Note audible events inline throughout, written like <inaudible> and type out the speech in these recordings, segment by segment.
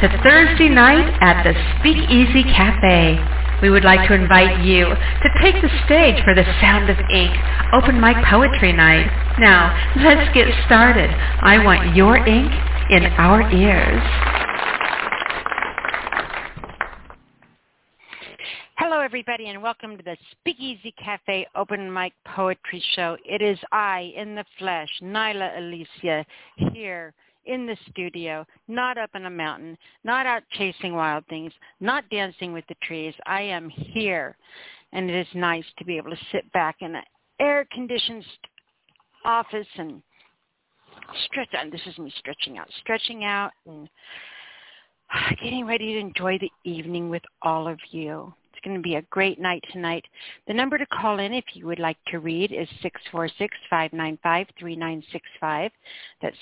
To Thursday night at the Speakeasy Cafe. We would like to invite you to take the stage for the Sound of Ink open mic poetry night. Now, let's get started. I want your ink in our ears. Hello, everybody, and welcome to the Speakeasy Cafe Open Mic Poetry Show. It is I, in the flesh, Nyla Alisia, here in the studio, not up in a mountain, not out chasing wild things, not dancing with the trees. I am here, and it is nice to be able to sit back in an air-conditioned office and stretch out. This is me stretching out, stretching out, and getting ready to enjoy the evening with all of you. It's going to be a great night tonight. The number to call in if you would like to read is 646-595-3965. That's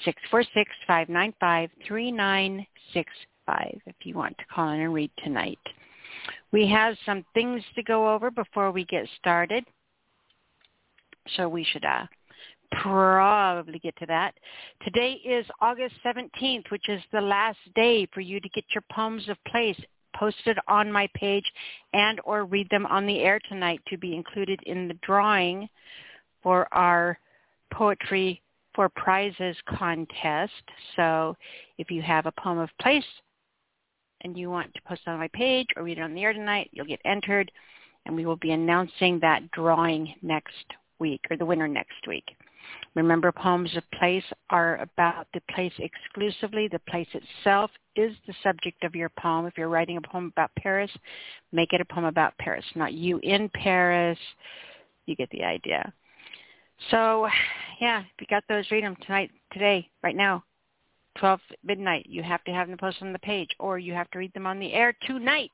646-595-3965 if you want to call in and read tonight. We have some things to go over before we get started. So we should uh, probably get to that. Today is August 17th, which is the last day for you to get your poems of place posted on my page and or read them on the air tonight to be included in the drawing for our poetry for prizes contest. So if you have a poem of place and you want to post it on my page or read it on the air tonight, you'll get entered and we will be announcing that drawing next week or the winner next week. Remember, poems of place are about the place exclusively. The place itself is the subject of your poem. If you're writing a poem about Paris, make it a poem about Paris, not you in Paris. You get the idea. So, yeah, if you got those, read them tonight, today, right now, 12 midnight. You have to have them posted on the page, or you have to read them on the air tonight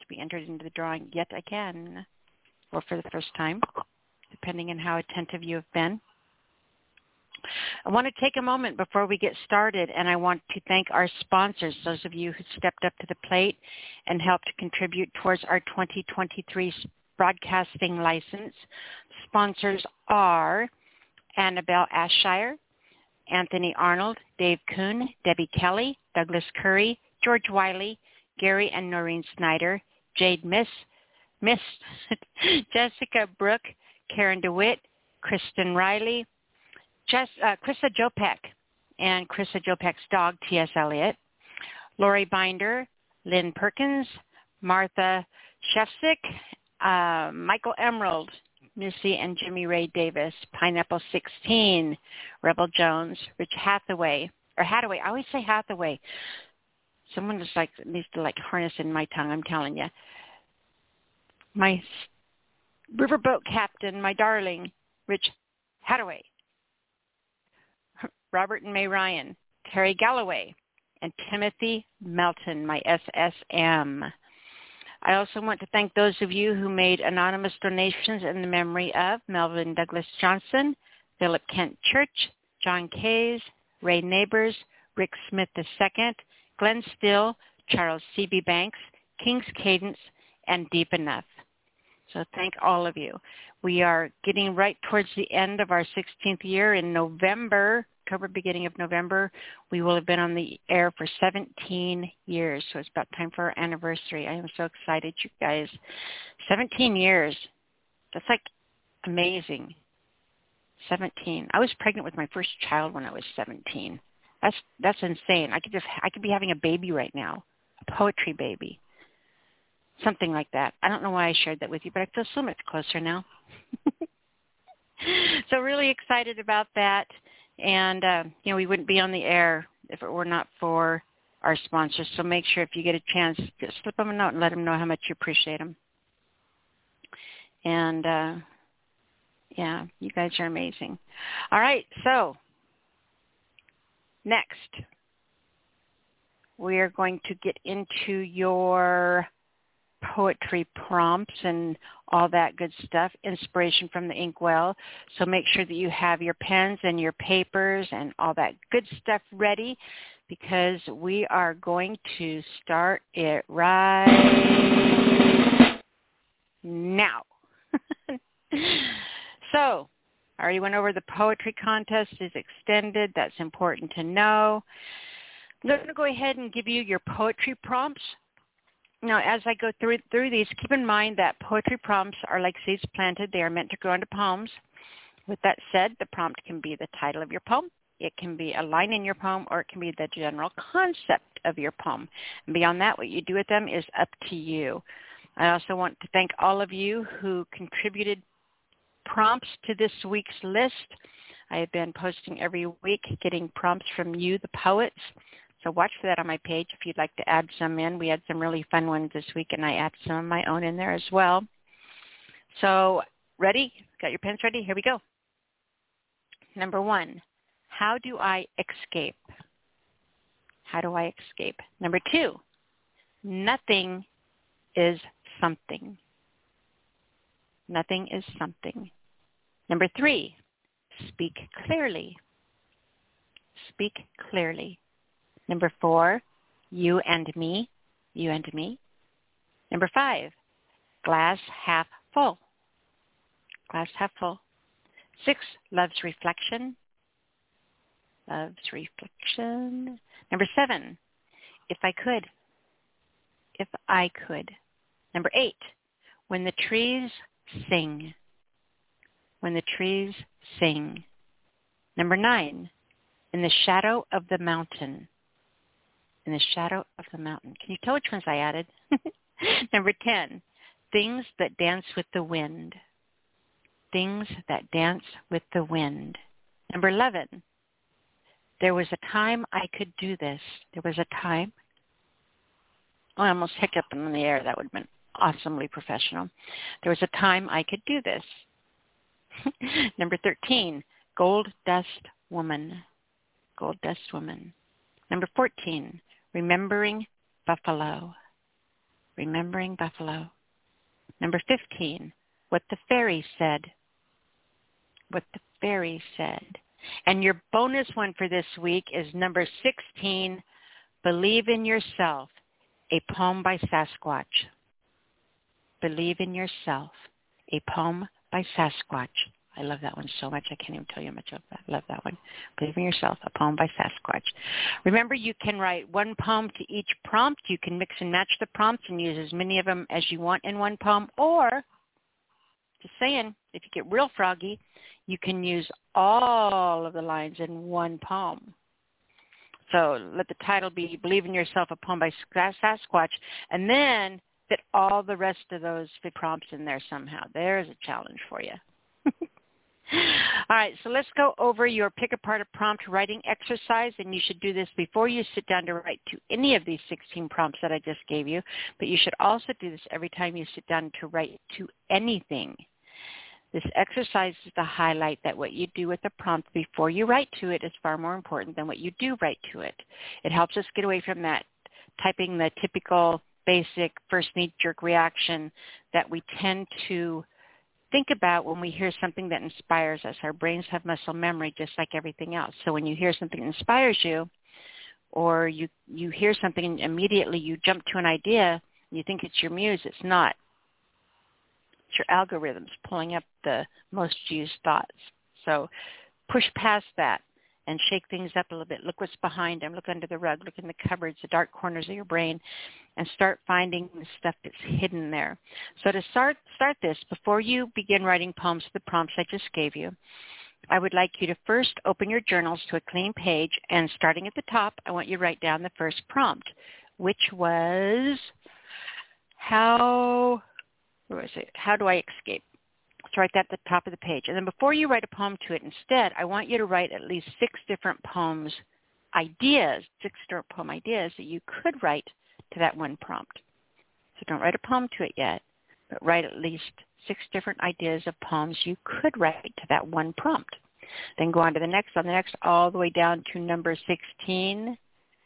to be entered into the drawing yet again, or for the first time, depending on how attentive you have been. I want to take a moment before we get started and I want to thank our sponsors, those of you who stepped up to the plate and helped contribute towards our 2023 broadcasting license. Sponsors are Annabelle Ashire, Anthony Arnold, Dave Kuhn, Debbie Kelly, Douglas Curry, George Wiley, Gary and Noreen Snyder, Jade Miss, Miss <laughs> Jessica Brooke, Karen DeWitt, Kristen Riley, Jess, uh, Krista Jopek and Krista Jopek's dog, T.S. Eliot, Lori Binder, Lynn Perkins, Martha Shefsick, uh, Michael Emerald, Missy and Jimmy Ray Davis, Pineapple 16, Rebel Jones, Rich Hathaway, or Hathaway. I always say Hathaway. Someone just like needs to like harness in my tongue. I'm telling you. My riverboat captain, my darling, Rich Hathaway. Robert and May Ryan, Terry Galloway, and Timothy Melton, my SSM. I also want to thank those of you who made anonymous donations in the memory of Melvin Douglas Johnson, Philip Kent Church, John Kays, Ray Neighbors, Rick Smith II, Glenn Still, Charles C.B. Banks, King's Cadence, and Deep Enough. So thank all of you. We are getting right towards the end of our 16th year in November. October, beginning of November, we will have been on the air for 17 years. So it's about time for our anniversary. I am so excited, you guys. 17 years. That's like amazing. 17. I was pregnant with my first child when I was 17. That's that's insane. I could just I could be having a baby right now, a poetry baby. Something like that. I don't know why I shared that with you, but I feel so much closer now. <laughs> so really excited about that and uh, you know we wouldn't be on the air if it were not for our sponsors. So make sure if you get a chance, just slip them a note and let them know how much you appreciate them. And uh, yeah, you guys are amazing. All right, so next we are going to get into your poetry prompts and all that good stuff, inspiration from the inkwell. So make sure that you have your pens and your papers and all that good stuff ready because we are going to start it right now. <laughs> so I already went over the poetry contest is extended. That's important to know. I'm going to go ahead and give you your poetry prompts. Now, as I go through through these, keep in mind that poetry prompts are like seeds planted. They are meant to grow into poems. With that said, the prompt can be the title of your poem, it can be a line in your poem, or it can be the general concept of your poem. And beyond that, what you do with them is up to you. I also want to thank all of you who contributed prompts to this week's list. I have been posting every week, getting prompts from you, the poets. So watch for that on my page if you'd like to add some in. We had some really fun ones this week, and I added some of my own in there as well. So ready? Got your pens ready? Here we go. Number one, how do I escape? How do I escape? Number two, nothing is something. Nothing is something. Number three, speak clearly. Speak clearly. Number four, you and me. You and me. Number five, glass half full. Glass half full. Six, love's reflection. Love's reflection. Number seven, if I could. If I could. Number eight, when the trees sing. When the trees sing. Number nine, in the shadow of the mountain. In the shadow of the mountain. Can you tell which ones I added? <laughs> Number 10, things that dance with the wind. Things that dance with the wind. Number 11, there was a time I could do this. There was a time. Oh, I almost hiccuped in the air. That would have been awesomely professional. There was a time I could do this. <laughs> Number 13, Gold Dust Woman. Gold Dust Woman. Number 14, Remembering Buffalo. Remembering Buffalo. Number 15, What the Fairy Said. What the Fairy Said. And your bonus one for this week is number 16, Believe in Yourself, a poem by Sasquatch. Believe in Yourself, a poem by Sasquatch. I love that one so much. I can't even tell you how much. I love that one. Believe in Yourself, a poem by Sasquatch. Remember, you can write one poem to each prompt. You can mix and match the prompts and use as many of them as you want in one poem. Or, just saying, if you get real froggy, you can use all of the lines in one poem. So let the title be Believe in Yourself, a poem by Sasquatch. And then fit all the rest of those prompts in there somehow. There's a challenge for you. All right, so let's go over your pick apart a prompt writing exercise, and you should do this before you sit down to write to any of these 16 prompts that I just gave you, but you should also do this every time you sit down to write to anything. This exercise is to highlight that what you do with the prompt before you write to it is far more important than what you do write to it. It helps us get away from that typing the typical basic first knee-jerk reaction that we tend to think about when we hear something that inspires us. Our brains have muscle memory just like everything else. So when you hear something that inspires you or you, you hear something and immediately you jump to an idea you think it's your muse, it's not. It's your algorithms pulling up the most used thoughts. So push past that and shake things up a little bit. Look what's behind them. Look under the rug. Look in the cupboards, the dark corners of your brain, and start finding the stuff that's hidden there. So to start start this, before you begin writing poems, to the prompts I just gave you, I would like you to first open your journals to a clean page, and starting at the top, I want you to write down the first prompt, which was how was it? How do I escape? Write that at the top of the page. And then before you write a poem to it, instead, I want you to write at least six different poems ideas, six different poem ideas that you could write to that one prompt. So don't write a poem to it yet, but write at least six different ideas of poems you could write to that one prompt. Then go on to the next, on the next, all the way down to number 16,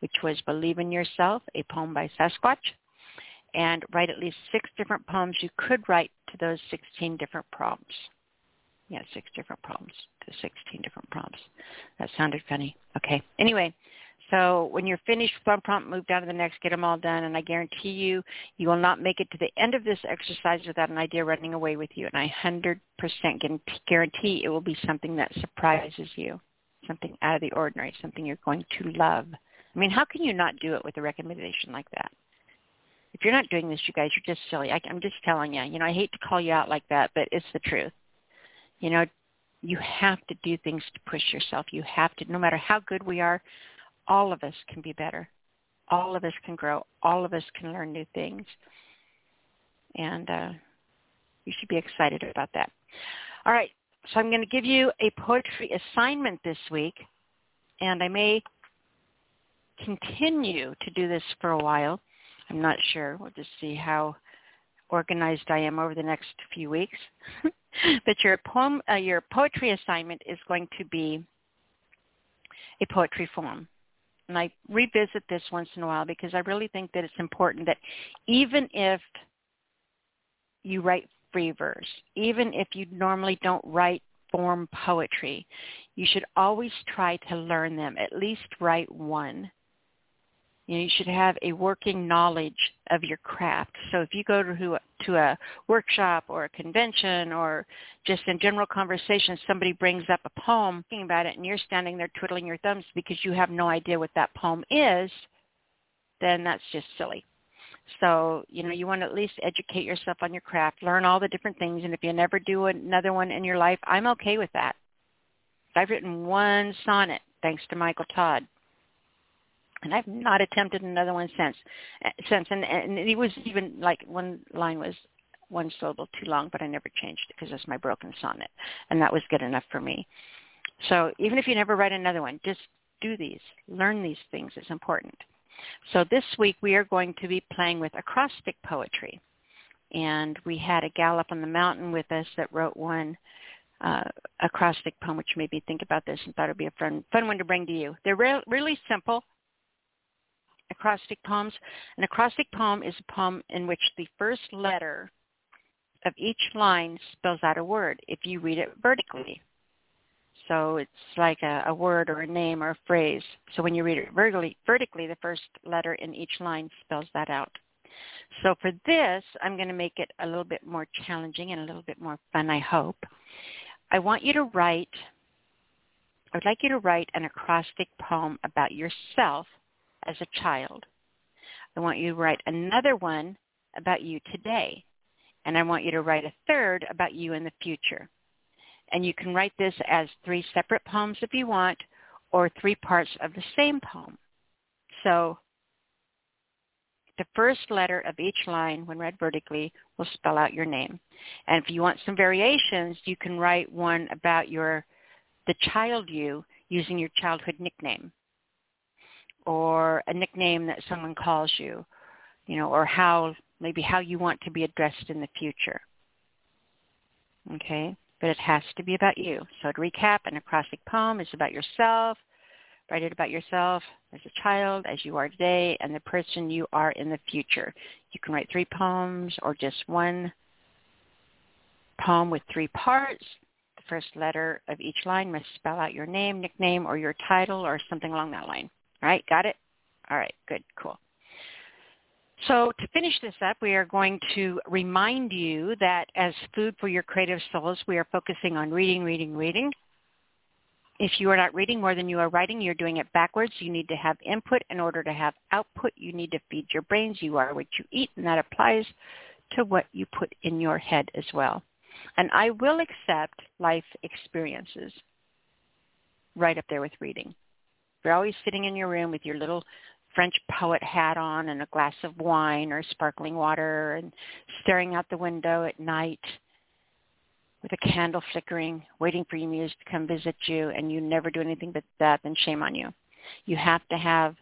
which was Believe in Yourself, a poem by Sasquatch and write at least six different poems you could write to those 16 different prompts. Yeah, six different prompts to 16 different prompts. That sounded funny. Okay. Anyway, so when you're finished with one prompt, move down to the next, get them all done, and I guarantee you, you will not make it to the end of this exercise without an idea running away with you. And I 100% guarantee it will be something that surprises you, something out of the ordinary, something you're going to love I mean, how can you not do it with a recommendation like that? If you're not doing this, you guys, you're just silly. I, I'm just telling you. You know, I hate to call you out like that, but it's the truth. You know, you have to do things to push yourself. You have to, no matter how good we are, all of us can be better. All of us can grow. All of us can learn new things. And uh, you should be excited about that. All right, so I'm going to give you a poetry assignment this week, and I may continue to do this for a while. I'm not sure. We'll just see how organized I am over the next few weeks. <laughs> but your poem, uh, your poetry assignment is going to be a poetry form. And I revisit this once in a while because I really think that it's important that even if you write free verse, even if you normally don't write form poetry, you should always try to learn them, at least write one. You, know, you should have a working knowledge of your craft. So if you go to, to a workshop or a convention or just in general conversation, somebody brings up a poem thinking about it and you're standing there twiddling your thumbs because you have no idea what that poem is, then that's just silly. So, you know, you want to at least educate yourself on your craft, learn all the different things, and if you never do another one in your life, I'm okay with that. I've written one sonnet, thanks to Michael Todd and I've not attempted another one since. Uh, since, and, and it was even like one line was one syllable too long, but I never changed it because it's my broken sonnet, and that was good enough for me. So even if you never write another one, just do these, learn these things. It's important. So this week we are going to be playing with acrostic poetry, and we had a gal up on the mountain with us that wrote one uh, acrostic poem, which made me think about this and thought it'd be a fun, fun one to bring to you. They're re- really simple acrostic poems. An acrostic poem is a poem in which the first letter of each line spells out a word if you read it vertically. So it's like a, a word or a name or a phrase. So when you read it vertically, vertically, the first letter in each line spells that out. So for this, I'm going to make it a little bit more challenging and a little bit more fun, I hope. I want you to write, I would like you to write an acrostic poem about yourself as a child. I want you to write another one about you today. And I want you to write a third about you in the future. And you can write this as three separate poems if you want, or three parts of the same poem. So the first letter of each line, when read vertically, will spell out your name. And if you want some variations, you can write one about your the child you using your childhood nickname or a nickname that someone calls you, you know, or how maybe how you want to be addressed in the future. Okay? But it has to be about you. So to recap, an acrostic poem is about yourself. Write it about yourself as a child, as you are today, and the person you are in the future. You can write three poems or just one poem with three parts. The first letter of each line must spell out your name, nickname, or your title, or something along that line. Right, got it? All right, good, cool. So to finish this up, we are going to remind you that as food for your creative souls, we are focusing on reading, reading, reading. If you are not reading more than you are writing, you're doing it backwards. You need to have input in order to have output. You need to feed your brains. You are what you eat, and that applies to what you put in your head as well. And I will accept life experiences right up there with reading you're always sitting in your room with your little French poet hat on and a glass of wine or sparkling water and staring out the window at night with a candle flickering, waiting for your muse to come visit you, and you never do anything but that, then shame on you. You have to have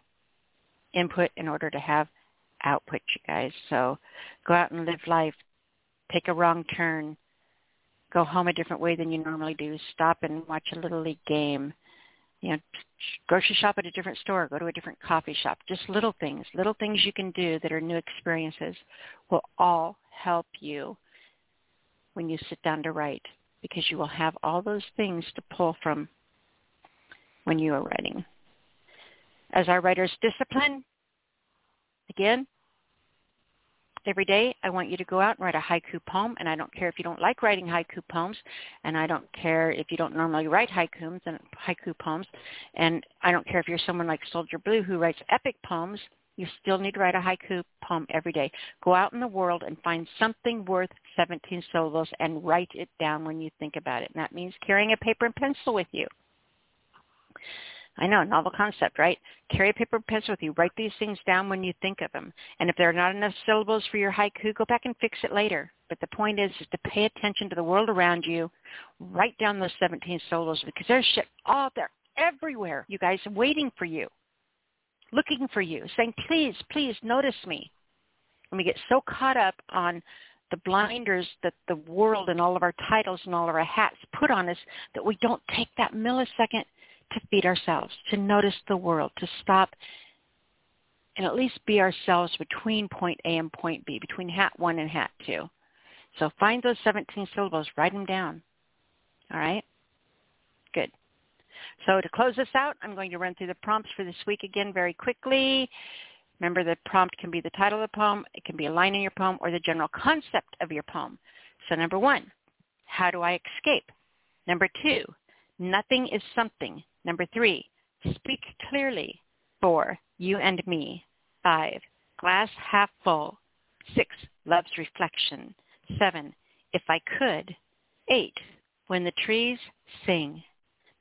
input in order to have output, you guys. So go out and live life. Take a wrong turn. Go home a different way than you normally do. Stop and watch a little league game you know, grocery shop at a different store, go to a different coffee shop. Just little things, little things you can do that are new experiences will all help you when you sit down to write because you will have all those things to pull from when you are writing. As our writer's discipline, again, every day, I want you to go out and write a haiku poem. And I don't care if you don't like writing haiku poems, and I don't care if you don't normally write haikus and haiku poems, and I don't care if you're someone like Soldier Blue who writes epic poems. You still need to write a haiku poem every day. Go out in the world and find something worth 17 syllables and write it down when you think about it. And that means carrying a paper and pencil with you. I know, novel concept, right? Carry a paper pencil with you. Write these things down when you think of them. And if there are not enough syllables for your haiku, go back and fix it later. But the point is, is to pay attention to the world around you. Write down those 17 syllables because there's shit all there everywhere, you guys, waiting for you, looking for you, saying, please, please notice me. And we get so caught up on the blinders that the world and all of our titles and all of our hats put on us that we don't take that millisecond to feed ourselves, to notice the world, to stop and at least be ourselves between point A and point B, between hat one and hat two. So find those 17 syllables, write them down. All right? Good. So to close this out, I'm going to run through the prompts for this week again very quickly. Remember the prompt can be the title of the poem, it can be a line in your poem, or the general concept of your poem. So number one, how do I escape? Number two, nothing is something. Number three, speak clearly. Four, you and me. Five, glass half full. Six, love's reflection. Seven, if I could. Eight, when the trees sing.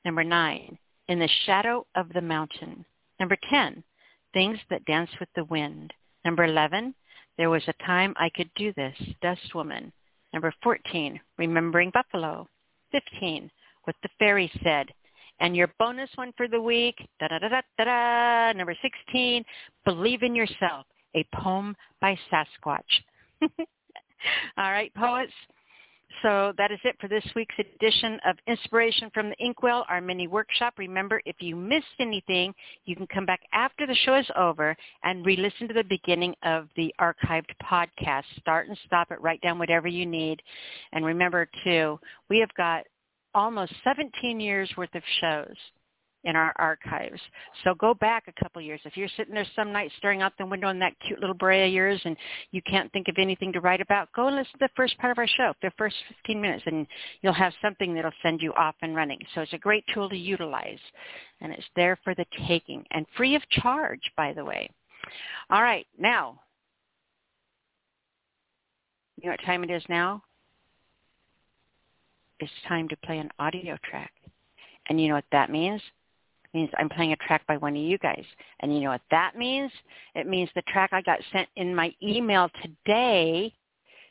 Number nine, in the shadow of the mountain. Number 10, things that dance with the wind. Number 11, there was a time I could do this, dust woman. Number 14, remembering buffalo. 15, what the fairy said, and your bonus one for the week, da da da da da da, number 16, Believe in Yourself, a poem by Sasquatch. <laughs> All right, poets. So that is it for this week's edition of Inspiration from the Inkwell, our mini workshop. Remember, if you missed anything, you can come back after the show is over and re-listen to the beginning of the archived podcast. Start and stop it, write down whatever you need. And remember, too, we have got almost 17 years worth of shows in our archives. So go back a couple years. If you're sitting there some night staring out the window in that cute little beret of yours and you can't think of anything to write about, go and listen to the first part of our show, the first 15 minutes, and you'll have something that'll send you off and running. So it's a great tool to utilize, and it's there for the taking and free of charge, by the way. All right, now, you know what time it is now? It's time to play an audio track. And you know what that means? It means I'm playing a track by one of you guys. And you know what that means? It means the track I got sent in my email today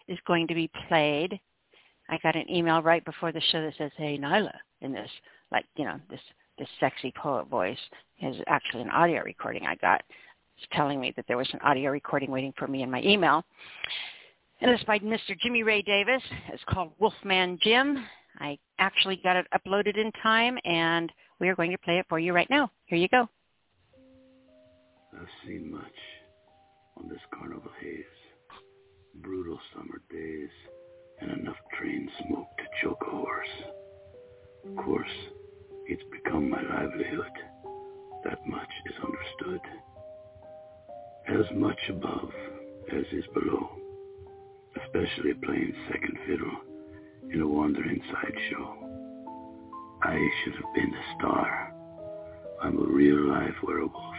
is going to be played. I got an email right before the show that says, hey, Nyla, in this, like, you know, this, this sexy poet voice is actually an audio recording I got. It's telling me that there was an audio recording waiting for me in my email. And it's by Mr. Jimmy Ray Davis. It's called Wolfman Jim. I actually got it uploaded in time, and we are going to play it for you right now. Here you go. I've seen much on this carnival haze. Brutal summer days and enough train smoke to choke a horse. Of course, it's become my livelihood. That much is understood. As much above as is below especially playing second fiddle in a wandering sideshow. I should have been a star. I'm a real life werewolf,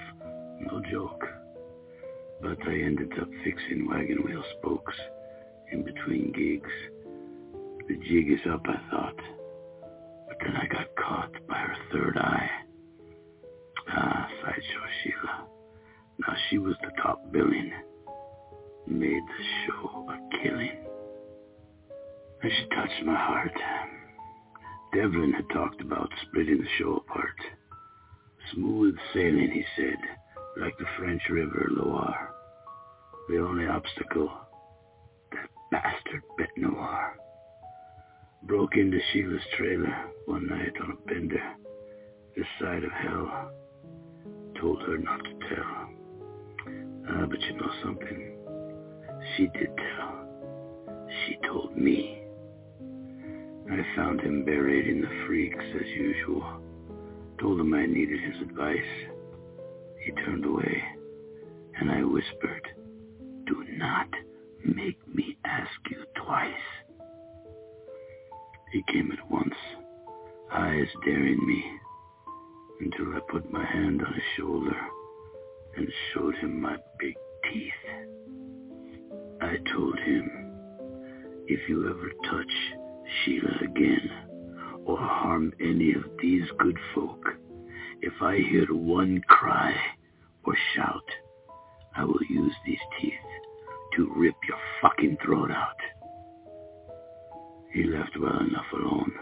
no joke. But I ended up fixing wagon wheel spokes in between gigs. The jig is up, I thought. But then I got caught by her third eye. Ah, Sideshow Sheila. Now she was the top billing made the show a killing. And she touched my heart. Devlin had talked about splitting the show apart. Smooth sailing, he said, like the French River Loire. The only obstacle, that bastard Bet Noir. Broke into Sheila's trailer one night on a bender, this side of hell. Told her not to tell. Ah, but you know something? She did tell. She told me. I found him buried in the freaks as usual. Told him I needed his advice. He turned away, and I whispered, Do not make me ask you twice. He came at once, eyes daring me, until I put my hand on his shoulder and showed him my big teeth. I told him, if you ever touch Sheila again or harm any of these good folk, if I hear one cry or shout, I will use these teeth to rip your fucking throat out. He left well enough alone,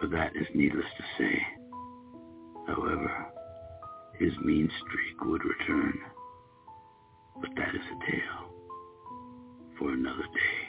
for that is needless to say. However, his mean streak would return. But that is a tale for another day.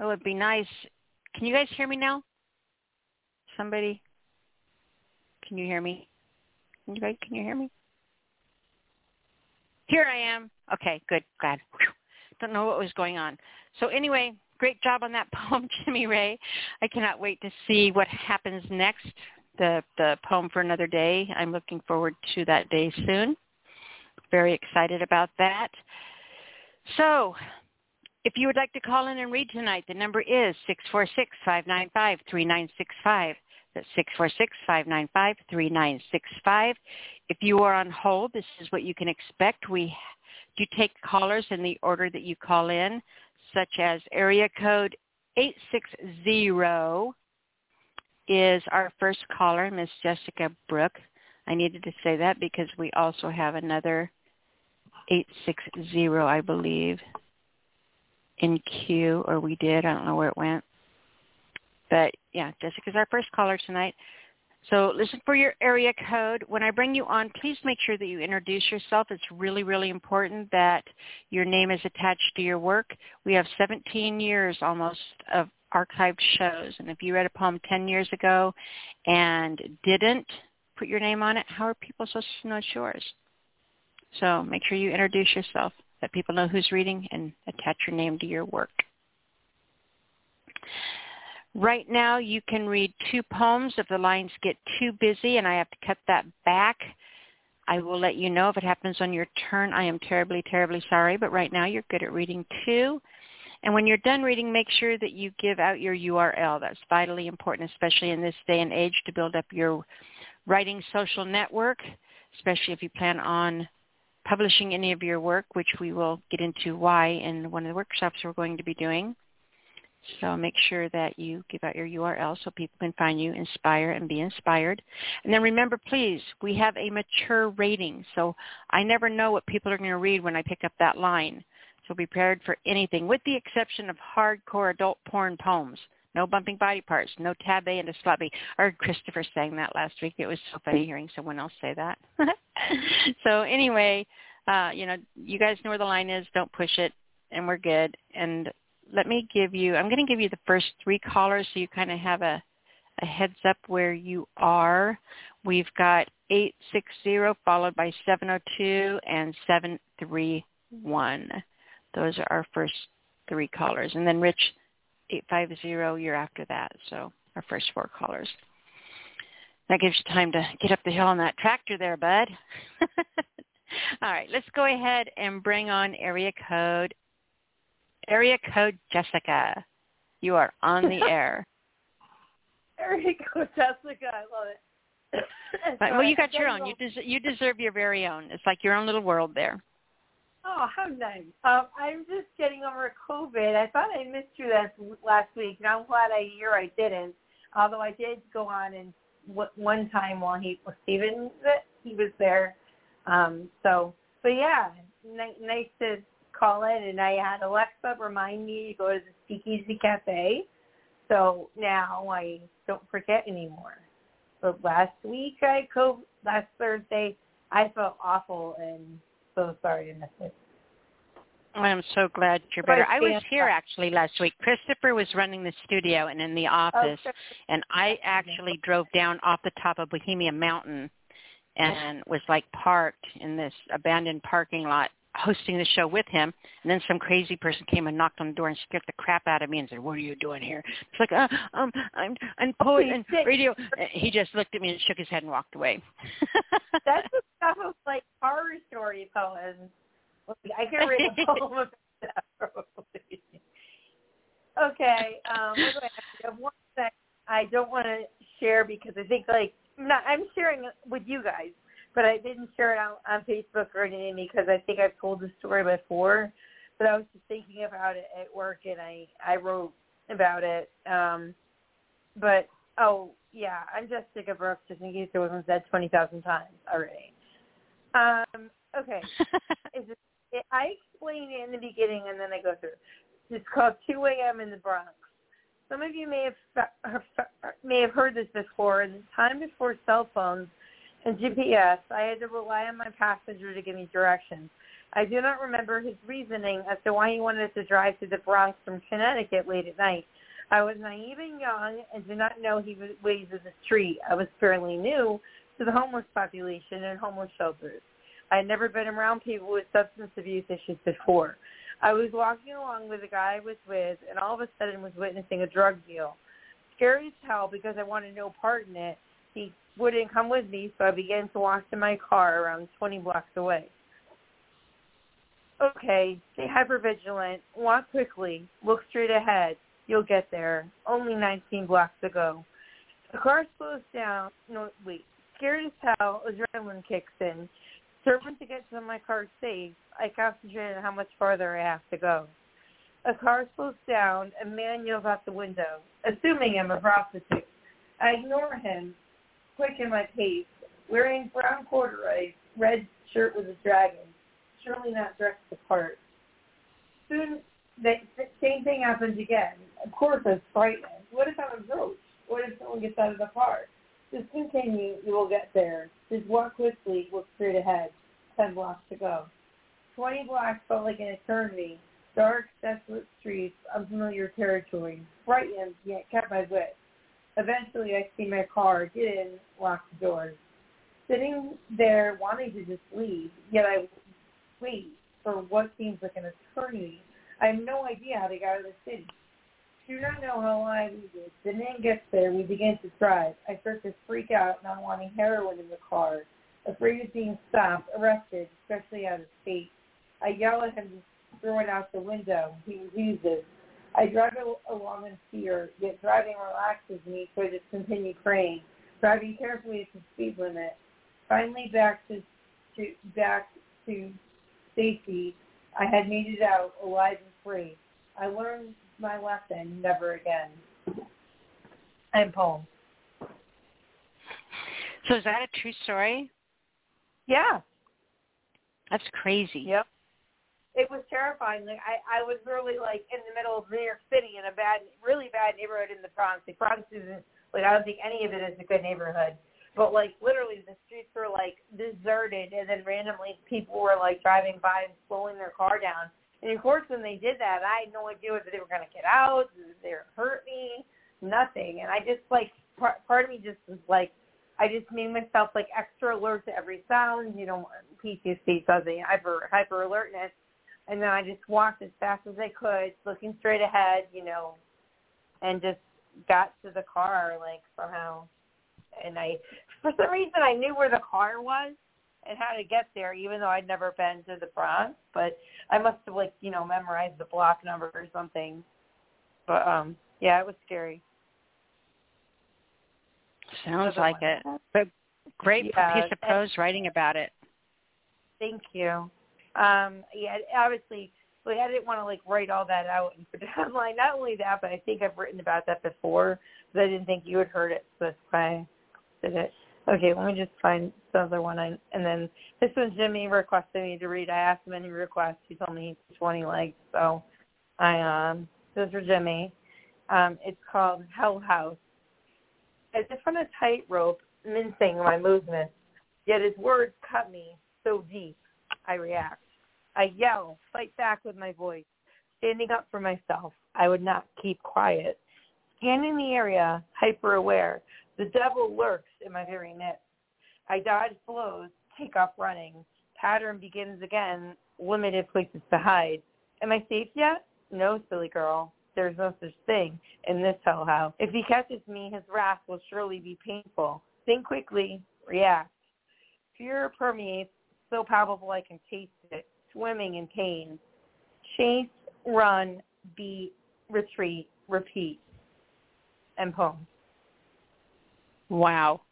It would be nice. Can you guys hear me now? Somebody? Can you hear me? Can you guys, can you hear me? Here I am. Okay, good, glad. Whew. Don't know what was going on. So anyway, great job on that <laughs> poem, Jimmy Ray. I cannot wait to see what happens next. The the poem for another day. I'm looking forward to that day soon. Very excited about that. So if you would like to call in and read tonight, the number is 646-595-3965. That's 646-595-3965. If you are on hold, this is what you can expect. We do take callers in the order that you call in, such as area code 860 is our first caller, Miss Jessica Brook. I needed to say that because we also have another 860, I believe in queue, or we did. I don't know where it went. But yeah, Jessica's our first caller tonight. So listen for your area code. When I bring you on, please make sure that you introduce yourself. It's really, really important that your name is attached to your work. We have 17 years almost of archived shows. And if you read a poem 10 years ago and didn't put your name on it, how are people supposed to know it's yours? So make sure you introduce yourself let people know who's reading and attach your name to your work. Right now you can read two poems. If the lines get too busy and I have to cut that back, I will let you know if it happens on your turn. I am terribly, terribly sorry, but right now you're good at reading two. And when you're done reading, make sure that you give out your URL. That's vitally important, especially in this day and age, to build up your writing social network, especially if you plan on publishing any of your work, which we will get into why in one of the workshops we're going to be doing. So make sure that you give out your URL so people can find you, inspire, and be inspired. And then remember, please, we have a mature rating. So I never know what people are going to read when I pick up that line. So be prepared for anything, with the exception of hardcore adult porn poems. No bumping body parts, no tab A into slot B. I heard Christopher saying that last week. It was so funny hearing someone else say that. <laughs> so anyway, uh, you know, you guys know where the line is. Don't push it, and we're good. And let me give you, I'm going to give you the first three callers so you kind of have a, a heads up where you are. We've got 860 followed by 702 and 731. Those are our first three callers. And then Rich 850, you're after that. So our first four callers. That gives you time to get up the hill on that tractor there, bud. <laughs> All right, let's go ahead and bring on area code. Area code Jessica. You are on the <laughs> air. there you go, Jessica. I love it. Well, you got your own. You des- you deserve your very own. It's like your own little world there. Oh, how nice. Um, I'm just getting over COVID. I thought I missed you last last week, and I'm glad I hear I didn't. Although I did go on and w- one time while he was Steven, he was there. Um, so, but yeah, n- nice to call in. And I had Alexa remind me to go to the Speakeasy Cafe. So now I don't forget anymore. But last week I co last Thursday I felt awful and so sorry to miss it. I'm so glad you're better. I was here actually last week. Christopher was running the studio and in the oh, office, Oh, and I actually drove down off the top of Bohemia Mountain and <laughs> was like parked in this abandoned parking lot hosting the show with him and then some crazy person came and knocked on the door and scared the crap out of me and said what are you doing here? It's like uh, um i'm i'm poet and radio. He just looked at me and shook his head and walked away. <laughs> That's the stuff of like horror story poems. I can read a poem about that probably. Okay, um, to have? One thing I don't want to share because I think like I'm not, I'm sharing it with you guys, but I didn't share it on, on Facebook or anything because I think I've told the story before. But I was just thinking about it at work and I I wrote about it. Um, but oh yeah, I'm Jessica Brooks, just in case it wasn't said twenty thousand times already. Um, okay, <laughs> is it, it, I explain it in the beginning and then I go through. It's called 2 a.m. in the Bronx. Some of you may have may have heard this before. In the time before cell phones and GPS, I had to rely on my passenger to give me directions. I do not remember his reasoning as to why he wanted to drive to the Bronx from Connecticut late at night. I was naive and young and did not know he was ways of the street. I was fairly new to the homeless population and homeless shelters. I had never been around people with substance abuse issues before. I was walking along with the guy I was with, and all of a sudden was witnessing a drug deal. Scary as hell because I wanted no part in it. He wouldn't come with me, so I began to walk to my car around 20 blocks away. Okay, stay hypervigilant, walk quickly, look straight ahead. You'll get there. Only 19 blocks to go. The car slows down. No, wait. Scared as hell, adrenaline kicks in. Determined to get to my car safe, I concentrate on how much farther I have to go. A car slows down. A man yells out the window, assuming I'm a prostitute. I ignore him, quicken my pace, wearing brown corduroy, red shirt with a dragon, surely not dressed the part. Soon, the same thing happens again. Of course, I was frightened. What if I'm a roach? What if someone gets out of the car? Just continue. You will get there. Just walk quickly. Look straight ahead. Ten blocks to go. Twenty blocks felt like an eternity. Dark, desolate streets, unfamiliar territory. Frightened, yet kept my wit. Eventually, I see my car, get in, lock the doors. Sitting there, wanting to just leave, yet I wait for what seems like an eternity. I have no idea how to get out of the city. Do not know how I waited. The man gets there. We begin to drive. I start to freak out, not wanting heroin in the car, afraid of being stopped, arrested, especially out of state. I yell at him to throw it out the window. He refuses. I drive al- along in fear, yet driving relaxes me, so I just continue praying, driving carefully at the speed limit. Finally, back to, to back to safety. I had made it out alive and free. I learned my lesson, never again. I'm home. so is that a true story Yeah. that's crazy Yep. It was terrifying. Like I, I was really like in the middle of New York City in a bad, really bad neighborhood in the Bronx. The Bronx isn't like I don't think any of it is a good neighborhood. But like literally, the streets were like deserted, and then randomly people were like driving by and slowing their car down. And of course, when they did that, I had no idea whether they were going to get out, they hurt me, nothing. And I just like part, part of me just was like, I just made myself like extra alert to every sound. You know, PTSD does hyper hyper alertness. And then I just walked as fast as I could, looking straight ahead, you know, and just got to the car like somehow. And I, for some reason, I knew where the car was and how to get there, even though I'd never been to the Bronx. But I must have like, you know, memorized the block number or something. But um, yeah, it was scary. Sounds like it. But great Yeah, piece of prose writing about it. Thank you. Um, yeah, obviously, like I didn't want to like write all that out and put it <laughs> online. Not only that, but I think I've written about that before, but I didn't think you had heard it, so that's why I did it. Okay, let me just find the other one. I, and then this one Jimmy requested me to read. I asked him any requests. He told me he's 20 legs, so I um this is for Jimmy. Um, it's called Hell House. As if on a tightrope, mincing my movements, yet his words cut me so deep. I react. I yell, fight back with my voice, standing up for myself. I would not keep quiet. Scanning the area, hyper aware, the devil lurks in my very midst. I dodge blows, take off running. Pattern begins again, limited places to hide. Am I safe yet? No, silly girl. There's no such thing in this hellhouse. If he catches me, his wrath will surely be painful. Think quickly, react. Fear permeates, so palpable I can taste it, swimming in pain. Chase, run, beat, retreat, repeat. And poem. Wow.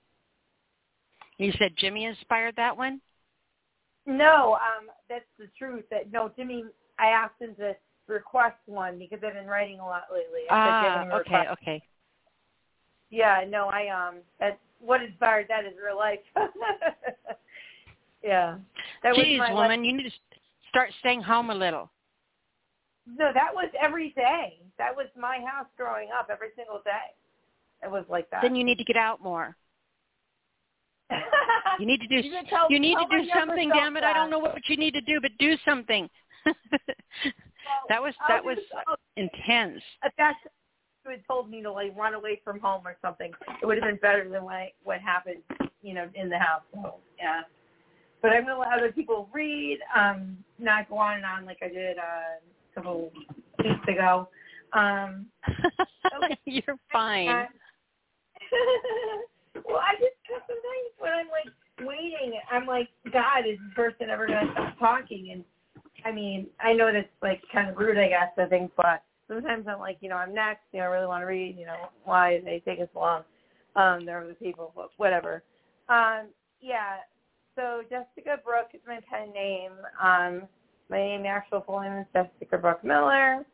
You said Jimmy inspired that one? No, um, that's the truth. That no, Jimmy. I asked him to request one because I've been writing a lot lately. I Ah, okay, request." okay. Yeah, no, I um, what inspired that is real life. <laughs> yeah, that was Jeez, woman, you need to start staying home a little. No, that was every day. That was my house growing up every single day. It was like that. Then you need to get out more. <laughs> You need to do. You tell- you need to do something. Damn it! I don't know what you need to do, but do something. <laughs> that was that was intense. if that's who had told me to like run away from home or something, it would have been better than what what happened, you know, in the house. So yeah. But I'm gonna let other people read, um, not go on and on like I did uh, a couple weeks ago. Um, Okay. <laughs> You're fine. uh, <laughs> well, I just sometimes when I'm like waiting, I'm like, God, is this person ever gonna stop talking? And I mean, I know that's like kind of rude, I guess, I think, but sometimes I'm like, you know, I'm next, you know, I really want to read, you know, why they take us long? Um, there are other people, but whatever. Um, yeah. So Jessica Brooke is my pen name. Um, my name, actual full name is Jessica Brooke Miller.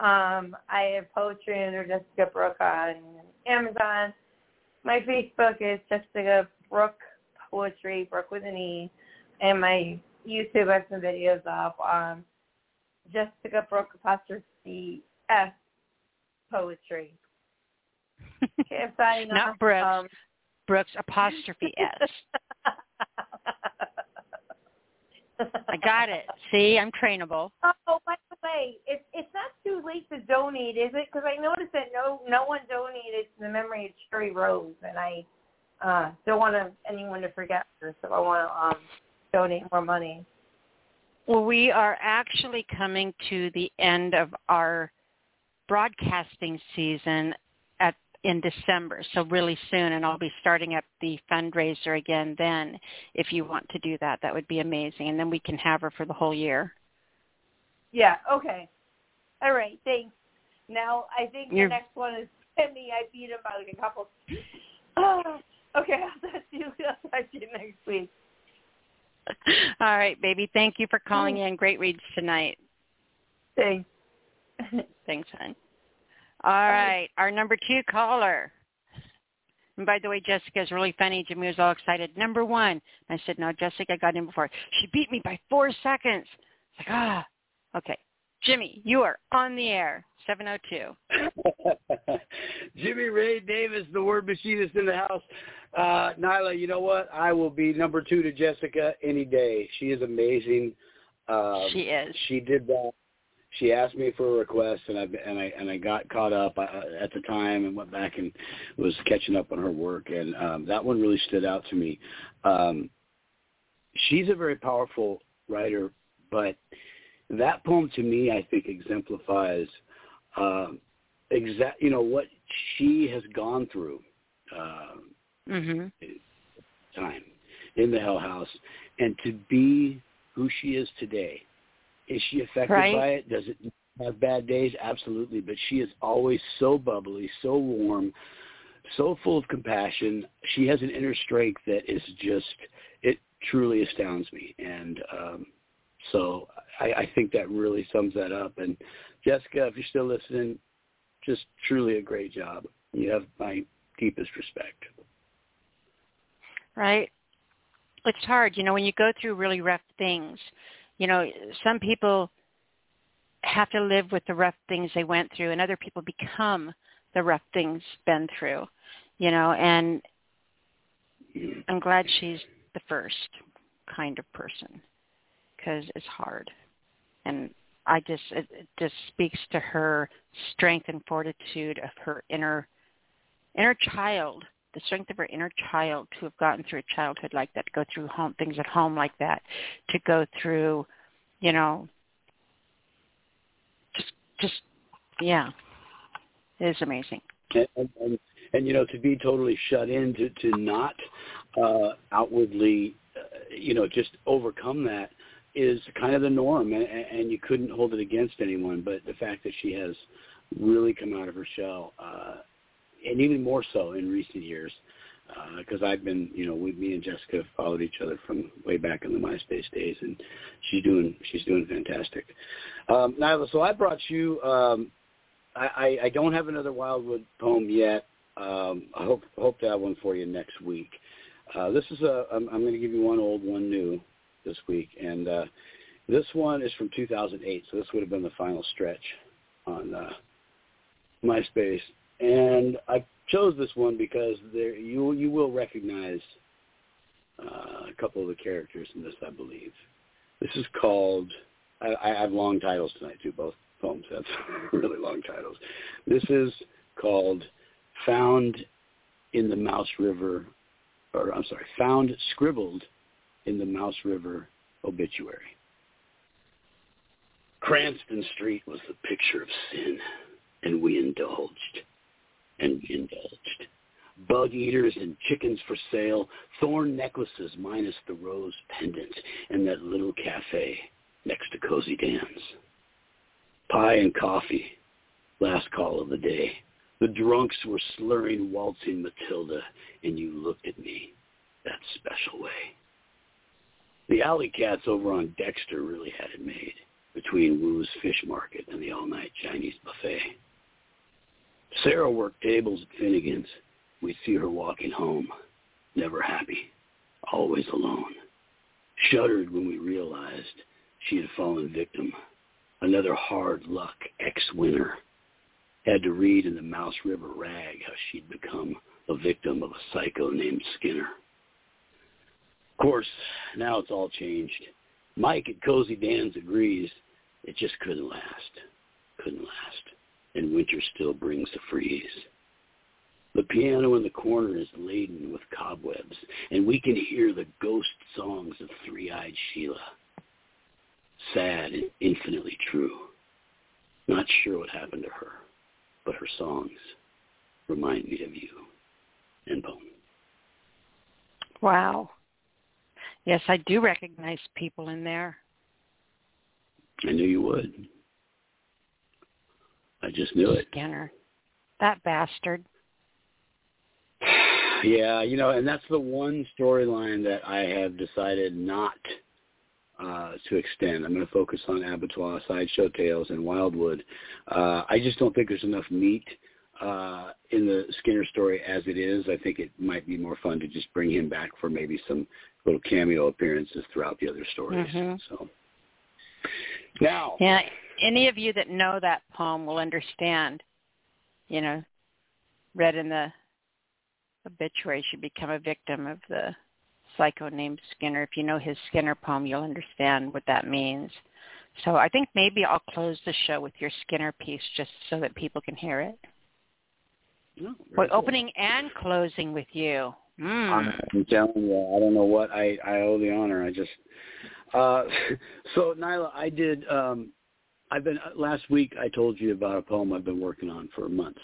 Um, I have poetry under Jessica Brooke on Amazon. My Facebook is Jessica Brooke Poetry, Brooke with an E, and my YouTube has some videos up. Um, Jessica Brooke apostrophe S Poetry. Okay, I'm signing <laughs> Not off. Brooks. Um, Brooks apostrophe S. <laughs> I got it. See, I'm trainable. <laughs> Oh, by the way, it's it's not too late to donate, is it? Because I noticed that no no one donated to the memory of Cherry Rose, and I uh, don't want to, anyone to forget her, so I want to um, donate more money. Well, we are actually coming to the end of our broadcasting season in December, so really soon, and I'll be starting up the fundraiser again then. If you want to do that, that would be amazing, and then we can have her for the whole year. Yeah. Okay. All right. Thanks. Now I think You're- the next one is <laughs> Timmy. I beat him by like a couple. Oh, <gasps> okay. I'll talk to you. <laughs> I'll talk to you next week. <laughs> All right, baby. Thank you for calling in. Great reads tonight. Thanks. Thanks, hon. All right, our number two caller. And by the way, Jessica is really funny. Jimmy was all excited. Number one. I said, no, Jessica I got in before. She beat me by four seconds. It's like, ah, okay. Jimmy, you are on the air. 702. <laughs> Jimmy Ray Davis, the word machinist in the house. Uh, Nyla, you know what? I will be number two to Jessica any day. She is amazing. Um, she is. She did that. She asked me for a request, and I and I and I got caught up uh, at the time and went back and was catching up on her work, and um, that one really stood out to me. Um, she's a very powerful writer, but that poem to me, I think, exemplifies um, exact you know what she has gone through uh, Mhm. time in the Hell House, and to be who she is today. Is she affected Right. by it? Does it have bad days? Absolutely, but she is always so bubbly, so warm, so full of compassion. She has an inner strength that is just it truly astounds me, and um, so I, I think that really sums that up. And Jessica, if you're still listening, just truly a great job. You have my deepest respect. Right. It's hard, you know, when you go through really rough things. You know, some people have to live with the rough things they went through, and other people become the rough things been through. You know, and I'm glad she's the first kind of person because it's hard, and I just it, it just speaks to her strength and fortitude of her inner inner child, the strength of her inner child to have gotten through a childhood like that, to go through home things at home like that, to go through, you know, just just yeah, it is amazing. And, and, and, you know, to be totally shut in, to to not uh, outwardly, uh, you know, just overcome that is kind of the norm, and, and you couldn't hold it against anyone. But the fact that she has really come out of her shell, uh, and even more so in recent years, because uh, I've been, you know, we, me and Jessica followed each other from way back in the MySpace days, and she's doing she's doing fantastic. Um, Nyla, so I brought you. Um, I, I, I don't have another Wildwood poem yet. Um, I hope hope to have one for you next week. Uh, this is a. I'm, I'm going to give you one old, one new this week, and uh, this one is from 2008, so this would have been the final stretch on uh, MySpace. And I chose this one because there you you will recognize uh, a couple of the characters in this, I believe. This is called. I, I have long titles tonight too. Both poems have <laughs> really long titles. This is called "Found in the Mouse River," or I'm sorry, "Found Scribbled in the Mouse River obituary. Cranston Street was the picture of sin, and we indulged, and indulged. Bug eaters and chickens for sale, thorn necklaces minus the rose pendant, and that little cafe next to Cozy Dan's. Pie and coffee, last call of the day. The drunks were slurring waltzing Matilda, and you looked at me that special way. The alley cats over on Dexter really had it made between Wu's Fish Market and the all-night Chinese buffet. Sarah worked tables at Finnegan's. We'd see her walking home, never happy, always alone. Shuddered when we realized she had fallen victim. Another hard luck ex-winner. Had to read in the Mouse River Rag how she'd become a victim of a psycho named Skinner. Of course, now it's all changed. Mike at Cozy Dan's agrees it just couldn't last. Couldn't last. And winter still brings the freeze. The piano in the corner is laden with cobwebs, and we can hear the ghost songs of three-eyed Sheila. Sad and infinitely true. Not sure what happened to her, but her songs remind me of you. And poem. Wow. Yes, I do recognize people in there. I knew you would. I just knew it. Skinner. That bastard. <sighs> Yeah, you know, and that's the one storyline that I have decided not uh, to extend. I'm going to focus on Abattoir, Sideshow Tales, and Wildwood. Uh, I just don't think there's enough meat uh, in the Skinner story as it is. I think it might be more fun to just bring him back for maybe some little cameo appearances throughout the other stories. Mm-hmm. So now, yeah, any of you that know that poem will understand. You know, read in the obituary, should become a victim of the psycho named Skinner. If you know his Skinner poem, you'll understand what that means. So I think maybe I'll close the show with your Skinner piece just so that people can hear it. No, Boy, cool. opening and closing with you. Mm. I'm telling you, I don't know what I I owe the honor. I just uh <laughs> so Nyla, I did um I've been last week I told you about a poem I've been working on for months.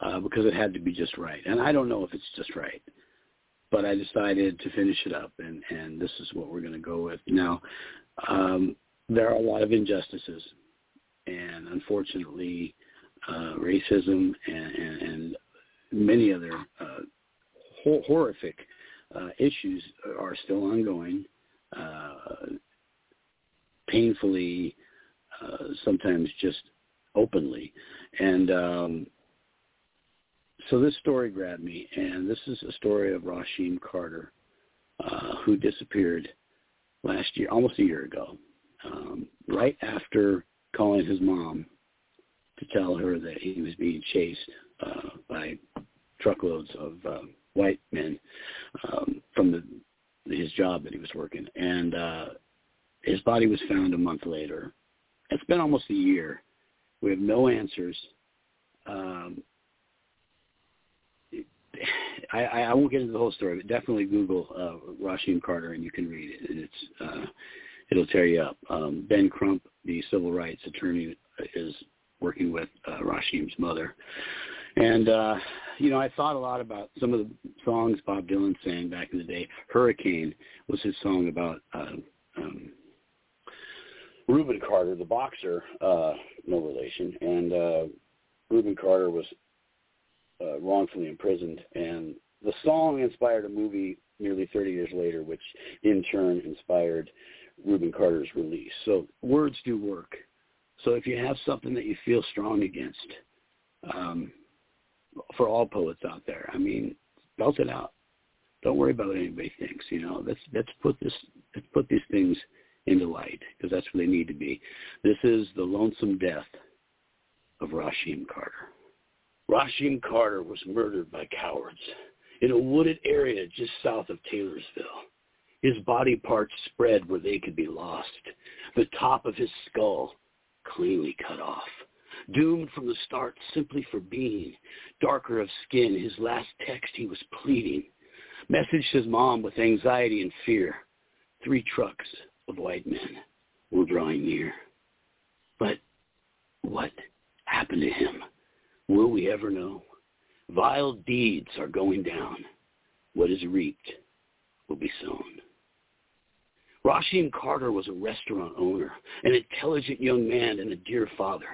Uh because it had to be just right. And I don't know if it's just right. But I decided to finish it up and and this is what we're going to go with. Now, um there are a lot of injustices and unfortunately uh racism and and, and many other uh, hor- horrific uh, issues are still ongoing, uh, painfully, uh, sometimes just openly, and um, so this story grabbed me, and this is a story of Rasheem Carter, uh, who disappeared last year, almost a year ago, um, right after calling his mom to tell her that he was being chased uh, by truckloads of uh, white men um, from the his job that he was working, and uh, his body was found a month later. It's been almost a year. We have no answers. Um, I, I won't get into the whole story, but definitely Google uh, Rasheem Carter and you can read it. And it's uh, it'll tear you up. Um, ben Crump, the civil rights attorney, is working with uh, Rasheem's mother. And uh, you know, I thought a lot about some of the songs Bob Dylan sang back in the day. Hurricane was his song about uh, um, Rubin Carter, the boxer, uh, no relation, and uh, Rubin Carter was uh, wrongfully imprisoned, and the song inspired a movie nearly 30 years later, which in turn inspired Rubin Carter's release. So words do work. So if you have something that you feel strong against, um, for all poets out there, I mean, belt it out. Don't worry about what anybody thinks. You know, let's let's put this let's put these things into light because that's where they need to be. This is the lonesome death of Rasheem Carter. Rasheem Carter was murdered by cowards in a wooded area just south of Taylorsville. His body parts spread where they could be lost, the top of his skull cleanly cut off. Doomed from the start simply for being darker of skin, his last text he was pleading. Messaged his mom with anxiety and fear. Three trucks of white men were drawing near. But what happened to him? Will we ever know? Vile deeds are going down. What is reaped will be sown. Rasheem Carter was a restaurant owner, an intelligent young man and a dear father.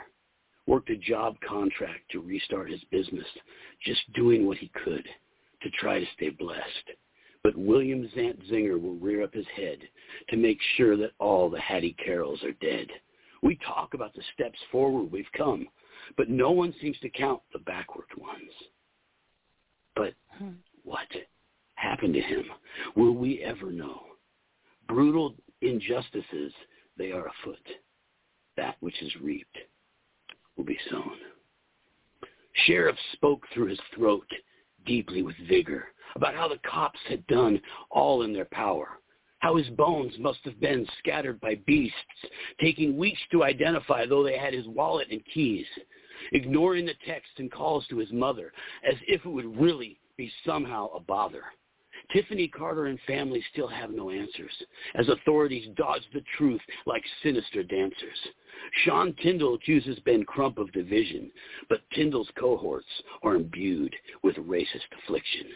Worked a job contract to restart his business, just doing what he could to try to stay blessed. But William Zantzinger will rear up his head to make sure that all the Hattie Carrolls are dead. We talk about the steps forward we've come, but no one seems to count the backward ones. But hmm. what happened to him? Will we ever know? Brutal injustices, they are afoot. That which is reaped will be sown. Sheriff spoke through his throat deeply with vigor about how the cops had done all in their power how his bones must have been scattered by beasts, taking weeks to identify though they had his wallet and keys, ignoring the text and calls to his mother as if it would really be somehow a bother. Tiffany Carter and family still have no answers as authorities dodge the truth like sinister dancers. Sean Tindell accuses Ben Crump of division, but Tindell's cohorts are imbued with racist affliction.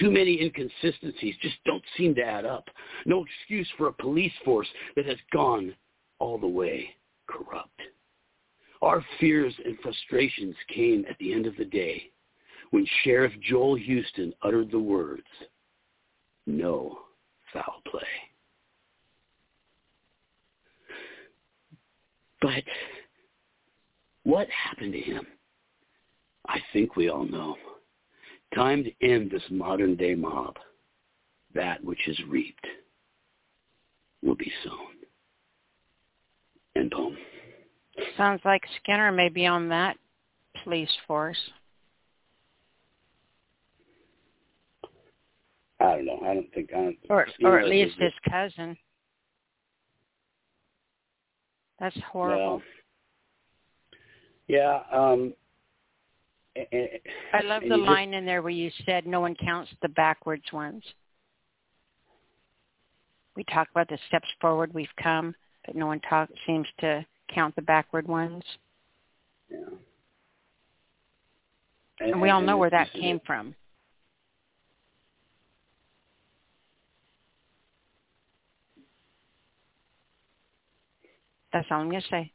Too many inconsistencies just don't seem to add up. No excuse for a police force that has gone all the way corrupt. Our fears and frustrations came at the end of the day when Sheriff Joel Houston uttered the words, no foul play. But what happened to him? I think we all know. Time to end this modern day mob. That which is reaped will be sown. And boom. Sounds like Skinner may be on that police force. I don't know. I don't think I don't. Or, or at least his cousin. That's horrible. Well, yeah, um, I love the line just, in there where you said no one counts the backwards ones. We talk about the steps forward we've come, but no one talk, seems to count the backward ones. Yeah. And, and we all know where that came it. from. That's all I'm going to say.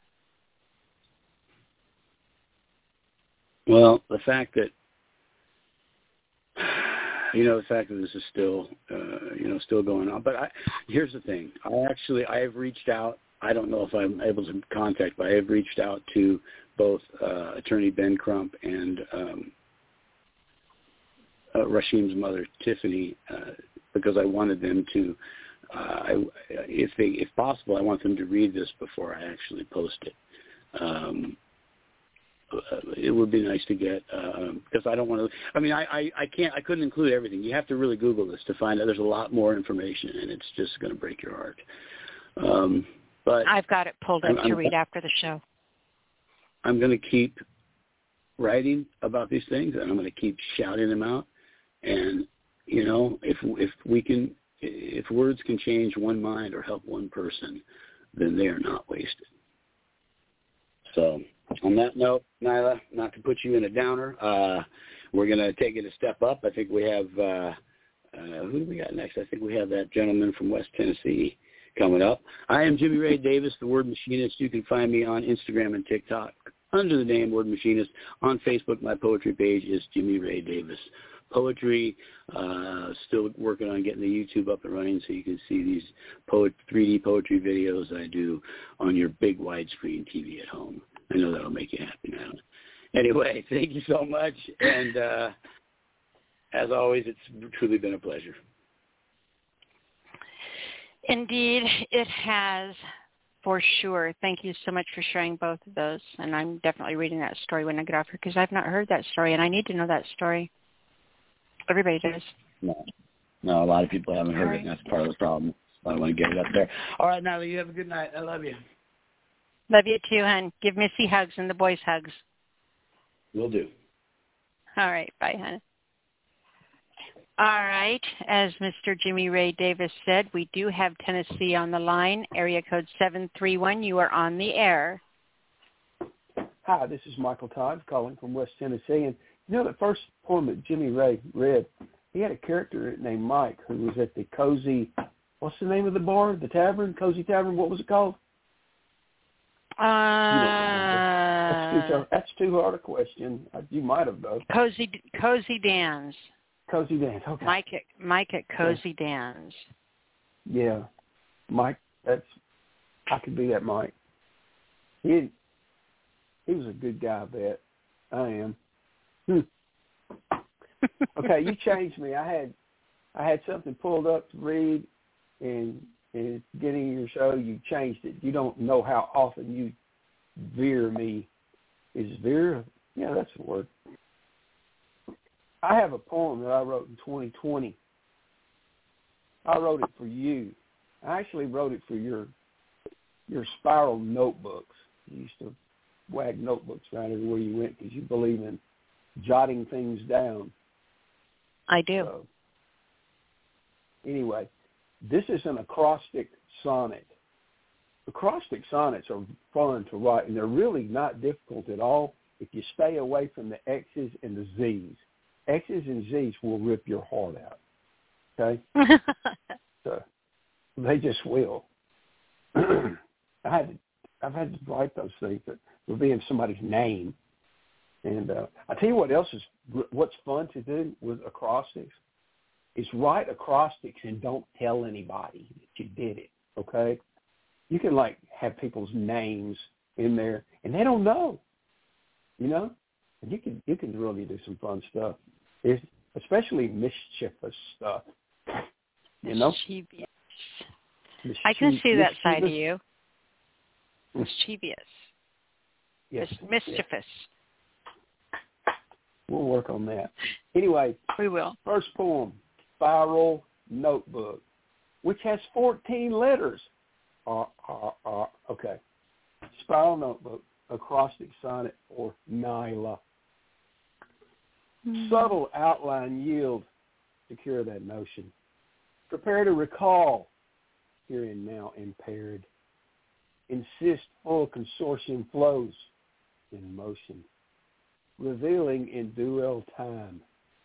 Well, the fact that you know, the fact that this is still, uh, you know, still going on. But I, here's the thing: I actually I have reached out. I don't know if I'm able to contact, but I have reached out to both uh, Attorney Ben Crump and um, uh, Rasheem's mother, Tiffany, uh, because I wanted them to, I, if they, if possible, I want them to read this before I actually post it. Um, uh, it would be nice to get because uh, I don't want to. I mean, I, I I can't. I couldn't include everything. You have to really Google this to find out. There's a lot more information, and it's just going to break your heart. Um, but I've got it pulled up I'm, to read after the show. I'm going to keep writing about these things, and I'm going to keep shouting them out. And you know, if if we can, if words can change one mind or help one person, then they are not wasted. So, on that note, Nyla, not to put you in a downer, uh, we're going to take it a step up. I think we have uh, uh, who do we got next? I think we have that gentleman from West Tennessee coming up. I am Jimmy Ray Davis, the Word Machinist. You can find me on Instagram and TikTok under the name Word Machinist. On Facebook, my poetry page is Jimmy Ray Davis poetry. Uh, still working on getting the YouTube up and running so you can see these poet 3D poetry videos I do on your big widescreen TV at home. I know that'll make you happy now. Anyway, <laughs> thank you so much, and uh, as always, it's truly been a pleasure. Indeed, it has for sure. Thank you so much for sharing both of those. And I'm definitely reading that story when I get off here because I've not heard that story and I need to know that story. Everybody does. No, no, a lot of people haven't heard right. it, and that's part of the problem. I want to get it up there. All right, Natalie, you have a good night. I love you. Love you too, hon. Give Missy hugs and the boys hugs. Will do. All right. Bye, hon. All right. As Mr. Jimmy Ray Davis said, we do have Tennessee on the line. Area code 731. You are on the air. Hi, this is Michael Todd calling from West Tennessee. And you know, the first poem that Jimmy Ray read, he had a character named Mike who was at the Cozy, what's the name of the bar, the tavern, Cozy Tavern? What was it called? Uh, that's, too, that's too hard a question. Uh, you might have though. Cozy Cozy Dan's. Cozy Dan's. Okay. Mike at Mike at Cozy Dan's. Yeah, Mike. That's I could be that Mike. He he was a good guy. I bet I am. Hmm. okay, you changed me. I had I had something pulled up to read, and and getting your show, you changed it. You don't know how often you veer me. Is veer? Yeah, that's the word. I have a poem that I wrote in 2020. I wrote it for you. I actually wrote it for your your spiral notebooks. You used to wag notebooks around everywhere you went because you believe in jotting things down. I do. So, anyway, this is an acrostic sonnet. Acrostic sonnets are fun to write, and they're really not difficult at all if you stay away from the X's and the Z's. X's and Z's will rip your heart out. Okay? <laughs> so they just will. <clears throat> I had I've had to write those things that will be in somebody's name and uh, I tell you what else is what's fun to do with acrostics is write acrostics and don't tell anybody that you did it. Okay, you can like have people's names in there and they don't know, you know, and you can you can really do some fun stuff. It's especially mischievous stuff. You know, mischievous. I can see that side of you. Mischievous. Yes. mischievous. Yes. We'll work on that. Anyway, we will. First poem, Spiral Notebook, which has 14 letters. Uh, uh, uh, okay. Spiral Notebook, acrostic sonnet for Nyla. Mm-hmm. Subtle outline yield to cure that notion. Prepare to recall, here and now impaired. Insist full consortium flows in motion revealing in dual time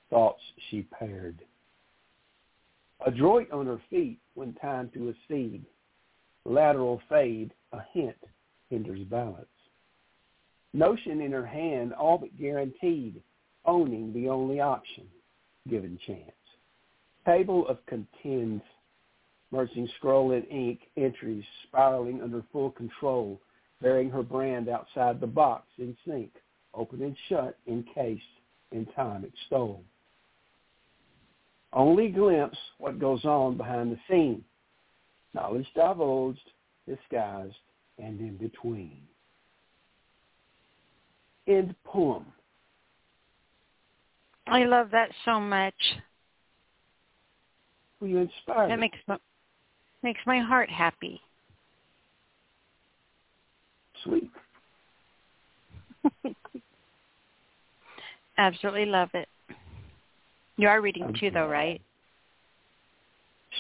thoughts she paired. Adroit on her feet when time to accede, lateral fade, a hint hinders balance. Notion in her hand all but guaranteed, owning the only option, given chance. Table of contents, merging scroll and ink entries spiraling under full control, bearing her brand outside the box in sync, open and shut, encased, in time extol. Only glimpse what goes on behind the scene. Knowledge divulged, disguised, and in between. End poem. I love that so much. Were you inspired? That makes my, makes my heart happy. Sweet. <laughs> Absolutely love it. You are reading I'm too, though, right?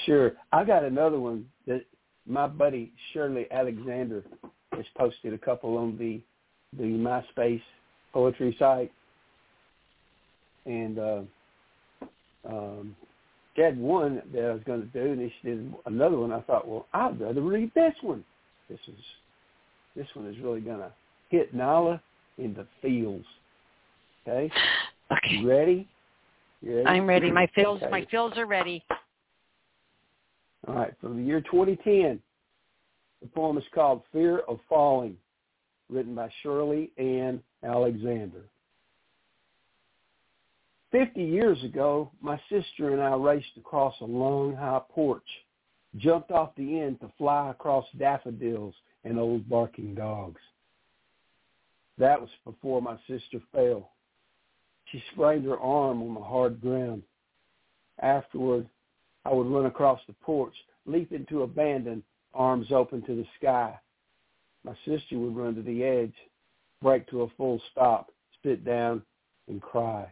Sure. I got another one that my buddy Shirley Alexander has posted a couple on the the MySpace poetry site, and uh, um, she had one that I was going to do, and then she did another one. I thought, well, I'd rather read this one. This is this one is really going to hit Nyla in the fields. Okay. Okay. You ready? You ready? I'm ready. My <clears throat> feels Okay. my feels are ready. All right, from the year 2010, the poem is called Fear of Falling, written by Shirley Ann Alexander. Fifty years ago, my sister and I raced across a long, high porch, jumped off the end to fly across daffodils and old barking dogs. That was before my sister fell. She sprained her arm on the hard ground. Afterward, I would run across the porch, leap into abandon, arms open to the sky. My sister would run to the edge, break to a full stop, sit down, and cry.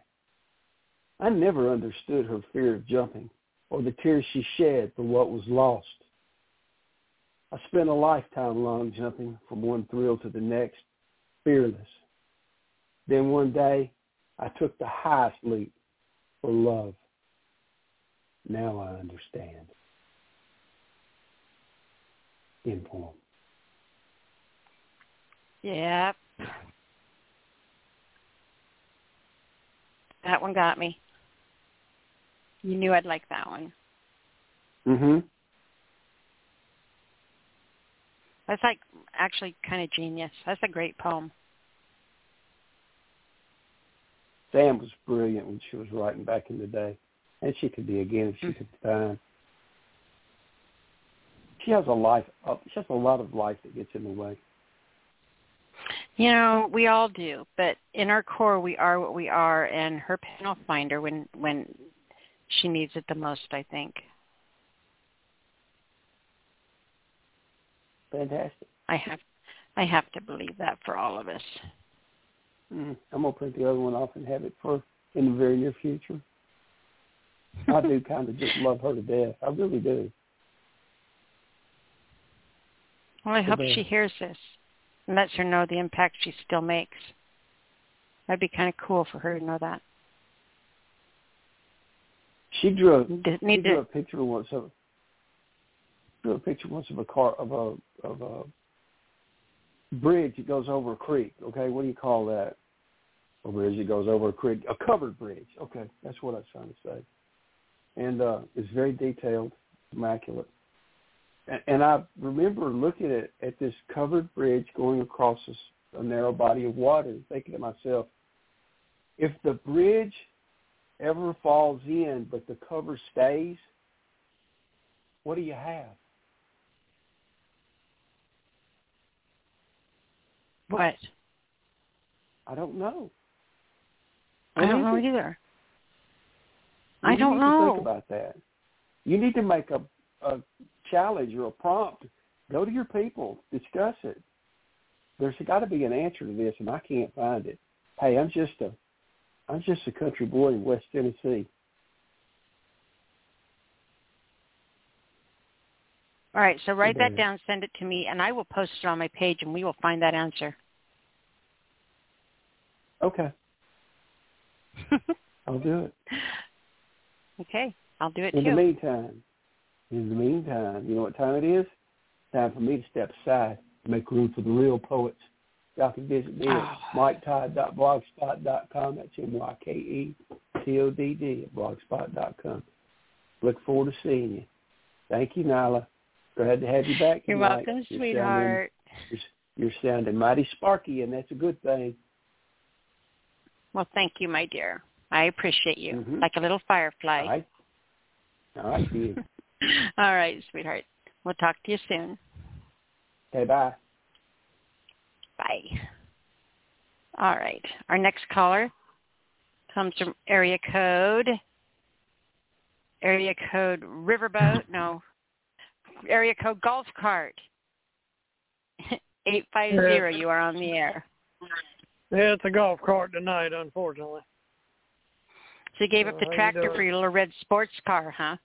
I never understood her fear of jumping or the tears she shed for what was lost. I spent a lifetime long jumping from one thrill to the next, fearless. Then one day, I took the highest leap for love. Now I understand. End poem. Yep. That one got me. You knew I'd like that one. Mm-hmm. That's like actually kind of genius. That's a great poem. Sam was brilliant when she was writing back in the day, and she could be again if she took the time. She has a life. uh, She has a lot of life that gets in the way. You know, we all do, but in our core, we are what we are, and her pen will find her when when she needs it the most. I think. Fantastic. I have, I have to believe that for all of us. Mm. I'm gonna print the other one off and have it for in the very near future. I do <laughs> kind of just love her to death. I really do. Well, I hope she hears this and lets her know the impact she still makes. That'd be kind of cool for her to know that. She drew. A, D- she Need drew a to, picture once of drew a picture once of a car of a of a bridge that goes over a creek. Okay, what do you call that? A bridge that goes over a creek, a covered bridge. Okay, that's what I was trying to say. And uh, it's very detailed, immaculate. And, and I remember looking at at this covered bridge going across this, a narrow body of water, thinking to myself, if the bridge ever falls in, but the cover stays, what do you have? What? I don't know. I don't know it? either. I don't need to know. think about that. You need to make a, a challenge or a prompt. Go to your people, discuss it. There's got to be an answer to this, and I can't find it. Hey, I'm just a, I'm just a country boy in West Tennessee. All right, so write that down, send it to me, and I will post it on my page, and we will find that answer. Okay, <laughs> I'll do it. okay, I'll do it In too. the meantime, in the meantime, you know what time it is? Time for me to step aside and make room for the real poets. Y'all can visit me Oh. at myketodd.blogspot.com. That's M-Y-K-E-T-O-D-D at blogspot.com. Look forward to seeing you. Thank you, Nyla. Glad to have you back. You're tonight. welcome, you're sweetheart. Sounding, you're, you're sounding mighty sparky, and that's a good thing. Well, thank you, my dear. I appreciate you, Mhm. like a little firefly. All right. All right, good. <laughs> All right, sweetheart. We'll talk to you soon. Okay, bye. Bye. All right. Our next caller comes from area code area code riverboat. No. Area code golf cart. <laughs> Eight five zero. You are on the air. Yeah, it's a golf cart tonight, unfortunately. So you gave up the you tractor for your little red sports car, huh?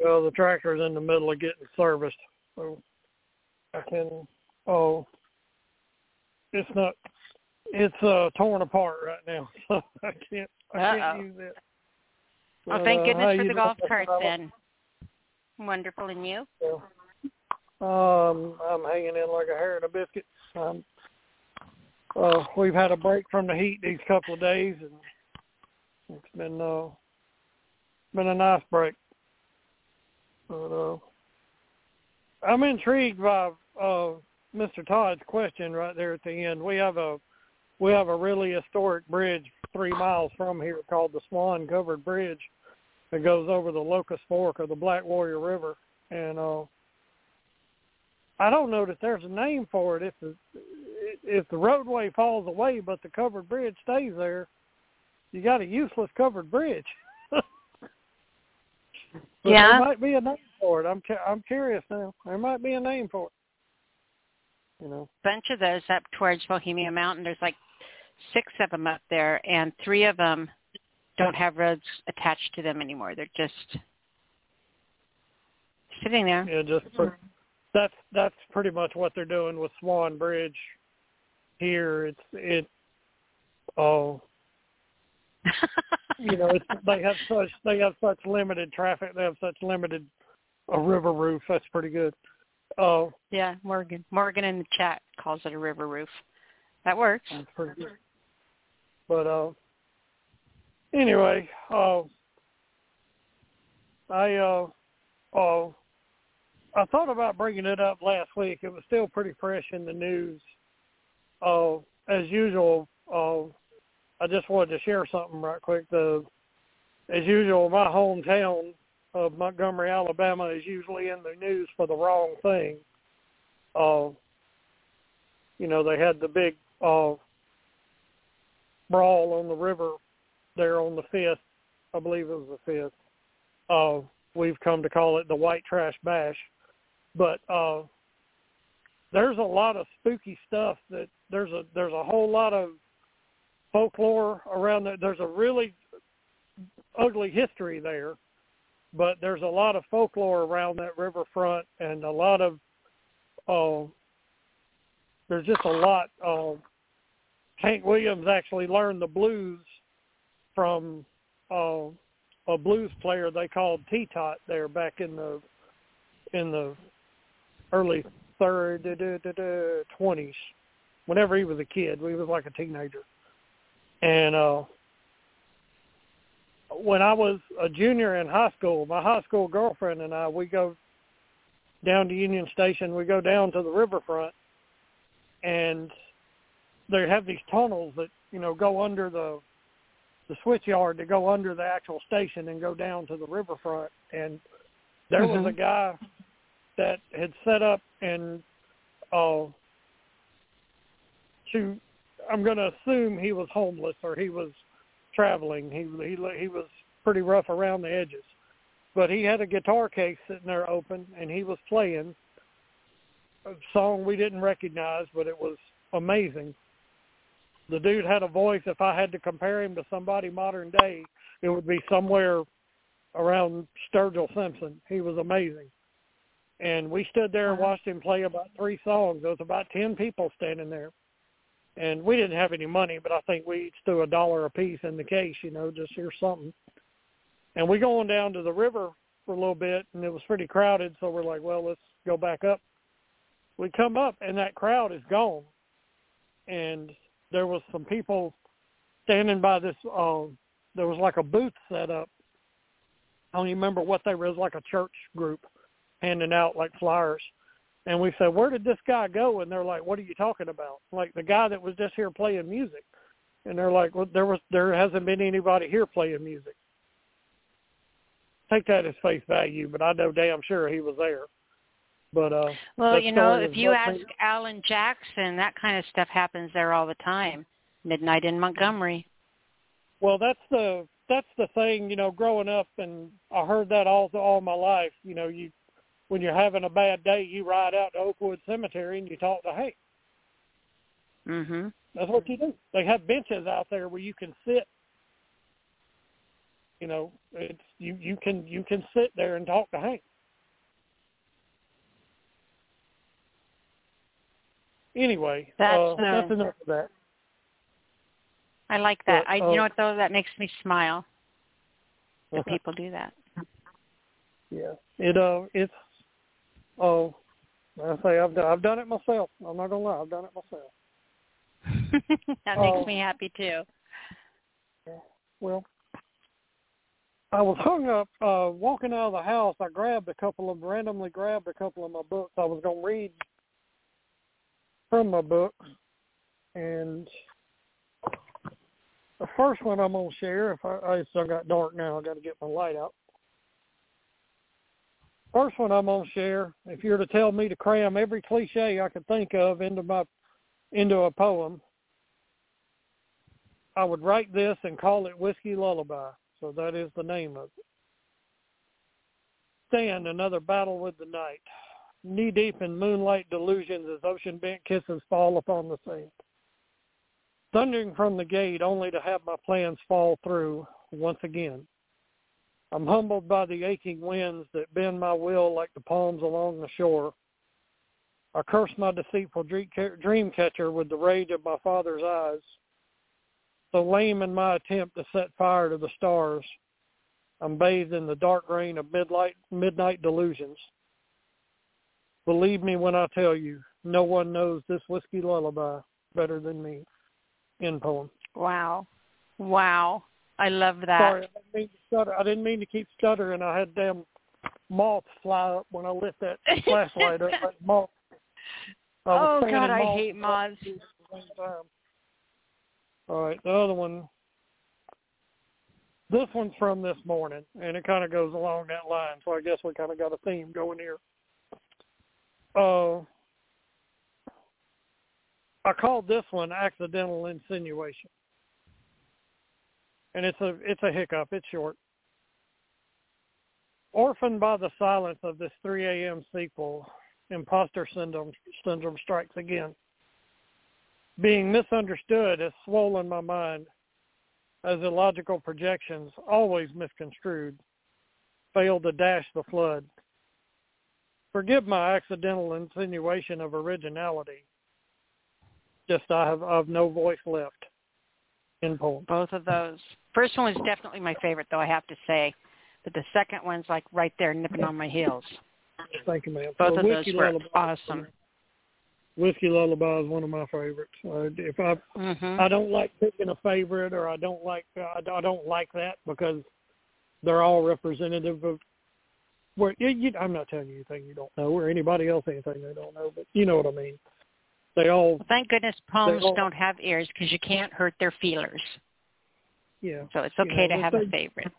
Well, the tractor's in the middle of getting serviced, so I can. Oh, it's not. It's uh torn apart right now, <laughs> so I can't. I Uh-oh. can't use it. Well, thank uh, goodness how for the golf cart then. Wonderful, and you? Um, I'm hanging in like a hair in a biscuit. Um, uh, we've had a break from the heat these couple of days, and it's been uh, been a nice break. But uh, I'm intrigued by uh, Mr. Todd's question right there at the end. We have a we have a really historic bridge three miles from here called the Swan Covered Bridge that goes over the Locust Fork of the Black Warrior River, and uh, I don't know that there's a name for it. If the if the roadway falls away, but the covered bridge stays there, you got a useless covered bridge. <laughs> Yeah. there might be a name for it. I'm I'm curious now. There might be a name for it. You know. bunch of those up towards Bohemia Mountain. There's like six of them up there, and three of them don't have roads attached to them anymore. They're just sitting there. Yeah, just for, that's that's pretty much what they're doing with Swan Bridge here. It's it oh <laughs> you know, it's, they have such they have such limited traffic. They have such limited a river roof. That's pretty good. Oh, yeah, Morgan. Morgan in the chat calls it a river roof. That works. that's pretty good. But uh, anyway, uh, I uh, uh, I thought about bringing it up last week. It was still pretty fresh in the news. Uh, as usual, uh, I just wanted to share something right quick. The as usual, my hometown of Montgomery, Alabama, is usually in the news for the wrong thing. Uh, you know, they had the big uh, brawl on the river there on the fifth. I believe it was the fifth. Uh, we've come to call it the White Trash Bash, but uh, there's a lot of spooky stuff that there's a there's a whole lot of folklore around that. There's a really ugly history there, but there's a lot of folklore around that riverfront and a lot of uh, there's just a lot. Uh, Hank Williams actually learned the blues from uh, a blues player they called T-Tot there back in the in the early third twenties. Whenever he was a kid, he was like a teenager, and uh, when I was a junior in high school, my high school girlfriend and I, we go down to Union Station. We go down to the riverfront, and they have these tunnels that you know go under the the switch yard to go under the actual station and go down to the riverfront. And there was a guy that had set up and uh, to I'm going to assume he was homeless or he was traveling. He he he was pretty rough around the edges, but he had a guitar case sitting there open, and he was playing a song we didn't recognize, but it was amazing. The dude had a voice. If I had to compare him to somebody modern day, it would be somewhere around Sturgill Simpson. He was amazing. And we stood there and watched him play about three songs. There was about ten people standing there and we didn't have any money, but I think we each threw a dollar a piece in the case, you know, just here's something. And we going down to the river for a little bit, and it was pretty crowded, so we're like, well, let's go back up. We come up, and that crowd is gone, and there was some people standing by this. Um, there was like a booth set up, I don't even remember what they were. It was like a church group handing out like flyers. And we said, where did this guy go? And they're like, what are you talking about? Like the guy that was just here playing music. And they're like, well, there was there hasn't been anybody here playing music. Take that as face value, but I know damn sure he was there. But uh well, you know, if you ask Alan Jackson, that kind of stuff happens there all the time. Midnight in Montgomery. Well, that's the that's the thing, you know, growing up and I heard that all all my life, you know, you when you're having a bad day, you ride out to Oakwood Cemetery and you talk to Hank. Mhm. That's what you do. They have benches out there where you can sit. You know, it's you you can you can sit there and talk to Hank. Anyway, that's, uh, uh, that's enough of that. I like that. But, I uh, you know what though that makes me smile. When Okay. <laughs> people do that. Yeah, it uh, it's oh, I say I've done I've done it myself. I'm not gonna lie, I've done it myself. <laughs> that Oh. makes me happy too. Well, I was hung up uh walking out of the house. I grabbed a couple of randomly grabbed a couple of my books. I was gonna read from my books, and the first one I'm gonna share. If I, I still got dark now, I got to get my light out. First one I'm gonna share. If you're to tell me to cram every cliche I could think of into my into a poem, I would write this and call it Whiskey Lullaby. So that is the name of it. Stand another battle with the night, knee deep in moonlight delusions as ocean bent kisses fall upon the sand. Thundering from the gate only to have my plans fall through once again. I'm humbled by the aching winds that bend my will like the palms along the shore. I curse my deceitful dream catcher with the rage of my father's eyes. So lame in my attempt to set fire to the stars, I'm bathed in the dark rain of midnight, midnight delusions. Believe me when I tell you, no one knows this whiskey lullaby better than me. End poem. Wow. Wow. I love that. Sorry, I didn't mean to stutter. I didn't mean to keep stuttering. I had damn moths fly up when I lit that <laughs> flashlight up. Like moth. Oh God, I hate moths. at the same time. All right, the other one. This one's from this morning, and it kind of goes along that line. So I guess we kind of got a theme going here. Uh, I called this one accidental insinuation, and it's a it's a hiccup. It's short. Orphaned by the silence of this 3 a.m. sequel, imposter syndrome syndrome strikes again. Being misunderstood has swollen my mind as illogical projections, always misconstrued, failed to dash the flood. Forgive my accidental insinuation of originality. Just I have I've no voice left. Poem. Both of those. First one was definitely my favorite, though I have to say, but the second one's like right there, nipping on my heels. Thank you, ma'am. Both Well, of those Whiskey were Lullaby- awesome. Whiskey Lullaby is one of my favorites. Uh, if I hmm I don't like picking a favorite, or I don't like I don't- I don't like that because they're all representative of. Where you, you, I'm not telling you anything you don't know, or anybody else anything they don't know, but you know what I mean. They all, Thank goodness poems all- don't have ears because you can't hurt their feelers. yeah, So it's You okay know, to have they- a favorite.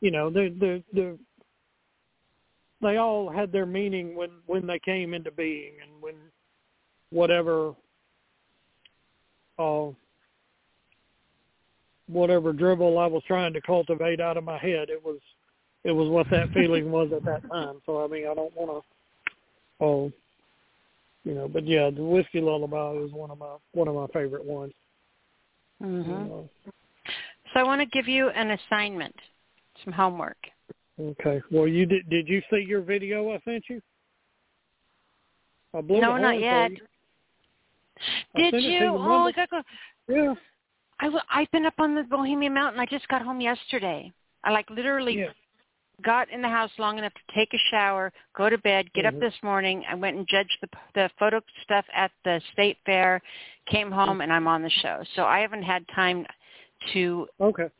you know, they they they they all had their meaning when when they came into being, and when whatever, uh, whatever dribble I was trying to cultivate out of my head, it was it was what that feeling was at that time. So I mean, I don't want to, oh, you know, but yeah, the whiskey lullaby is one of my one of my favorite ones. hmm Uh, So I want to give you an assignment, some homework. okay, well, you did did you see your video I sent you? I blew no, not yet. you. Did sent it to you? Oh, I Monday. got go. Yeah. I w- I've been up on the Bohemian Mountain. I just got home yesterday. I like literally Yeah. Got in the house long enough to take a shower, go to bed, get Mhm. up this morning. I went and judged the the photo stuff at the state fair, came home, and I'm on the show. So I haven't had time to Okay.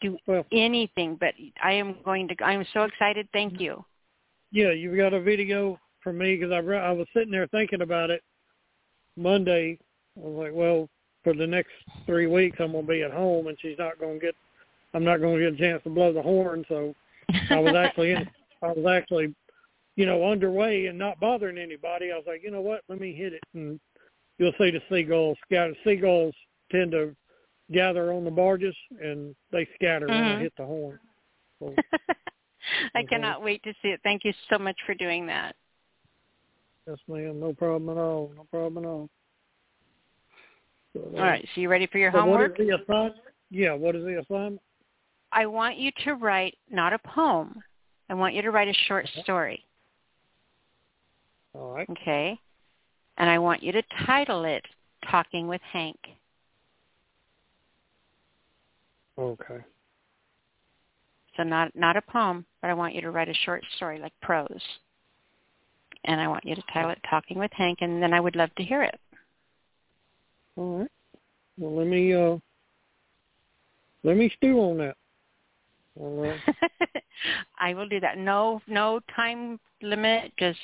do Well, anything, but I am going to. I'm so excited. Thank you. yeah, you've got a video from me because I re- I was sitting there thinking about it Monday. I was like, well, for the next three weeks, I'm gonna be at home, and she's not gonna get. I'm not gonna get a chance to blow the horn, so I was <laughs> actually in. I was actually, you know, underway and not bothering anybody. I was like, you know what? Let me hit it, and you'll see the seagulls scatter. Seagulls tend to gather on the barges, and they scatter when I Mhm. hit the horn. So, <laughs> I Okay. cannot wait to see it. Thank you so much for doing that. yes, ma'am. No problem at all. No problem at all. So, All right. So you ready for your so homework? What is the assignment? Yeah. What is the assignment? I want you to write not a poem. I want you to write a short story. All right. Okay. And I want you to title it Talking with Hank. Okay. So not not a poem, but I want you to write a short story like prose. And I want you to title it Talking with Hank and then I would love to hear it. All right. Well, let me uh, let me stew on that. All right. <laughs> I will do that. No no time limit, just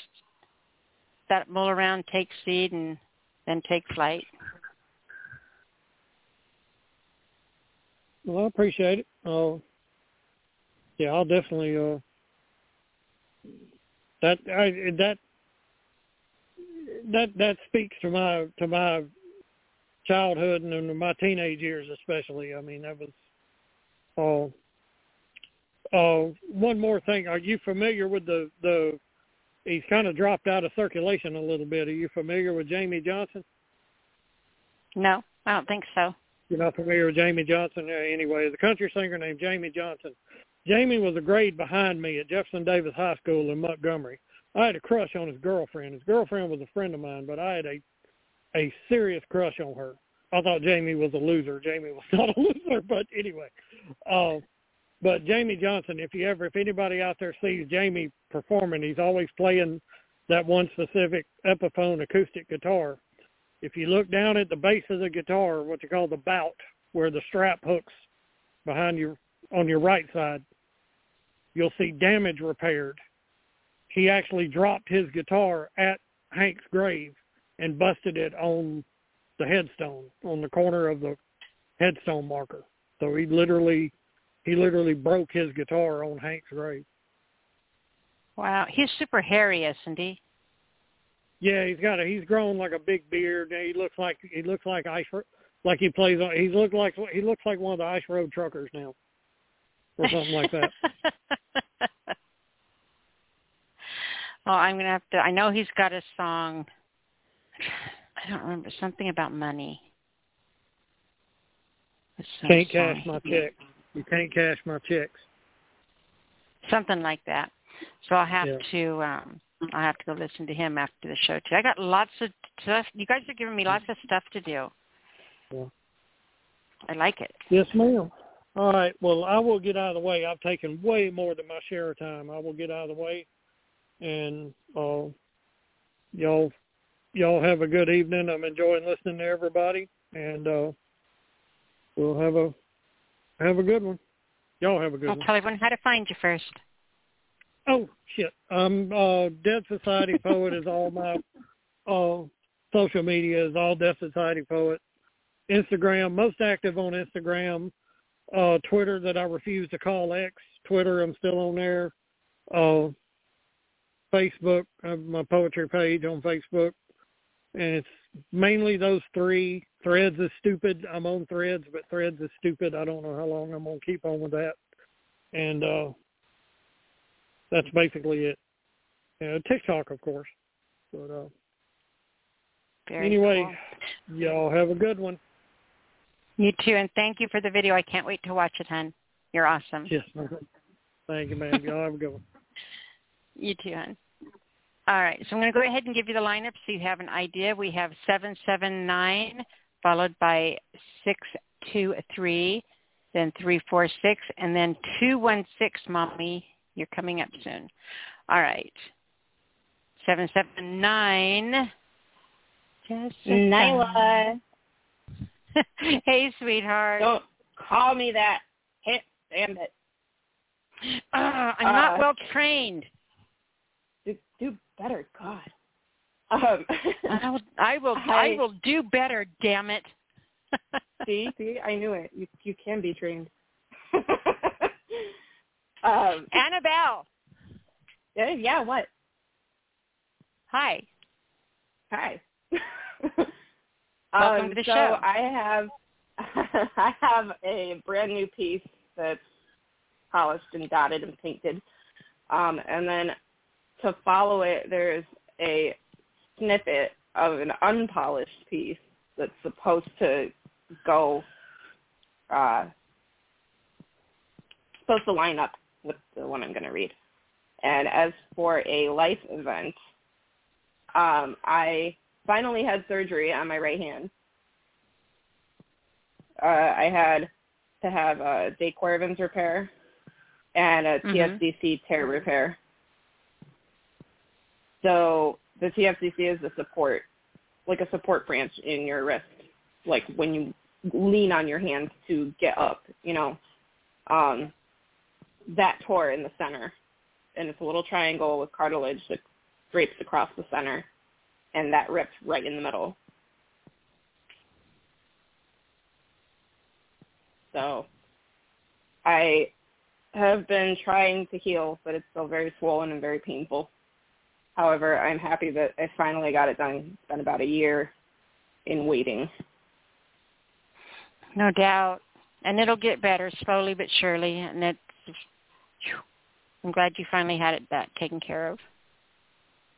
that mull around, take seed and then take flight. Well, I appreciate it. Uh, yeah, I'll definitely. Uh, that I that that that speaks to my to my childhood and to my teenage years, especially. I mean, that was. Uh, uh, one more thing. Are you familiar with the the? He's kind of dropped out of circulation a little bit. Are you familiar with Jamey Johnson? No, I don't think so. You're not familiar with Jamey Johnson? Anyway, the country singer named Jamey Johnson. Jamey was a grade behind me at Jefferson Davis High School in Montgomery. I had a crush on his girlfriend. His girlfriend was a friend of mine, but I had a a serious crush on her. I thought Jamey was a loser. Jamey was <laughs> not a loser, but anyway. Uh, but Jamey Johnson, if you ever, if anybody out there sees Jamey performing, he's always playing that one specific Epiphone acoustic guitar. If you look down at the base of the guitar, what you call the bout, where the strap hooks behind your on your right side, you'll see damage repaired. He actually dropped his guitar at Hank's grave and busted it on the headstone, on the corner of the headstone marker. So he literally he literally broke his guitar on Hank's grave. Wow. He's super hairy, isn't he? Yeah, he's got a he's grown like a big beard. He looks like he looks like ice like he plays on he's looked like he looks like one of the ice road truckers now. Or something like that. <laughs> well, I'm gonna have to. I know he's got a song. I don't remember something about money. Can't cash my he- checks. You can't cash my checks. Something like that. So I'll have Yeah. to. um I'll have to go listen to him after the show too. I got lots of stuff. You guys are giving me lots of stuff to do. Yeah. I like it. Yes, ma'am. All right. Well, I will get out of the way. I've taken way more than my share of time. I will get out of the way, and uh, y'all, y'all have a good evening. I'm enjoying listening to everybody, and uh, we'll have a have a good one. Y'all have a good I'll one. tell everyone how to find you first. Oh shit. Um uh Dead Society Poet is all my uh social media is all Dead Society Poet. Instagram, most active on Instagram. Uh Twitter that I refuse to call X. Twitter I'm still on there. Uh Facebook, I have my poetry page on Facebook. And it's mainly those three. Threads is stupid. I'm on threads, but threads is stupid. I don't know how long I'm gonna keep on with that. And uh that's basically it. Yeah, TikTok, of course. But uh, Very anyway, cool. y'all have a good one. You too, and thank you for the video. I can't wait to watch it, hon. You're awesome. Yes, thank you, man. Y'all have a good one. <laughs> You too, hon. All right, so I'm going to go ahead and give you the lineup so you have an idea. We have 779 followed by 623, then 346, and then 216, Mommy. You're coming up soon. All right. 779. Jessica. Nyla, <laughs> hey, sweetheart. don't call me that. Hit Damn it. Uh, I'm not Uh, well trained. Do, do better, God. Um, I <laughs> will. <laughs> I will. I, I- will do better. Damn it. <laughs> see, see, I knew it. You you can be trained. um, Annabelle. yeah, yeah, what? Hi. Hi. Welcome um, to the so show. I have I have a brand new piece that's polished and dotted and painted. Um, and then to follow it, there's a snippet of an unpolished piece that's supposed to go uh, supposed to line up with the one I'm going to read. And as for a life event, um, I finally had surgery on my right hand. Uh, I had to have a de Quervain's repair and a Mhm. TFCC tear repair. So the TFCC is the support, like a support branch in your wrist, like when you lean on your hands to get up, you know. Um, that tore in the center, and it's a little triangle with cartilage that drapes across the center, and that ripped right in the middle. So I have been trying to heal, but it's still very swollen and very painful. However, I'm happy that I finally got it done. It's been about a year in waiting. No doubt. And it'll get better slowly but surely. And it's. I'm glad you finally had it that taken care of.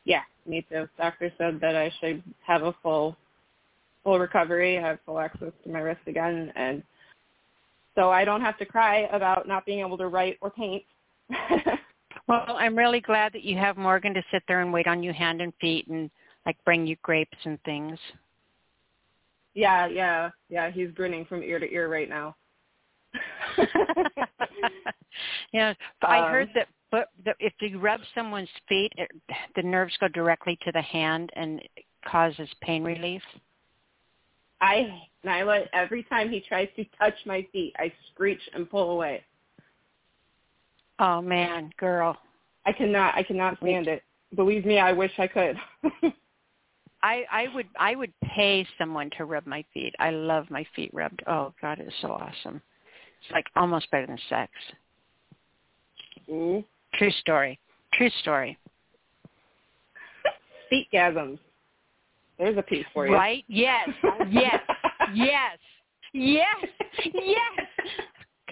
Yeah, me too. Doctor said that I should have a full full recovery, have full access to my wrist again, and so I don't have to cry about not being able to write or paint. <laughs> Well, I'm really glad that you have Morgan to sit there and wait on you hand and feet and like bring you grapes and things. yeah, yeah, yeah. He's grinning from ear to ear right now. <laughs> yeah, but I heard Um, that but that if you rub someone's feet, it, the nerves go directly to the hand and it causes pain relief. I Nyla, every time he tries to touch my feet, I screech and pull away. Oh man, girl. I cannot I cannot stand it. Believe me, I wish I could. <laughs> I I would I would pay someone to rub my feet. I love my feet rubbed. Oh god, it's so awesome. It's like almost better than sex. Ooh. True story. True story. <laughs> Feetgasms. There's a piece for you. Right? Yes. <laughs> Yes. yes. Yes. Yes.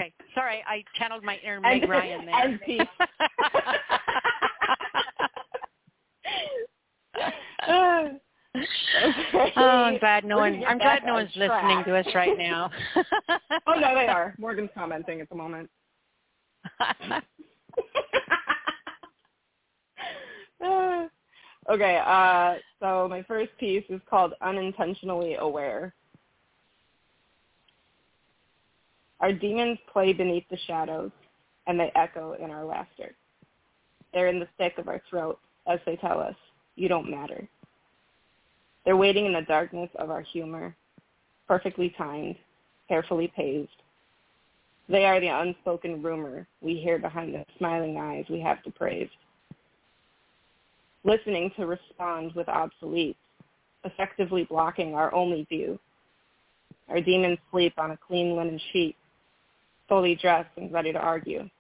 Okay. Sorry, I channeled my inner Meg Ryan there. and peace. <laughs> okay. oh, I'm glad no one. I'm glad no on one's listening to us right now. <laughs> oh no, they are. Morgan's commenting at the moment. <laughs> Okay, uh, so my first piece is called Unintentionally Aware. Our demons play beneath the shadows, and they echo in our laughter. They're in the thick of our throat as they tell us, you don't matter. They're waiting in the darkness of our humor, perfectly timed, carefully paved. They are the unspoken rumor we hear behind the smiling eyes we have to praise. Listening to respond with obsolete, effectively blocking our only view. Our demons sleep on a clean linen sheet, fully dressed and ready to argue.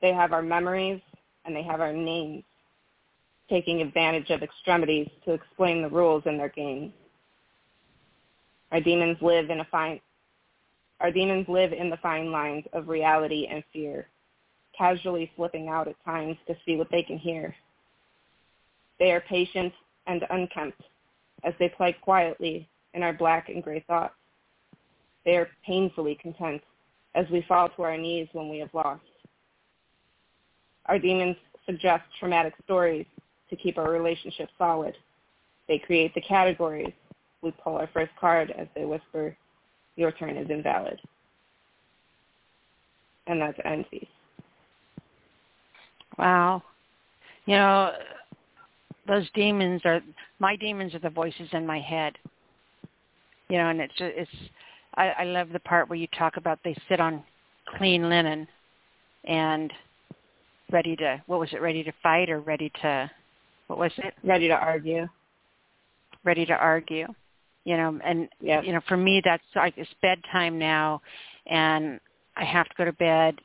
They have our memories and they have our names, taking advantage of extremities to explain the rules in their game. Our demons live in a fine our demons live in the fine lines of reality and fear, casually slipping out at times to see what they can hear. They are patient and unkempt as they play quietly in our black and gray thoughts. They are painfully content as we fall to our knees when we have lost. Our demons suggest traumatic stories to keep our relationship solid. They create the categories. We pull our first card as they whisper, your turn is invalid. And that's piece. Wow. You know, those demons are my demons are the voices in my head. You know, and it's it's I, I love the part where you talk about they sit on clean linen and ready to what was it ready to fight or ready to what was it Ready to argue. ready to argue you know and Yep. you know for me that's like it's bedtime now and i have to go to bed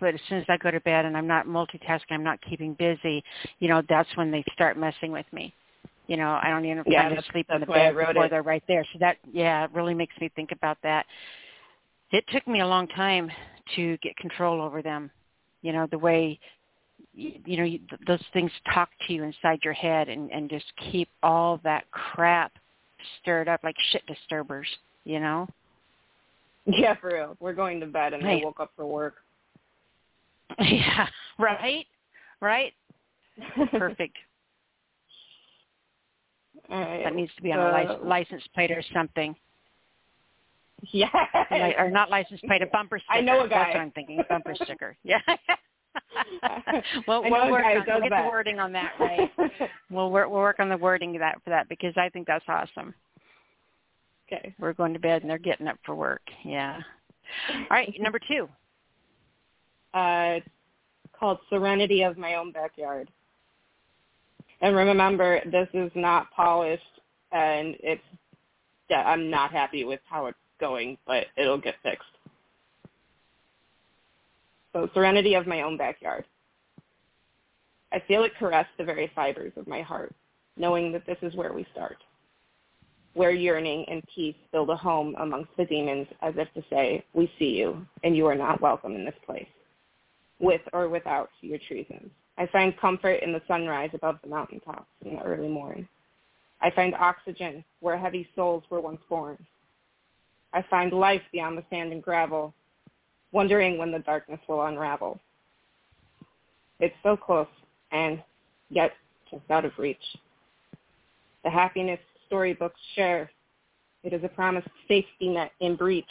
but as soon as i go to bed and i'm not multitasking i'm not keeping busy you know that's when they start messing with me you know i don't even Yeah, time to sleep in the that's why I bed before it. they're right there so that yeah it really makes me think about that it took me a long time to get control over them you know the way you, know those things talk to you inside your head and and just keep all that crap stirred up like shit disturbers you know Yeah, for real. We're going to bed, and Right. I woke up for work. <laughs> yeah right right <laughs> perfect right. that needs to be on a lic- So- license plate or something Yeah. Or not license plate a bumper sticker I know a guy. that's what i'm thinking a bumper sticker <laughs> yeah <laughs> well we'll work guy on, we'll get that. the wording on that right <laughs> we'll work we'll work on the wording of that for that because i think that's awesome okay. we're going to bed and they're getting up for work. Yeah. All right, number two. Uh, called Serenity of My Own Backyard. And remember, this is not polished, and it's yeah, I'm not happy with how it's going, but it'll get fixed. So Serenity of My Own Backyard. I feel it caress the very fibers of my heart, knowing that this is where we start. Where yearning and peace build a home amongst the demons as if to say, we see you, and you are not welcome in this place with or without your treasons. I find comfort in the sunrise above the mountaintops in the early morn. I find oxygen where heavy souls were once born. I find life beyond the sand and gravel, wondering when the darkness will unravel. It's so close and yet just out of reach. The happiness storybooks share. It is a promised safety net in breach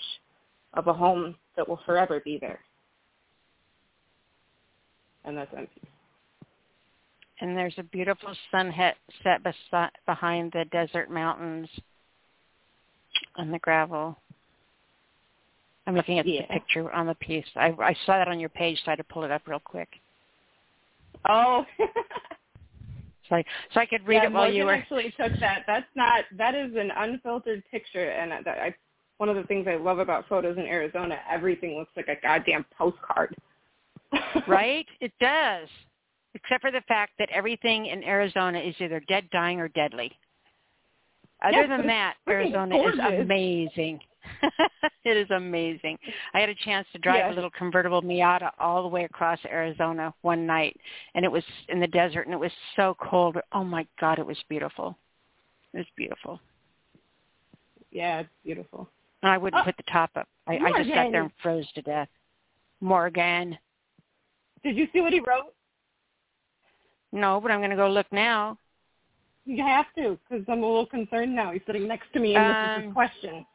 of a home that will forever be there and that's empty. And there's a beautiful sunset set besi- behind the desert mountains on the gravel. I'm looking at Yeah. the picture on the piece. I, I saw that on your page, so I had to pull it up real quick. Oh, <laughs> So I, so I could read yeah, it while Morgan you were. actually took that. That's not. That is an unfiltered picture, and that I. One of the things I love about photos in Arizona, everything looks like a goddamn postcard. <laughs> right? It does. Except for the fact that everything in Arizona is either dead, dying, or deadly. Other than that, Arizona gorgeous. is amazing. <laughs> it is amazing. I had a chance to drive Yeah. a little convertible Miata all the way across Arizona one night, and it was in the desert, and it was so cold. Oh my God, it was beautiful. It was beautiful. yeah, it's beautiful. And I wouldn't Oh, put the top up. I, I just sat there and froze to death. Morgan. Did you see what he wrote? No, but I'm going to go look now. You have to, because I'm a little concerned now. He's sitting next to me, and this is Um, his question.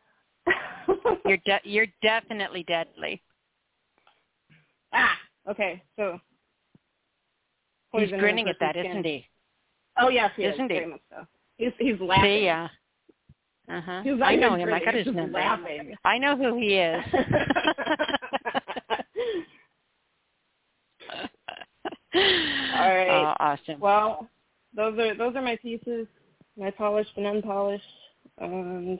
<laughs> You're de- you're definitely deadly. ah, okay. So He's grinning at that, isn't he? Oh yes, he is, Isn't he? very much so. He's he's laughing. See, yeah. Uh huh. He I know him. I got his number. laughing. I know who he is. <laughs> All right. Oh, awesome. Well, those are those are my pieces, my polished and unpolished. And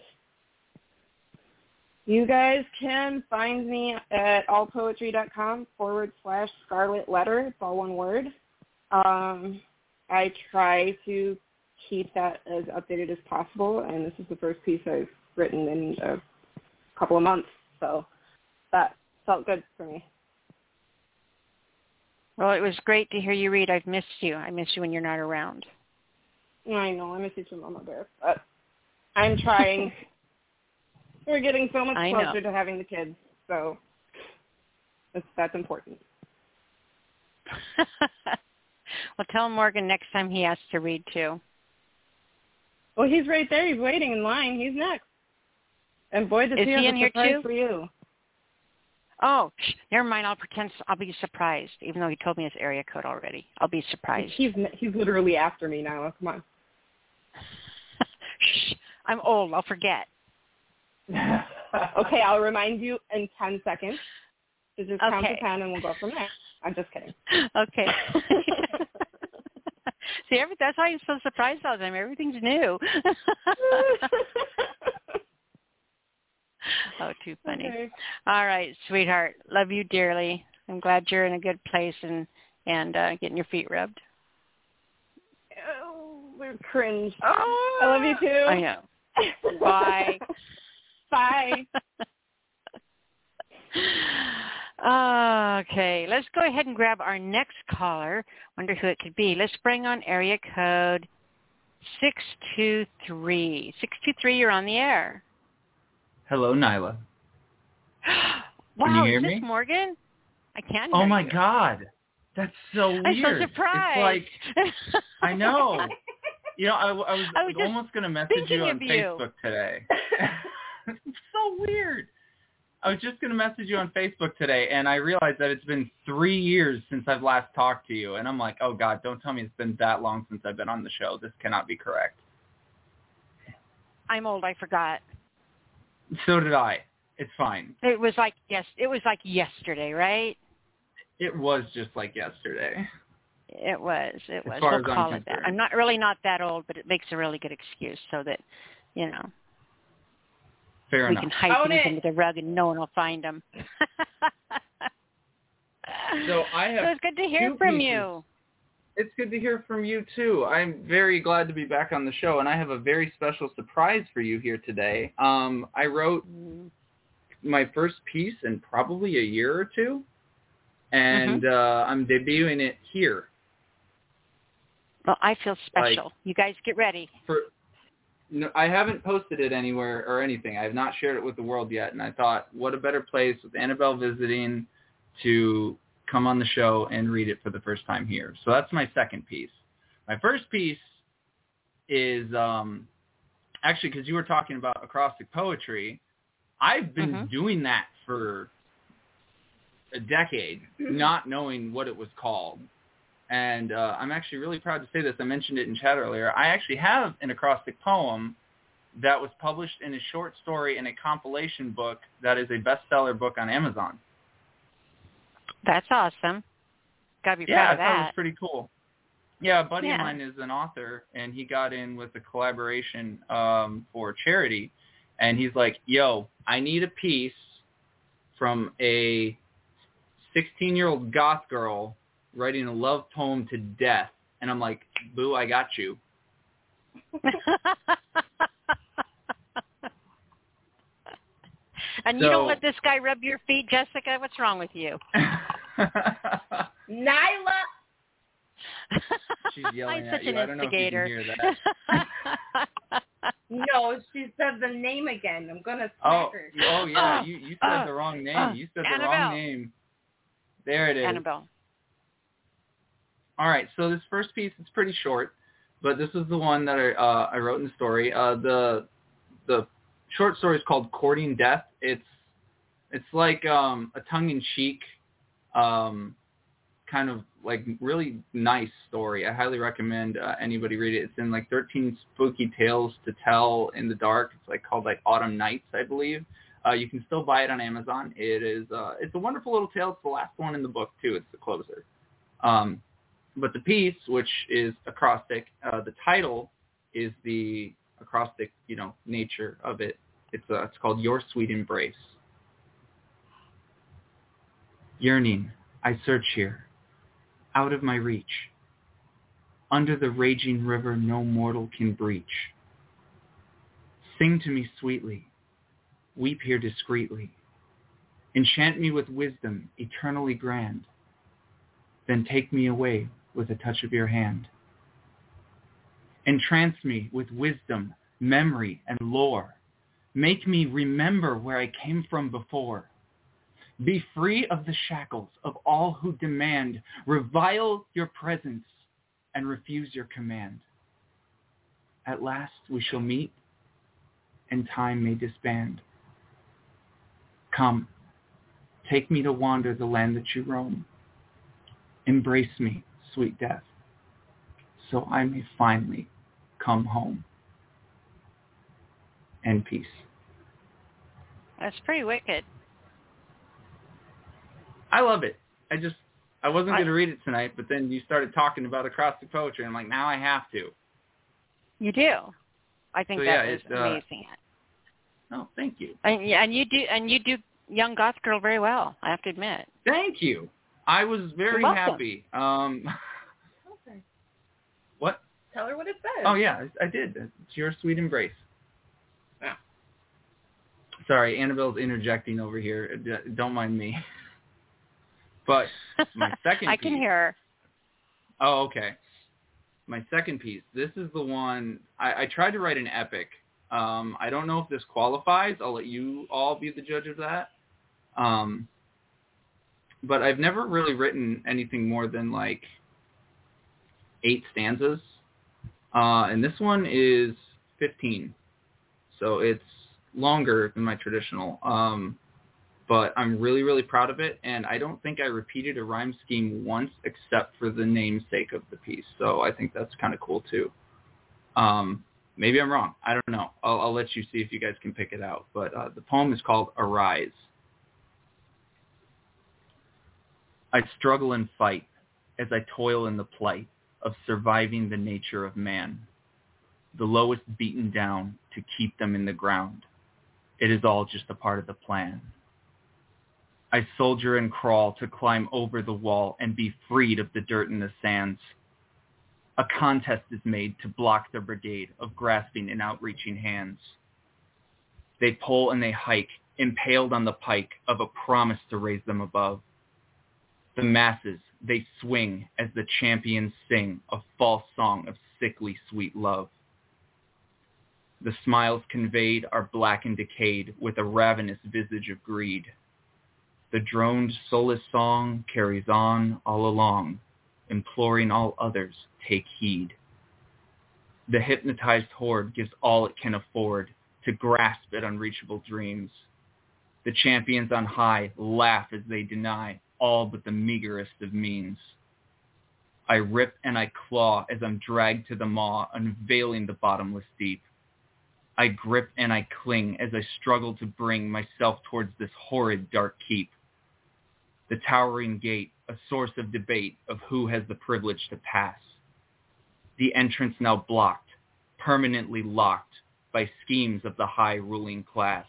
you guys can find me at allpoetry.com forward slash scarlet letter. It's all one word. Um, I try to keep that as updated as possible, and this is the first piece I've written in a couple of months, so that felt good for me. Well, it was great to hear you read. I've missed you. I miss you when you're not around. I know, I miss you too, Mama Bear, but I'm trying. <laughs> We're getting so much closer to having the kids, so that's, that's important. <laughs> well, tell Morgan next time he has to read too. Well, he's right there. He's waiting in line. He's next. And boy, does Is he he have a surprise for you. Oh, shh, never mind. I'll pretend I'll be surprised, even though he told me his area code already. I'll be surprised. He's he's literally after me now. Come on. <laughs> Shh, I'm old. I'll forget. <laughs> okay, I'll remind you in ten seconds. So just count Okay. to ten and we'll go from there. I'm just kidding. <laughs> Okay. See, every, that's why I'm so surprised all the time. Everything's new. <laughs> oh, too funny. Okay. All right, sweetheart. Love you dearly. I'm glad you're in a good place and and uh, getting your feet rubbed. Oh, we're cringe. I love you too. I know. Bye. <laughs> Bye. <laughs> okay, let's go ahead and grab our next caller. Wonder who it could be. Let's bring on area code 623. 623, you're on the air. Hello, Nyla. wow, you hear is this me? Morgan? I can Oh my you. God, that's so weird. I'm so surprised. It's like I <laughs> know. You know, I, I was, I was almost going to message you on of you. Facebook today. <laughs> it's so weird. I was just going to message you on Facebook today, and I realized that it's been three years since I've last talked to you, and I'm like, oh God, don't tell me it's been that long since I've been on the show. This cannot be correct. I'm old. I forgot. So did I. It's fine. It was like yes. It was like yesterday, right? It was just like yesterday. It was. It As was. far We'll as I'm call it that. I'm not really not that old, but it makes a really good excuse so that you know Fair we enough. can hide Own things it. under the rug and no one will find them. <laughs> So I have So it's good to hear from pieces. you. It's good to hear from you too. I'm very glad to be back on the show, and I have a very special surprise for you here today. Um, I wrote Mm, my first piece in probably a year or two, and Mm-hmm. uh, I'm debuting it here. Well, I feel special. you guys get ready. For no, I haven't posted it anywhere or anything. I have not shared it with the world yet, and I thought, what a better place with Annabelle visiting to come on the show and read it for the first time here. So that's my second piece. My first piece is um, actually because you were talking about acrostic poetry. I've been Mhm. doing that for a decade, not knowing what it was called. And uh, I'm actually really proud to say this. I mentioned it in chat earlier. I actually have an acrostic poem that was published in a short story in a compilation book that is a bestseller book on Amazon. That's awesome. Got to be yeah, proud I of thought it was pretty cool. Yeah, a buddy Yeah. of mine is an author, and he got in with a collaboration um, for charity. And he's like, "Yo, I need a piece from a 16-year-old goth girl writing a love poem to death." And I'm like, "Boo, I got you." <laughs> and you don't let this guy rub your feet, Jessica? What's wrong with you? Nyla. She's yelling I'm at such you. an I don't know if you can instigator. hear that. <laughs> No, she said the name again. I'm gonna Oh, smack her. oh yeah, Oh, you you said oh, the wrong name. oh, you said the Annabelle. wrong name. There it is. Annabelle. All right, so this first piece is pretty short, but this is the one that I uh, I wrote in the story. Uh, the the short story is called "Courting Death." It's it's like um, a tongue-in-cheek, um, kind of like really nice story. I highly recommend uh, anybody read it. It's in like 13 spooky tales to tell in the dark. It's like called like Autumn Nights, I believe. Uh, you can still buy it on Amazon. It is uh, it's a wonderful little tale. It's the last one in the book too. It's the closer. Um, but the piece, which is acrostic, uh, the title is the acrostic, you know, nature of it. It's uh, it's called Your Sweet Embrace. Yearning, I search here, out of my reach. Under the raging river no mortal can breach. Sing to me sweetly, weep here discreetly. Enchant me with wisdom eternally grand. Then take me away with a touch of your hand. Entrance me with wisdom, memory, and lore. Make me remember where I came from before. Be free of the shackles of all who demand, revile your presence, and refuse your command. At last we shall meet, and time may disband. Come, take me to wander the land that you roam. Embrace me, sweet death, so I may finally come home. And peace. That's pretty wicked. I love it. I just I wasn't going to read it tonight, but then you started talking about acrostic poetry. I'm like, now I have to. You do. I think So, that yeah, is uh, amazing. Oh, thank you. And, yeah, and you do and you do young goth girl very well. I have to admit. Thank you. I was very happy. Um? <laughs> Tell her what it says. Oh yeah, I, I did. It's your sweet embrace. Yeah. Sorry, Annabelle's interjecting over here. Don't mind me. But my <laughs> second I can hear. her. Oh, okay. My second piece. This is the one I, I tried to write an epic. Um, I don't know if this qualifies. I'll let you all be the judge of that. Um, but I've never really written anything more than like eight stanzas, uh, and this one is fifteen, so it's longer than my traditional. Um, but I'm really, really proud of it, and I don't think I repeated a rhyme scheme once except for the namesake of the piece. So I think that's kind of cool too. Um, maybe I'm wrong. I don't know. I'll, I'll let you see if you guys can pick it out. But uh, the poem is called Arise. I struggle and fight as I toil in the plight of surviving the nature of man, the lowest beaten down to keep them in the ground. It is all just a part of the plan. I soldier and crawl to climb over the wall and be freed of the dirt and the sands. A contest is made to block the brigade of grasping and outreaching hands. They pull and they hike, impaled on the pike of a promise to raise them above. The masses, they swing as the champions sing a false song of sickly sweet love. The smiles conveyed are black and decayed with a ravenous visage of greed. The droned soulless song carries on all along, imploring all others take heed. The hypnotized horde gives all it can afford to grasp at unreachable dreams. The champions on high laugh as they deny all but the meagerest of means. I rip and I claw as I'm dragged to the maw, unveiling the bottomless deep. I grip and I cling as I struggle to bring myself towards this horrid dark keep. The towering gate, a source of debate of who has the privilege to pass. The entrance now blocked, permanently locked by schemes of the high ruling class.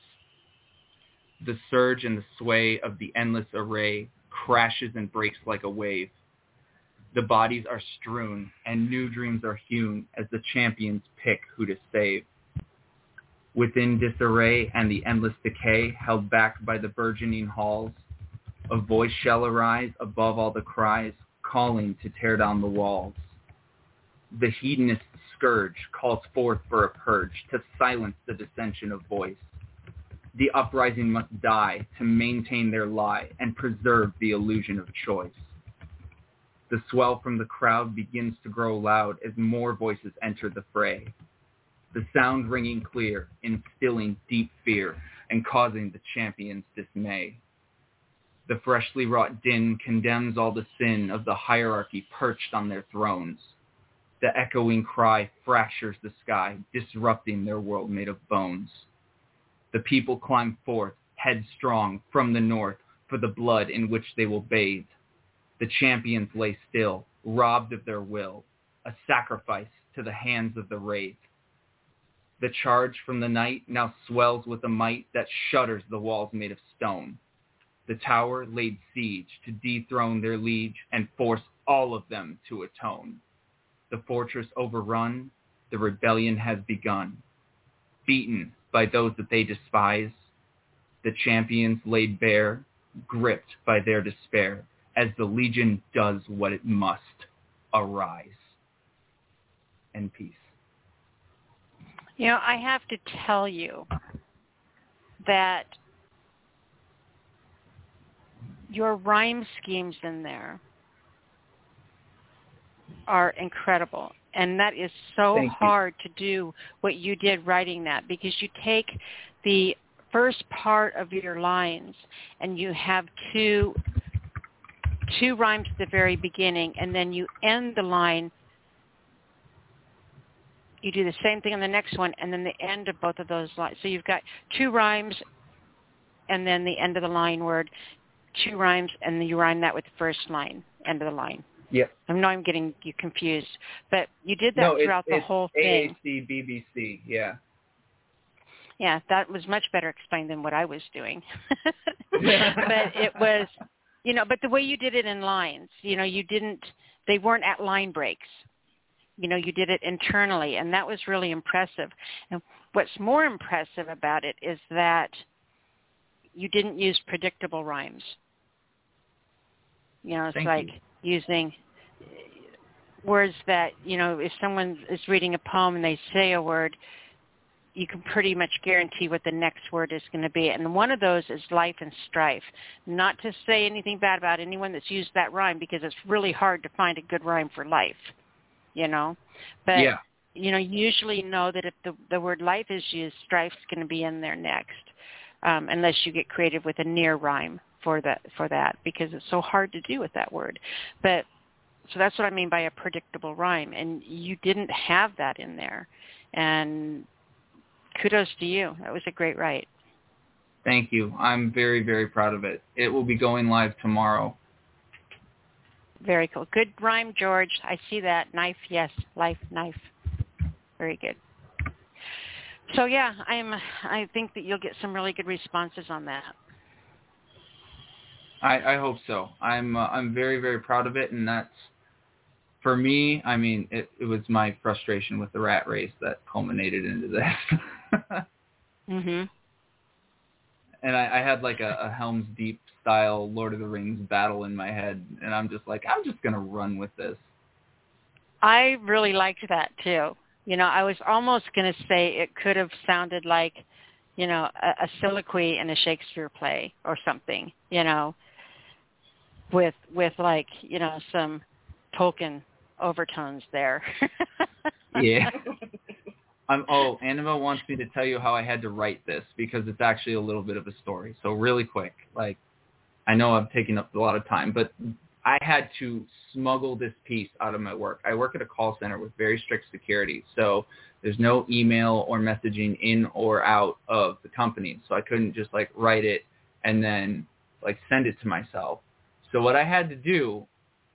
The surge and the sway of the endless array crashes and breaks like a wave. The bodies are strewn and new dreams are hewn as the champions pick who to save. Within disarray and the endless decay held back by the burgeoning halls, a voice shall arise above all the cries, calling to tear down the walls. The hedonist scourge calls forth for a purge to silence the dissension of voice. The uprising must die to maintain their lie and preserve the illusion of choice. The swell from the crowd begins to grow loud as more voices enter the fray. The sound ringing clear, instilling deep fear and causing the champions dismay. The freshly wrought din condemns all the sin of the hierarchy perched on their thrones. The echoing cry fractures the sky, disrupting their world made of bones. The people climb forth, headstrong, from the north, for the blood in which they will bathe. The champions lay still, robbed of their will, a sacrifice to the hands of the wraith. The charge from the night now swells with a might that shudders the walls made of stone. The tower laid siege to dethrone their liege and force all of them to atone. The fortress overrun, the rebellion has begun. Beaten by those that they despise, the champions laid bare, gripped by their despair, as the legion does what it must, arise. And peace. You know, I have to tell you that your rhyme schemes in there are incredible. And that is so Thank you. hard to do what you did writing that because you take the first part of your lines and you have two two rhymes at the very beginning and then you end the line you do the same thing on the next one and then the end of both of those lines. So you've got two rhymes and then the end of the line word two rhymes, and then you rhyme that with the first line, end of the line. Yep. I know I'm getting you confused, but you did that no, throughout the whole thing. AAC BBC. Yeah. Yeah, that was much better explained than what I was doing. <laughs> but it was, you know, but the way you did it in lines, you know, you didn't, they weren't at line breaks. You know, you did it internally, and that was really impressive. And what's more impressive about it is that you didn't use predictable rhymes. You know, it's Thank like you. Using words that, you know, if someone is reading a poem and they say a word, you can pretty much guarantee what the next word is going to be. And one of those is life and strife. Not to say anything bad about anyone that's used that rhyme because it's really hard to find a good rhyme for life, you know. But yeah. you know, you usually know that if the the word life is used, strife's going to be in there next. Um, unless you get creative with a near rhyme for that for that because it's so hard to do with that word. But so that's what I mean by a predictable rhyme and you didn't have that in there. And kudos to you. That was a great write. Thank you. I'm very, very proud of it. It will be going live tomorrow. Very cool. Good rhyme, George. I see that. Knife, yes. Life, knife. Very good. So yeah, I'm. I think that you'll get some really good responses on that. I, I hope so. I'm uh, I'm very very proud of it, and that's for me. I mean, it, it was my frustration with the rat race that culminated into this. <laughs> Mhm. and I, I had like a, a Helm's Deep style Lord of the Rings battle in my head, and I'm just like, I'm just gonna run with this. I really liked that too. You know, I was almost going to say it could have sounded like, you know, a, a soliloquy in a Shakespeare play or something. You know, with with like you know some Tolkien overtones there. <laughs> Yeah. <laughs> I'm, oh, Annabelle wants me to tell you how I had to write this because it's actually a little bit of a story. So really quick, like I know I'm taking up a lot of time, but I had to smuggle this piece out of my work. I work at a call center with very strict security, so there's no email or messaging in or out of the company. So I couldn't just like write it and then like send it to myself. So what I had to do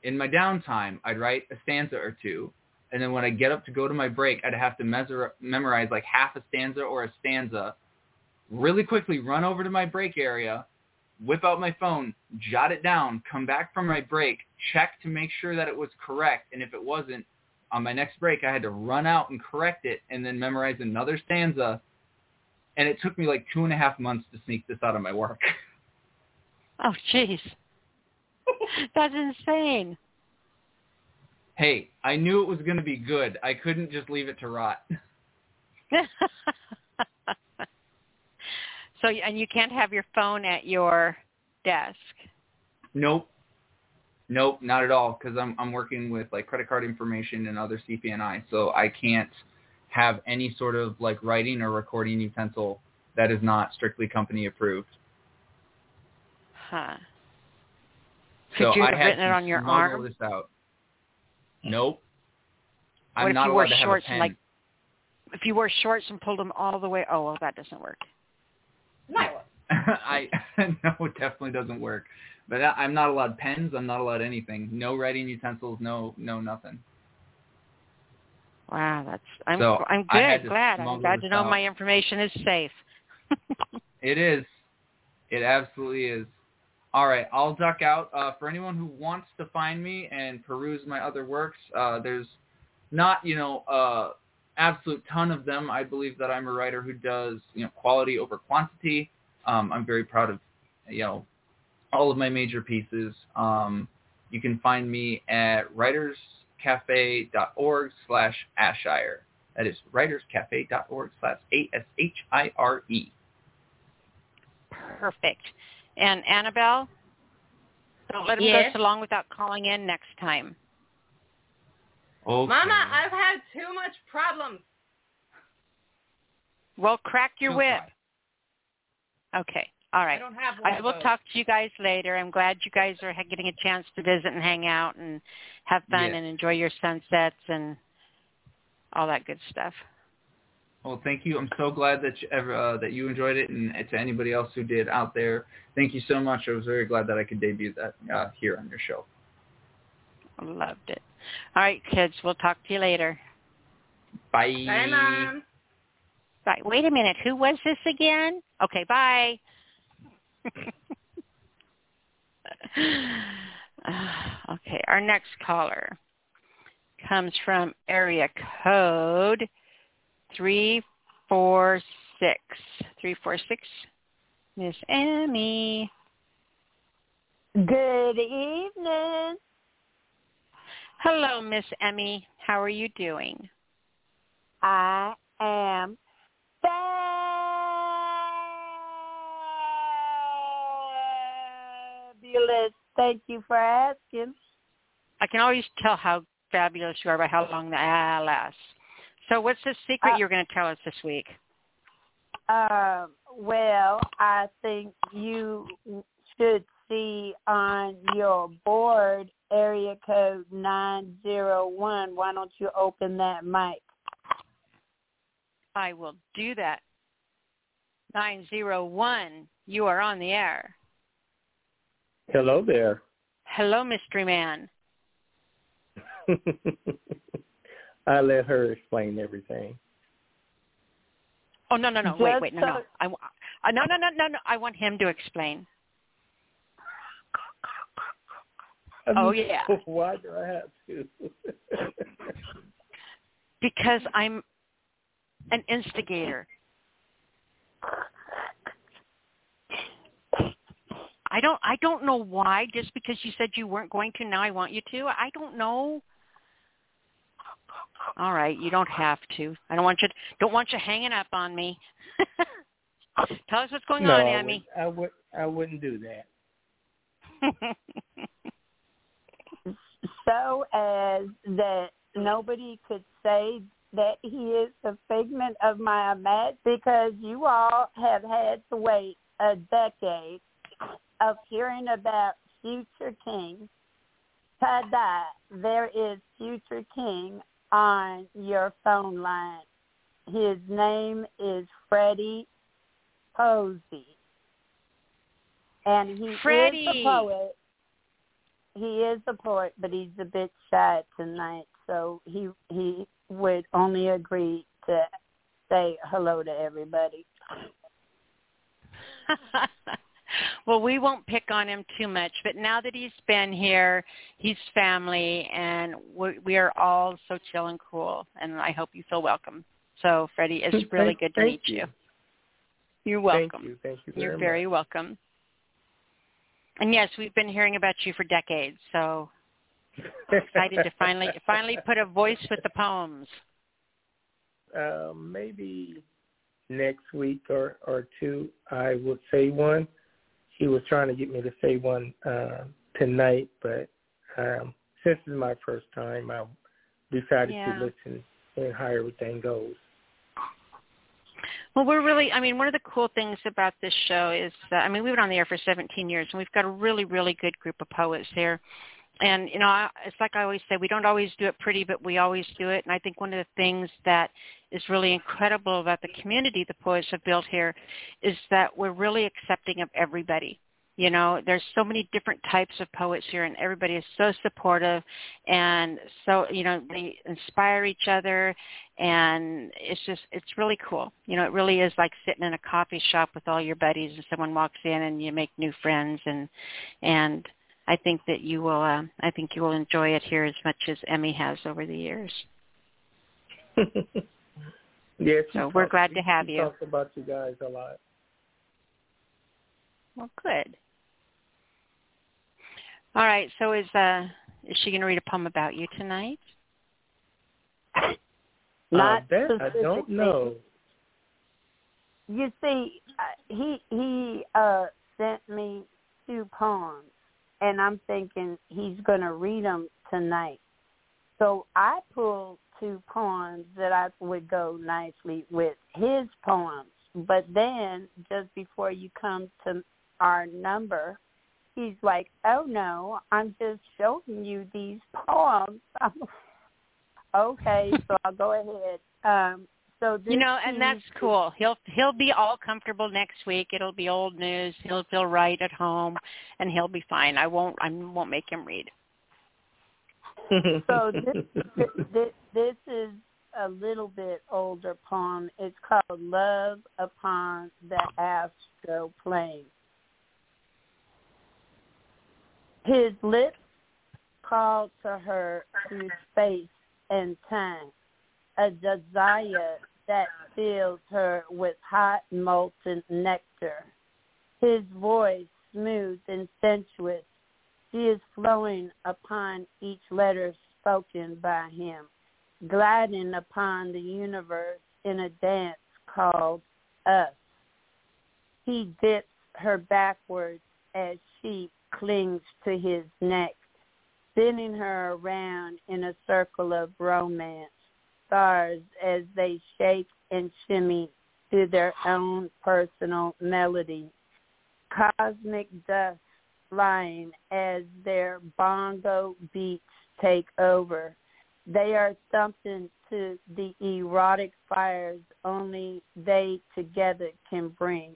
in my downtime, I'd write a stanza or two, and then when I get up to go to my break, I'd have to memorize like half a stanza or a stanza, really quickly run over to my break area, whip out my phone, jot it down, come back from my break, check to make sure that it was correct, and if it wasn't, on my next break, I had to run out and correct it, and then memorize another stanza, and it took me like two and a half months to sneak this out of my work. <laughs> oh, jeez, <laughs> that's insane. hey, I knew it was going to be good. I couldn't just leave it to rot. <laughs> so, and you can't have your phone at your desk. Nope. Nope, not at all because I'm I'm working with like credit card information and other CPNI, so I can't have any sort of like writing or recording utensil that is not strictly company approved. Huh. Could so you have had written it on your arm? this out. Nope. What I'm if not you wore shorts and like if you wore shorts and pulled them all the way? Oh, well, that doesn't work. <laughs> I <laughs> no, it definitely doesn't work. But I, I'm not allowed pens. I'm not allowed anything. No writing utensils. No, no nothing. Wow, that's I'm So, I'm good. Glad I'm glad to know out. my information is safe. <laughs> It is. It absolutely is. All right, I'll duck out. Uh, for anyone who wants to find me and peruse my other works, uh, there's not, you know, uh, absolute ton of them. I believe that I'm a writer who does, you know, quality over quantity. Um, I'm very proud of, you know, all of my major pieces. Um, you can find me at writerscafe.org slash Ashire. That is writerscafe.org slash A-S-H-I-R-E. Perfect. And Annabelle, don't let him Yes? go so long without calling in next time. Okay. Mama, I've had too much problems. Well, crack your She'll whip. try. Okay. All right. I don't have one I will talk to you guys later. I'm glad you guys are getting a chance to visit and hang out and have fun Yes. and enjoy your sunsets and all that good stuff. Well, thank you. I'm so glad that you, ever, uh, that you enjoyed it, and to anybody else who did out there, thank you so much. I was very glad that I could debut that uh, here on your show. I loved it. All right, kids. We'll talk to you later. Bye. Bye, Mom. Bye. Wait a minute. Who was this again? Okay, bye. <sighs> okay, our next caller comes from area code 346. 346. Miss Amy. Good evening. Hello, Miss Emmy. How are you doing? I am fabulous. Thank you for asking. I can always tell how fabulous you are by how long the ah lasts. So what's the secret Uh, you're going to tell us this week? Um, well, I think you should see on your board area code 901. Why don't you open that mic? I will do that. 901, you are on the air. Hello there. Hello, mystery man. <laughs> I let her explain everything. Oh, no, no, no. Wait, Just wait. No, no. so- I, wa- uh, no, no, no, no, no. I want him to explain. Oh, yeah. <laughs> Why do I have to? <laughs> Because I'm an instigator. I don't I don't know why just because you said you weren't going to now I want you to. I don't know. All right, you don't have to. I don't want you don't want you hanging up on me. <laughs> Tell us what's going no, on, I Emmy. would, I would. I wouldn't do that. <laughs> so as that nobody could say that he is a figment of my imagination because you all have had to wait a decade of hearing about future king. Ta-da, there is future king on your phone line. His name is Freddie Posey. And he is a poet. He is a poet, but he's a bit shy tonight, so he he would only agree to say hello to everybody. <laughs> well, we won't pick on him too much, but now that he's been here, he's family, and we, we are all so chill and cool, and I hope you feel welcome. So, Freddie, it's really Thank- good to meet you. you. You're Thank welcome. you. Thank you very You're much. very welcome. And yes, we've been hearing about you for decades, so excited to finally <laughs> finally put a voice with the poems. um, maybe next week or or two I will say one. He was trying to get me to say one uh, tonight, but um, since it's my first time, I decided Yeah. to listen and how everything goes. Well, we're really, I mean, one of the cool things about this show is, uh, I mean, we've been on the air for 17 years, and we've got a really, really good group of poets here. And, you know, it's like I always say, we don't always do it pretty, but we always do it. And I think one of the things that is really incredible about the community the poets have built here is that we're really accepting of everybody. You know, there's so many different types of poets here, and everybody is so supportive, and so you know they inspire each other, and it's just it's really cool. You know, it really is like sitting in a coffee shop with all your buddies, and someone walks in, and you make new friends, and and I think that you will. Uh, I think you will enjoy it here as much as Emmy has over the years. <laughs> yes, So we're glad to have you. Talk about you guys a lot. Well, good. All right. So is uh is she going to read a poem about you tonight? Not uh, that I don't know. You see, uh, he he uh sent me two poems, and I'm thinking he's going to read them tonight. So I pulled two poems that I would go nicely with his poems. But then, just before you come to our number, he's like, "Oh no, I'm just showing you these poems." <laughs> Okay, so I'll go ahead. Um, So you know, and that's cool. He'll he'll be all comfortable next week. It'll be old news. He'll feel right at home, and he'll be fine. I won't I won't make him read. so <laughs> this, this this is a little bit older poem. It's called Love Upon the Astral Plane. His lips called to her through space and time, a desire that fills her with hot molten nectar. His voice smooth and sensuous. She is flowing upon each letter spoken by him, gliding upon the universe in a dance called us. He dips her backwards as she clings to his neck, spinning her around in a circle of romance, stars as they shake and shimmy to their own personal melody, cosmic dust flying as their bongo beats take over. They are thumping to the erotic fires only they together can bring.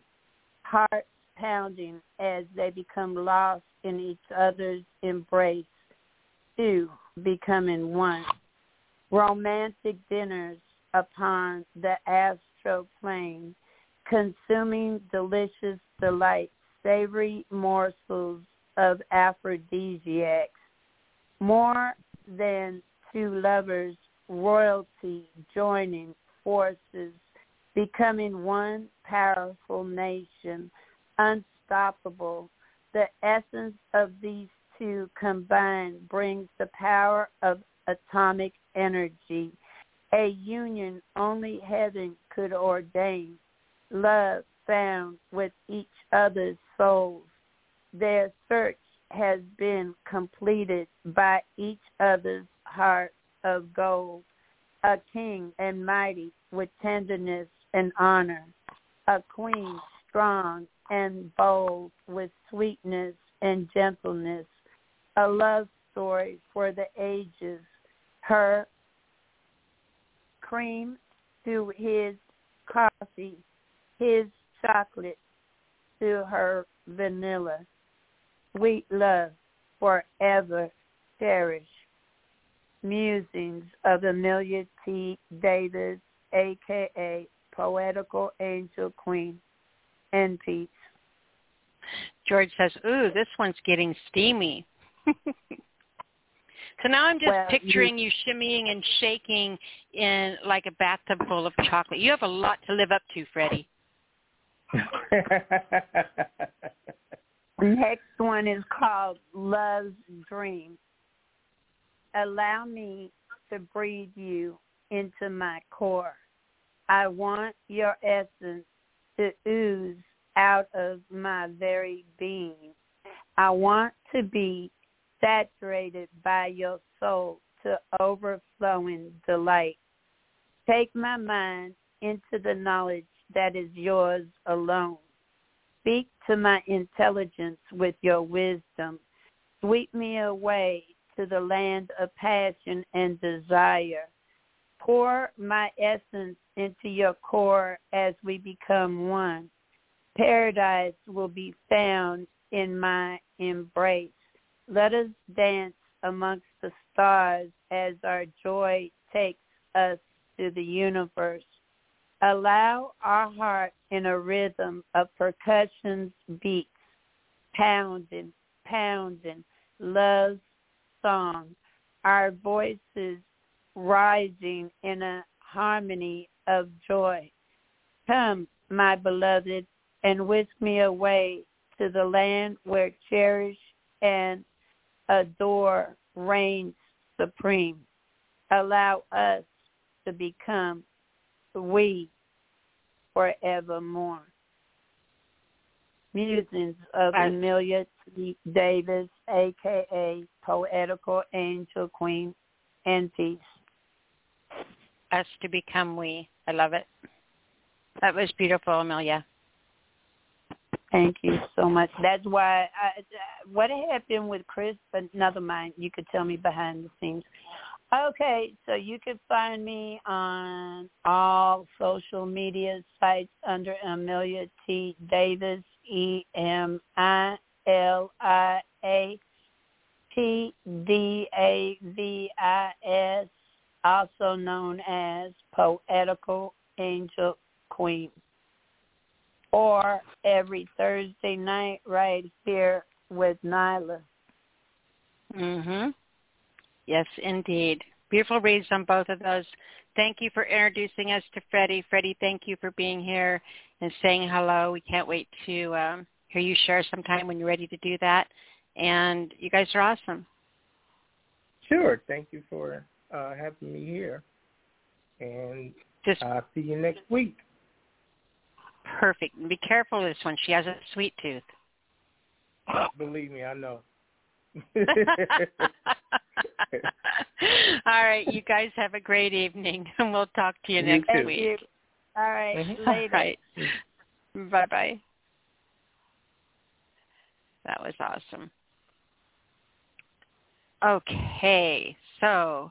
Hearts pounding as they become lost in each other's embrace, two becoming one. Romantic dinners upon the astral plane, consuming delicious delights, savory morsels of aphrodisiacs. More than two lovers, royalty joining forces, becoming one powerful nation, unstoppable. The essence of these two combined brings the power of atomic energy, a union only heaven could ordain. Love found with each other's souls. Their search has been completed by each other's heart of gold. A king and mighty with tenderness and honor. A queen strong and bold with sweetness and gentleness. A love story for the ages. Her cream to his coffee, his chocolate to her vanilla. Sweet love forever cherish. Musings of Emilia T. Davis, aka Poetical Angel Queen, and peace. George says, "Ooh, this one's getting steamy." <laughs> so now I'm just Well, picturing you shimmying and shaking in like a bathtub full of chocolate. You have a lot to live up to, Freddie. <laughs> The next one is called Love's Dream. Allow me to breathe you into my core. I want your essence to ooze out of my very being. I want to be saturated by your soul to overflowing delight. Take my mind into the knowledge that is yours alone. Speak to my intelligence with your wisdom. Sweep me away to the land of passion and desire. Pour my essence into your core as we become one. Paradise will be found in my embrace. Let us dance amongst the stars as our joy takes us to the universe. Allow our heart in a rhythm of percussion's beats, pounding, pounding, love's song, our voices rising in a harmony of joy. Come, my beloved, and whisk me away to the land where cherish and adore reigns supreme. Allow us to become we forevermore. Musings of Emilia T. Davis, aka Poetical Angel Queen, and peace. Us to become we. I love it. That was beautiful, Emilia. Thank you so much. That's why I, what happened with Chris, but never mind. You could tell me behind the scenes. Okay, so you can find me on all social media sites under Emilia T. Davis, E M I L I A T D A V I S, also known as Poetical Angel Queen. Or every Thursday night right here with Nyla. Mhm. Yes, indeed. Beautiful reads on both of those. Thank you for introducing us to Freddie. Freddie, thank you for being here and saying hello. We can't wait to um, hear you share sometime when you're ready to do that. And you guys are awesome. Sure. Thank you for uh, having me here. And Just I'll see you next week. Perfect. And be careful with this one. She has a sweet tooth. <laughs> Believe me, I know. <laughs> All right, you guys have a great evening, <laughs> and we'll talk to you You next too. week. All right, Mhm. later. Right. Bye bye. That was awesome. Okay, so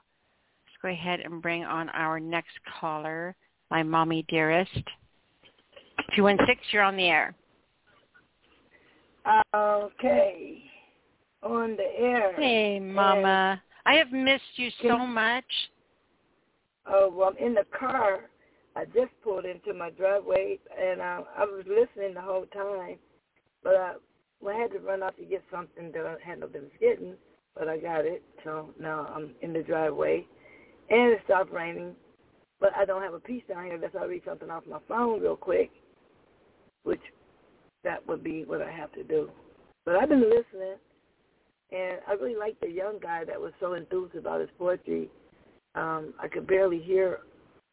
let's go ahead and bring on our next caller, my mommy dearest. 216, you're on the air. Okay. On the air. Hey, Mama. I have missed you so much. Oh, well, I'm in the car. I just pulled into my driveway, and I, I was listening the whole time. But I, well, I had to run out to get something that I hadn't been getting, but I got it. So now I'm in the driveway, and it stopped raining. But I don't have a piece down here unless I read something off my phone real quick, which that would be what I have to do. But I've been listening, and I really like the young guy that was so enthused about his poetry. Um, I could barely hear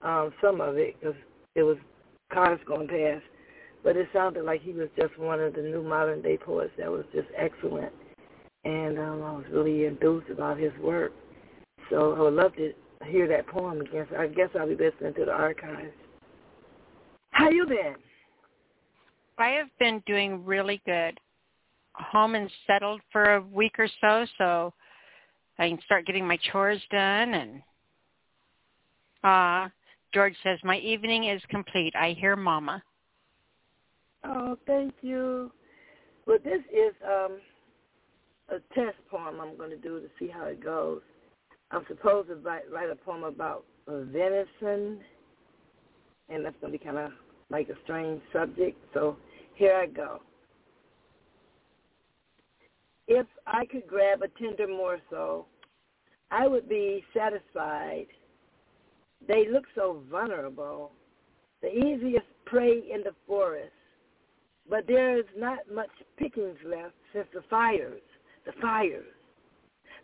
um, some of it because it was cars going past, but it sounded like he was just one of the new modern day poets that was just excellent, and um, I was really enthused about his work. So I would love to hear that poem again. So I guess I'll be listening to the archives. How you been? I have been doing really good. Home and settled for a week or so, so I can start getting my chores done. And uh, George says my evening is complete. I hear Mama. Oh, thank you. Well, this is um, a test poem I'm going to do to see how it goes. I'm supposed to write, write a poem about venison, and that's going to be kind of like a strange subject. So here I go. If I could grab a tender morsel, I would be satisfied. They look so vulnerable, the easiest prey in the forest. But there is not much pickings left since the fires, the fires,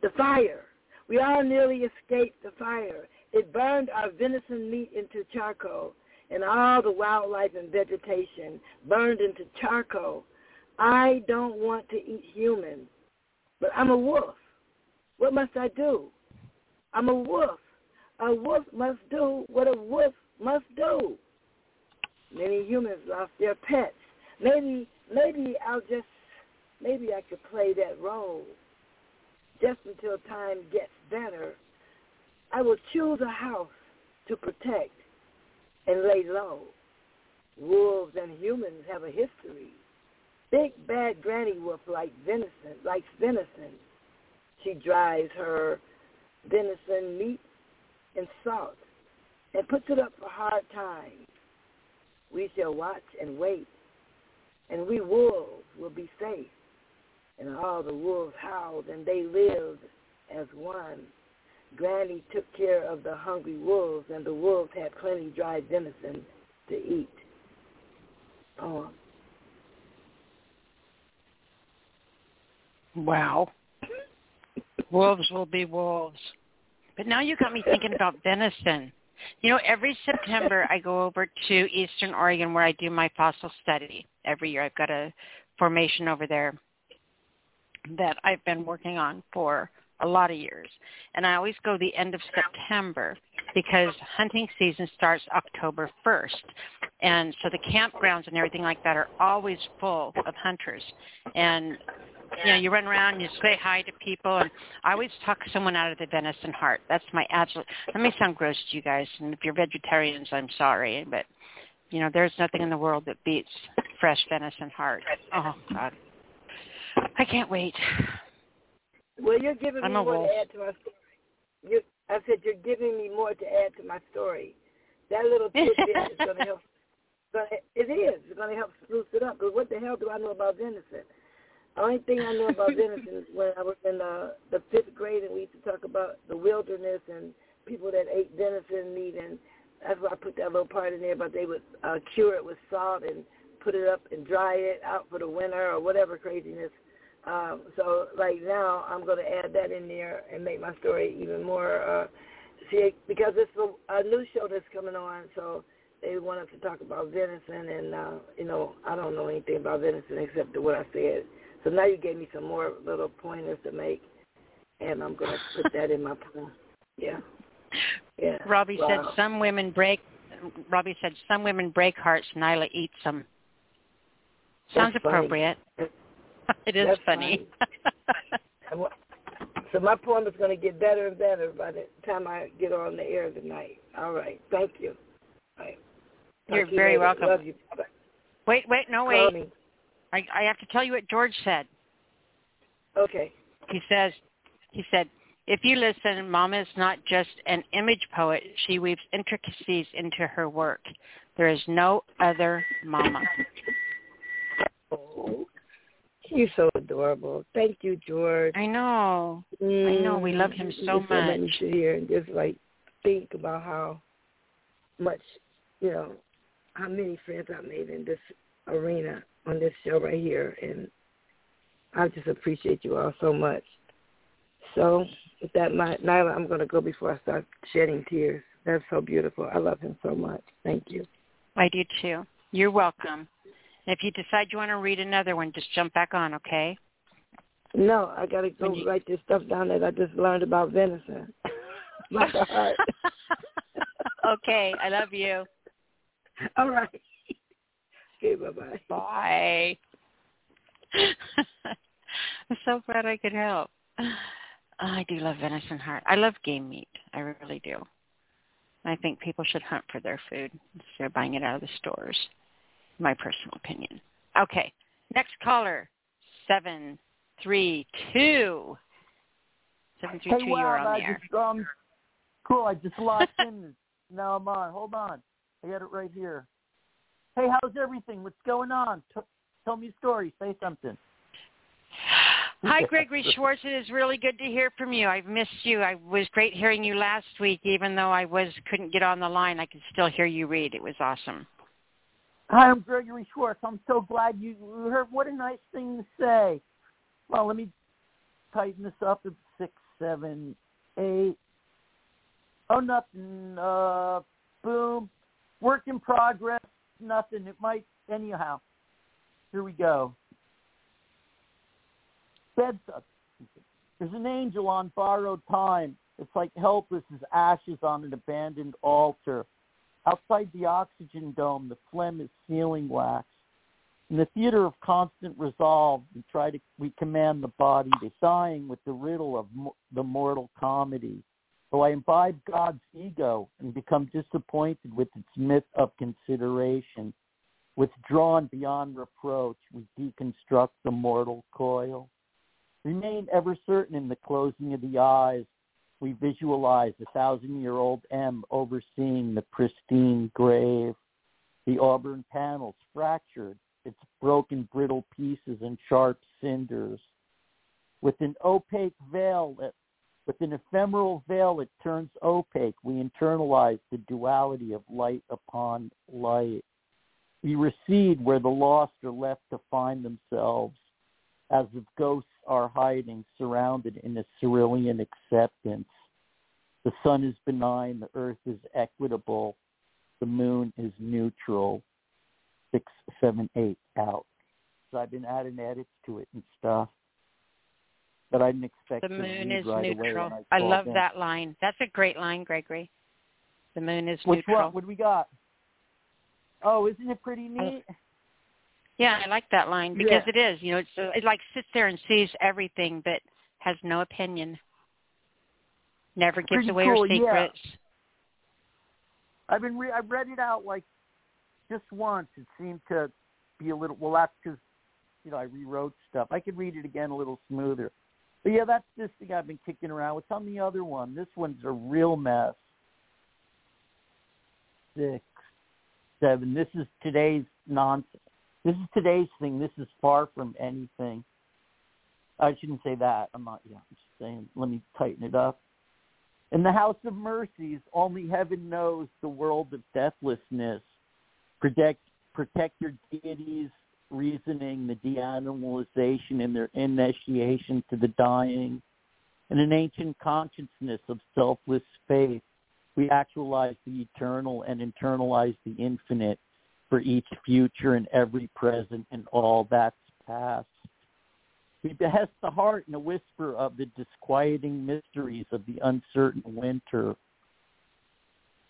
the fire. We all nearly escaped the fire. It burned our venison meat into charcoal, and all the wildlife and vegetation burned into charcoal. I don't want to eat humans, but I'm a wolf. What must I do? I'm a wolf. A wolf must do what a wolf must do. Many humans lost their pets. Maybe, maybe I'll just, maybe I could play that role. Just until time gets better, I will choose a house to protect and lay low. Wolves and humans have a history. Big bad granny wolf like venison, likes venison. She dries her venison meat in salt and puts it up for hard times. We shall watch and wait, and we wolves will be safe. And all the wolves howled, and they lived as one. Granny took care of the hungry wolves, and the wolves had plenty dry venison to eat. Poem. Wow. <laughs> wolves will be wolves. But now you got me thinking about venison. You know, every September I go over to Eastern Oregon where I do my fossil study. Every year I've got a formation over there that I've been working on for a lot of years. And I always go the end of September because hunting season starts October 1st. And so the campgrounds and everything like that are always full of hunters. And you know, you run around and you say hi to people, and I always talk someone out of the venison heart. That's my absolute. That may sound gross to you guys, and if you're vegetarians, I'm sorry, but you know, there's nothing in the world that beats fresh venison heart. Oh God, I can't wait. Well, you're giving I'm me more wolf. to add to my story. You, I said you're giving me more to add to my story. That little <laughs> tidbit is going to help. But it is. It's going to help spruce it up. Because what the hell do I know about venison? The only thing I know about venison is when I was in uh, the fifth grade and we used to talk about the wilderness and people that ate venison meat, and that's why I put that little part in there. But they would uh, cure it with salt and put it up and dry it out for the winter or whatever craziness. Um, so like now, I'm going to add that in there and make my story even more. Uh, see, because it's a, a new show that's coming on, so they wanted to talk about venison, and uh, you know, I don't know anything about venison except what I said. So now you gave me some more little pointers to make, and I'm going to put that in my poem. Yeah. Yeah. Robbie said some women break. Robbie said some women break hearts. Nyla eats them. Sounds That's funny. <laughs> it is That's funny. <laughs> Wa- So my poem is going to get better and better by the time I get on the air tonight. All right. Thank you. All right. You're you very later. welcome. Love you. Bye-bye. wait, wait, no, wait. I, I have to tell you what George said. Okay. He says, he said, if you listen, Mama is not just an image poet. She weaves intricacies into her work. There is no other Mama. You're so adorable. Thank you, George. I know. I know. We love him Mm, so just Let me much. sit here and just like think about how much, you know, how many friends I made in this arena on this show right here, and I just appreciate you all so much. So with that, my, Nyla, I'm going to go before I start shedding tears. That's so beautiful. I love him so much. Thank you. I do too. You're welcome. If you decide you want to read another one, just jump back on, okay? No, I got to go you- write this stuff down that I just learned about venison. <laughs> my God. <laughs> okay, I love you. All right. Okay, bye-bye. Bye. <laughs> I'm so glad I could help. Oh, I do love venison heart. I love game meat. I really do. I think people should hunt for their food instead of buying it out of the stores. My personal opinion. Okay, next caller, seven three two. Seven three two. Hey, You're on I the air. um, cool. I just locked in. <laughs> Now I'm on. Hold on. I got it right here. Hey, how's everything? What's going on? T- tell me a story. Say something. Hi, Gregory Schwartz. It is really good to hear from you. I've missed you. I was great hearing you last week, even though I was couldn't get on the line. I could still hear you read. It was awesome. Hi, I'm Gregory Schwartz. I'm so glad you heard. What a nice thing to say. Well, let me tighten this up. It's six, seven, eight. Oh, nothing. Uh, boom. Work in progress. Nothing. It might anyhow. Here we go. Bed. There's an angel on borrowed time. It's like helpless as ashes on an abandoned altar. Outside the oxygen dome, the phlegm is sealing wax. In the theater of constant resolve, we try to we command the body to dying with the riddle of mo- the mortal comedy. So I imbibe God's ego and become disappointed with its myth of consideration. Withdrawn beyond reproach, we deconstruct the mortal coil. Remain ever certain in the closing of the eyes. We visualize the thousand-year-old M overseeing the pristine grave. The auburn panels fractured, its broken brittle pieces and sharp cinders. With an opaque veil, with an ephemeral veil that turns opaque, we internalize the duality of light upon light. We recede where the lost are left to find themselves, as if ghosts are hiding, surrounded in a cerulean acceptance. The sun is benign, the earth is equitable, the moon is neutral. Six, seven, eight, out. So I've been adding edits to it and stuff. But I didn't expect The moon is right neutral. when I love that line. That's a great line, Gregory. The moon is Which neutral. one? What do we got? Oh, isn't it pretty oh. neat? Yeah, I like that line because Yeah. it is. You know, it's it like sits there and sees everything, but has no opinion. Never gives Pretty away cool, her yeah. I've been re- I read it out like just once. It seemed to be a little well. That's because you know I rewrote stuff. I could read it again a little smoother. But yeah, that's this thing I've been kicking around. What's on the other one? This one's a real mess. Six, seven. This is today's nonsense. This is today's thing. This is far from anything. I shouldn't say that. I'm not. Yeah, I'm just saying. Let me tighten it up. In the House of Mercies, only heaven knows the world of deathlessness. Protect, protect your deities' reasoning, the de-animalization and their initiation to the dying, and an ancient consciousness of selfless faith. We actualize the eternal and internalize the infinite for each future and every present and all that's past. We behest the heart in a whisper of the disquieting mysteries of the uncertain winter.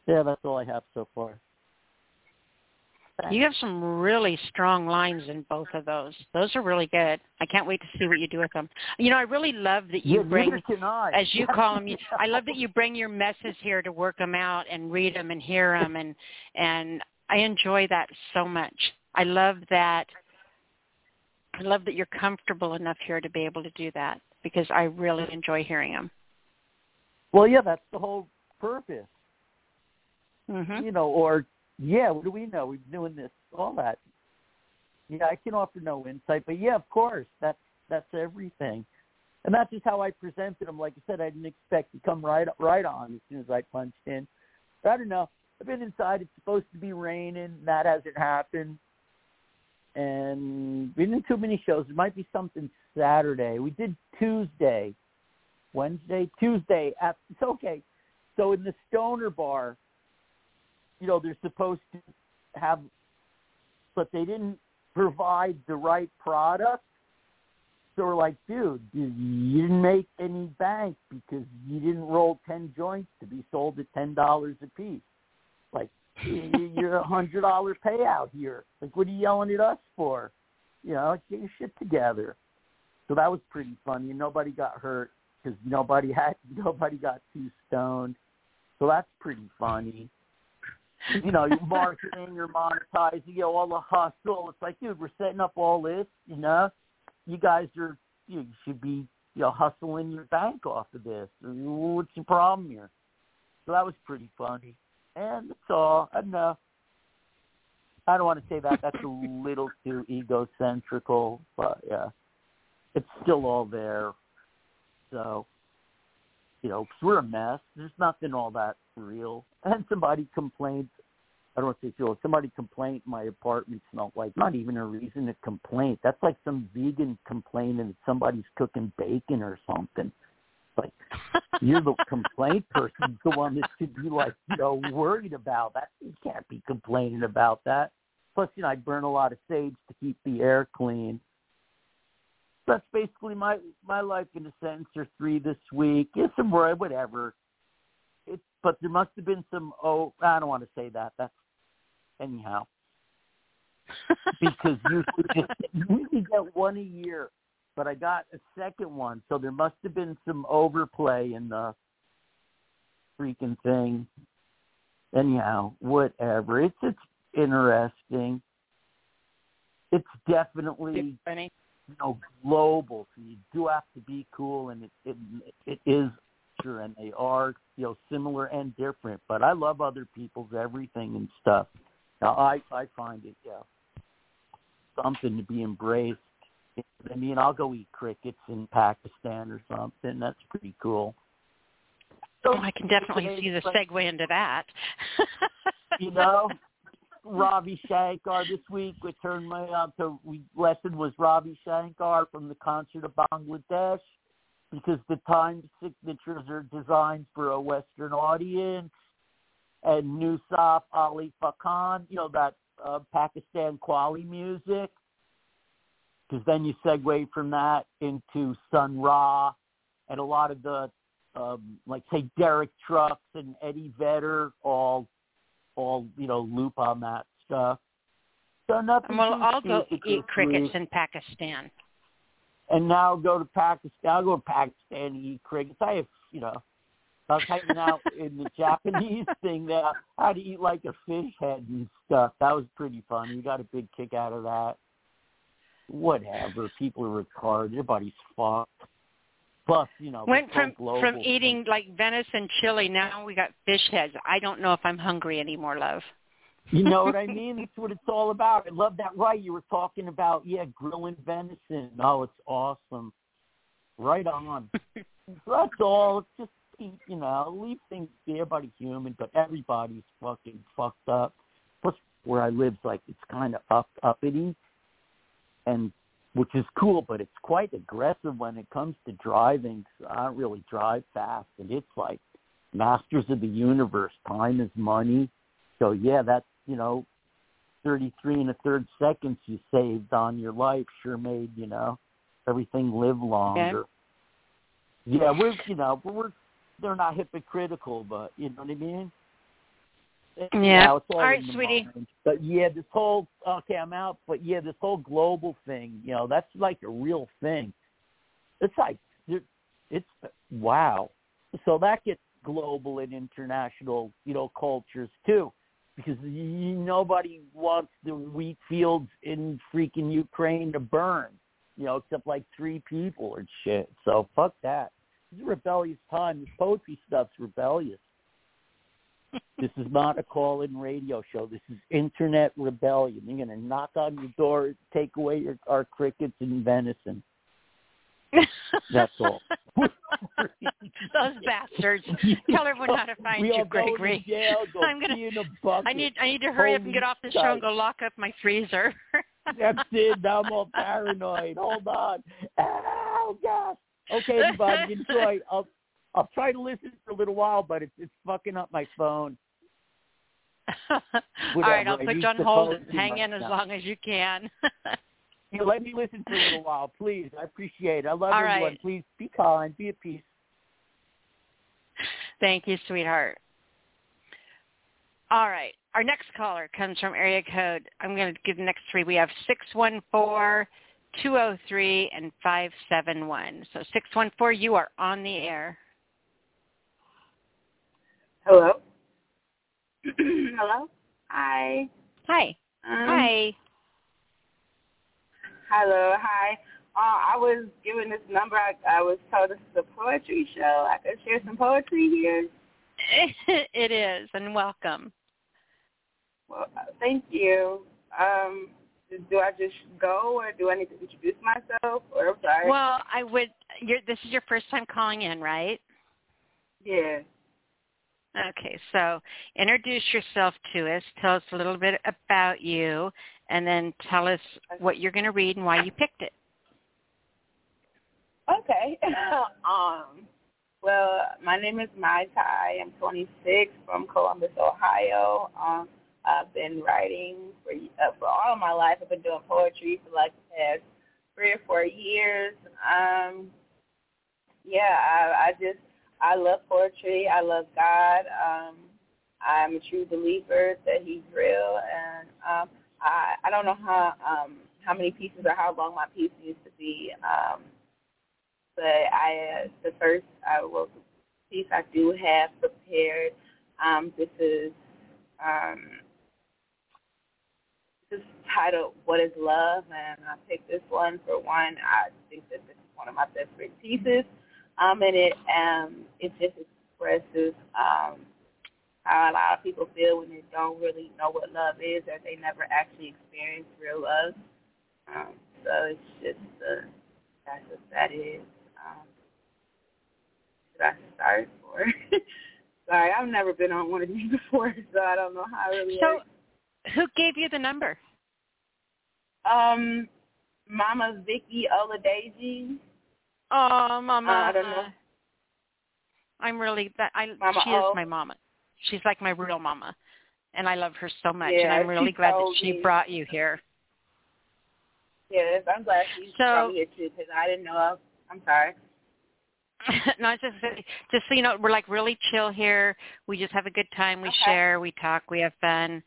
Yeah, that's all I have so far. You have some really strong lines in both of those. Those are really good. I can't wait to see what you do with them. You know, I really love that you yeah, bring, neither can I. as you call them. <laughs> I love that you bring your messes here to work them out and read them and hear them, and and I enjoy that so much. I love that. I love that you're comfortable enough here to be able to do that because I really enjoy hearing them. Well, yeah, that's the whole purpose. Mm-hmm. You know, or yeah, what do we know? We've been doing this, all that. Yeah, I can offer no insight, but yeah, of course, that's that's everything, and that's just how I presented them. Like I said, I didn't expect to come right right on as soon as I punched in. But I don't know. I've been inside. It's supposed to be raining. That hasn't happened. And we didn't too many shows. There might be something Saturday. We did Tuesday, Wednesday, Tuesday. At, it's okay. So in the Stoner Bar, you know, they're supposed to have, but they didn't provide the right product. So we're like, dude, you didn't make any bank because you didn't roll 10 joints to be sold at $10 a piece. Like, <laughs> you- you're a $100 payout here. Like, what are you yelling at us for? You know, get your shit together. So that was pretty funny. Nobody got hurt because nobody <laughs> had, nobody got too stoned. So that's pretty funny you know, you're <laughs> marketing, you're monetizing, you know, all the hustle. It's like, dude, we're setting up all this, you know. You guys are, you should be, you know, hustling your bank off of this. What's the problem here? So that was pretty funny. And that's all. I. I don't want to say that. That's a <laughs> little too egocentrical, but yeah, it's still all there. So, you know, 'cause we're a mess. There's nothing all that real. <laughs> And somebody complained. I don't want to say feel. Somebody complained my apartment smelled like. Not even a reason to complain. That's like some vegan complaining that somebody's cooking bacon or something. Like you're the complaint person, the one that should be like, you know, worried about that. You can't be complaining about that. Plus, you know, I burn a lot of sage to keep the air clean. That's basically my my life in a sentence or three this week. Get some whatever. It's but there must have been some. Oh, I don't want to say that. That's anyhow <laughs> because you usually get one a year, but I got a second one, so there must have been some overplay in the freaking thing. Anyhow, whatever. It's it's interesting. It's definitely funny. you know global, so you do have to be cool, and it it it is sure, and they are you know similar and different. But I love other people's everything and stuff. Now I I find it yeah something to be embraced. I mean, I'll go eat crickets in Pakistan or something. That's pretty cool. Oh, I can definitely see the segue into that. you know, <laughs> Ravi Shankar this week returned my uh, to we lesson was Ravi Shankar from the concert of Bangladesh because the time signatures are designed for a Western audience and Nusaf Ali Fakhan, you know that uh, Pakistan Qawwali music. Because then you segue from that into Sun Ra and a lot of the um, like say Derek Trucks and Eddie Vedder all all you know loop on that stuff. So nothing. And we'll all go eat crickets in Pakistan. And now go to Pakistan. I'll go to Pakistan and eat crickets. I have, you know, I was hanging out <laughs> in the Japanese thing there. I had to eat like a fish head and stuff. That was pretty funny. You got a big kick out of that. Whatever. People are retarded. Everybody's fucked. Plus, you know, Went from global from eating like venison chili. Now we got fish heads. I don't know if I'm hungry anymore, love. You know what I <laughs> mean? That's what it's all about. I love that. Right? You were talking about yeah, grilling venison. Oh, it's awesome. Right on. <laughs> That's all. It's just you know, leave things be. Everybody's human, but everybody's fucking fucked up. Plus, where I live's like it's kind of up uppity, and which is cool, but it's quite aggressive when it comes to driving. I don't really drive fast, and it's like masters of the universe. Time is money. So yeah, that's you know, thirty three and a third seconds you saved on your life sure made you know everything live longer. Yeah, we're you know we're they're not hypocritical, but you know what I mean. It- you Yeah. know, it's all, All right, sweetie. mind. But yeah, this whole okay, I'm out. But yeah, this whole global thing, you know, that's like a real thing. It's like it- it's wow. So that gets global and international, you know, cultures too, because y nobody wants the wheat fields in freaking Ukraine to burn, you know, except like three people and shit. So fuck that. It's a rebellious time. This poetry stuff's rebellious. This is not a call-in radio show. This is internet rebellion. They're gonna knock on your door, take away your our crickets and venison. That's all. <laughs> Those bastards. Tell everyone how to <laughs> find we you, go Gregory. jail, go I'm gonna. in a bucket. I need. I need to hurry up and get off the show and go lock up my freezer. That's it. Now I'm all paranoid. Hold on. Oh gosh. Okay, everybody, enjoy. I'll I'll try to listen for a little while, but it's it's fucking up my phone. <laughs> All right, I'll put you on hold and hang in as now. long as you can. <laughs> You let me listen for a little while, please. I appreciate it. I love All everyone. right. Please be kind, be at peace. Thank you, sweetheart. All right. Our next caller comes from area code. I'm going to give the next three. We have 614, 203, and 571. So 614, you are on the air. Hello. Hello. Hi. Hi. Um, Hi. Hello. Hi. Uh, I was given this number. I, I was told this is a poetry show. I could share some poetry here. <laughs> it is, and welcome. Well, uh, thank you. Um, do I just go, or do I need to introduce myself? Or I'm sorry. Well, I would. You're, this is your first time calling in, right? yeah. Okay, so introduce yourself to us. Tell us a little bit about you, and then tell us what you're going to read and why you picked it. Okay. <laughs> um. Well, my name is Mai Tai. I'm 26 from Columbus, Ohio. Um, I've been writing for uh, for all of my life. I've been doing poetry for like the past three or four years. Um, yeah, I, I just I love poetry. I love God. Um, I'm a true believer that He's real, and um, I I don't know how um, how many pieces or how long my piece needs to be. Um, but I uh, the first uh, well piece I do have prepared. Um, this is um, this is titled "What Is Love," and I picked this one for one. I think that this is one of my best pieces, um, and it um, it just expresses um, how a lot of people feel when they don't really know what love is, or they never actually experienced real love. Um, so it's just uh, that's what that is. Um, should I start or? <laughs> Sorry, I've never been on one of these <laughs> before, so I don't know how it really So, works. who gave you the number? Um, Mama Vicky Oladeji. Oh, Mama. Uh, I don't know. I'm really that. I Mama she is O. my mama. She's like my real mama, and I love her so much. Yeah, and I'm really glad that she me. brought you here. Yes, I'm glad she So- brought me here too, because I didn't know. I, I'm sorry. <laughs> no, just just so you know, we're like really chill here. We just have a good time. We Okay. share, we talk, we have fun,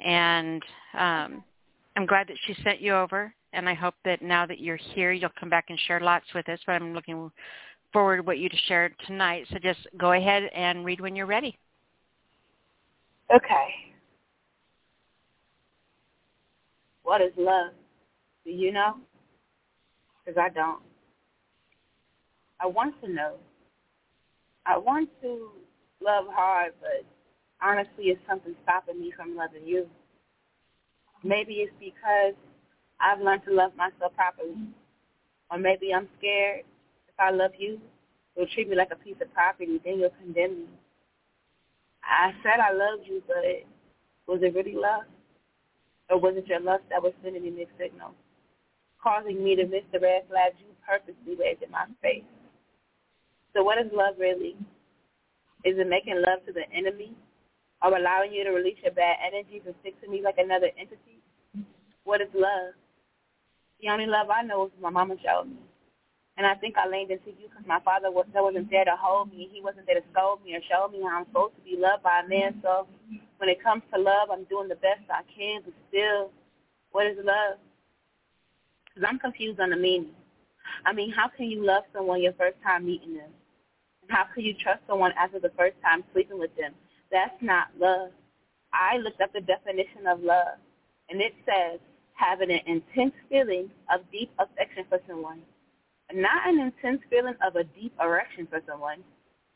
and um, I'm glad that she sent you over, and I hope that now that you're here, you'll come back and share lots with us. But I'm looking forward to what you to share tonight. So just go ahead and read when you're ready. Okay. What is love? Do you know? Because I don't. I want to know. I want to love hard, but honestly, it's something stopping me from loving you. Maybe it's because I've learned to love myself properly. Or maybe I'm scared if I love you, you'll treat me like a piece of property, then you'll condemn me. I said I loved you, but was it really love? Or was it your lust that was sending me mixed signals, causing me to miss the red flags you purposely waved in my face? So what is love really? Is it making love to the enemy or allowing you to release your bad energies and stick to me like another entity? What is love? The only love I know is my mama showed me. And I think I leaned into you because my father was, wasn't there to hold me. He wasn't there to scold me or show me how I'm supposed to be loved by a man. So when it comes to love, I'm doing the best I can. But still, what is love? Because I'm confused on the meaning. I mean, how can you love someone your first time meeting them? And how can you trust someone after the first time sleeping with them? That's not love. I looked up the definition of love, and it says having an intense feeling of deep affection for someone not an intense feeling of a deep erection for someone.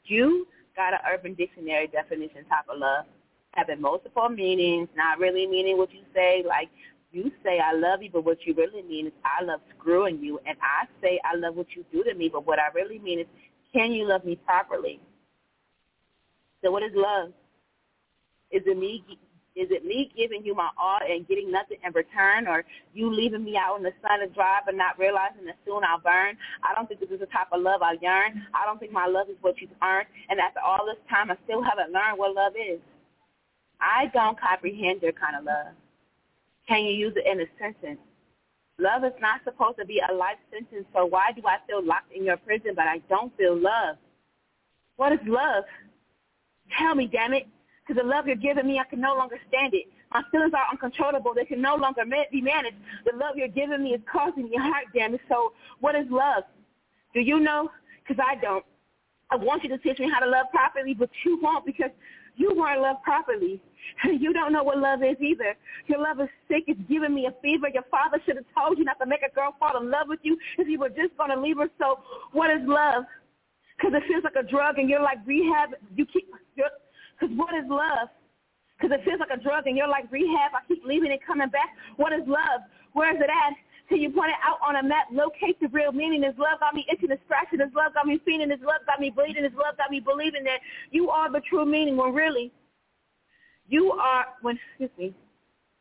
You got an Urban Dictionary definition type of love, having multiple meanings, not really meaning what you say. Like you say I love you, but what you really mean is I love screwing you, and I say I love what you do to me, but what I really mean is can you love me properly? So what is love? Is it me is it me giving you my all and getting nothing in return, or you leaving me out in the sun to dry but not realizing that soon I'll burn? I don't think this is the type of love I yearn. I don't think my love is what you've earned. And after all this time, I still haven't learned what love is. I don't comprehend your kind of love. Can you use it in a sentence? Love is not supposed to be a life sentence, so why do I feel locked in your prison but I don't feel love? What is love? Tell me, damn it. Because the love you're giving me, I can no longer stand it. My feelings are uncontrollable. They can no longer be managed. The love you're giving me is causing me heart damage. So what is love? Do you know? Because I don't. I want you to teach me how to love properly, but you won't because you weren't loved properly. <laughs> You don't know what love is either. Your love is sick. It's giving me a fever. Your father should have told you not to make a girl fall in love with you if you were just going to leave her. So what is love? Because it feels like a drug and you're like rehab. You keep, you're, because what is love? Because it feels like a drug and you're like rehab. I keep leaving and coming back. What is love? Where is it at? Till you point it out on a map, locate the real meaning. His love got me itching and scratching. His love got me feeling. His love got me bleeding. His love got me believing that you are the true meaning when really you are, when, excuse me,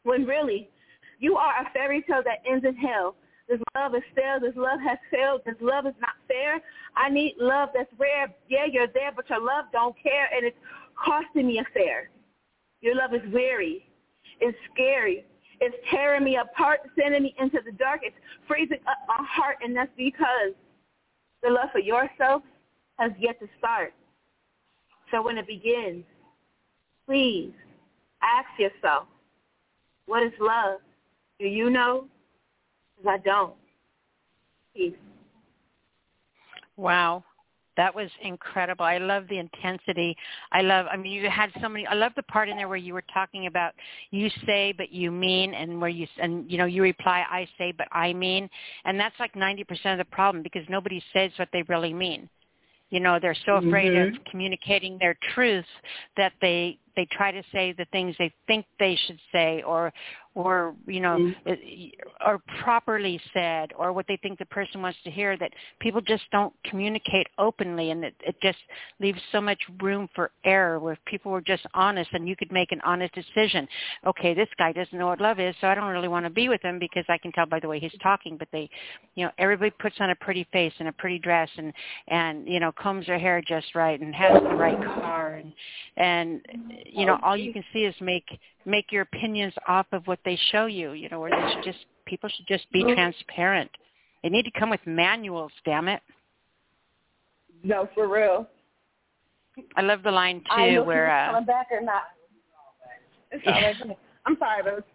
when really you are a fairy tale that ends in hell. This love is failed. This love has failed. This love is not fair. I need love that's rare. Yeah, you're there, but your love don't care, and it's costing me a fare. Your love is weary. It's scary. It's tearing me apart, sending me into the dark. It's freezing up my heart, and that's because the love for yourself has yet to start. So when it begins, please ask yourself, what is love? Do you know? Because I don't. Peace. Wow. That was incredible. I love the intensity. I love, I mean, you had so many, I love the part in there where you were talking about you say but you mean and where you, and you know, you reply I say but I mean. And that's like 90% of the problem because nobody says what they really mean. You know, they're so afraid mm-hmm. of communicating their truths that they they try to say the things they think they should say or or you know mm-hmm. or properly said or what they think the person wants to hear that people just don't communicate openly and it, it just leaves so much room for error where if people were just honest and you could make an honest decision okay this guy doesn't know what love is so i don't really want to be with him because i can tell by the way he's talking but they you know everybody puts on a pretty face and a pretty dress and and you know combs their hair just right and has the right car and and you know all you can see is make make your opinions off of what they show you you know or they should just people should just be transparent they need to come with manuals damn it no for real i love the line too where uh coming back or not <laughs> right. i'm sorry but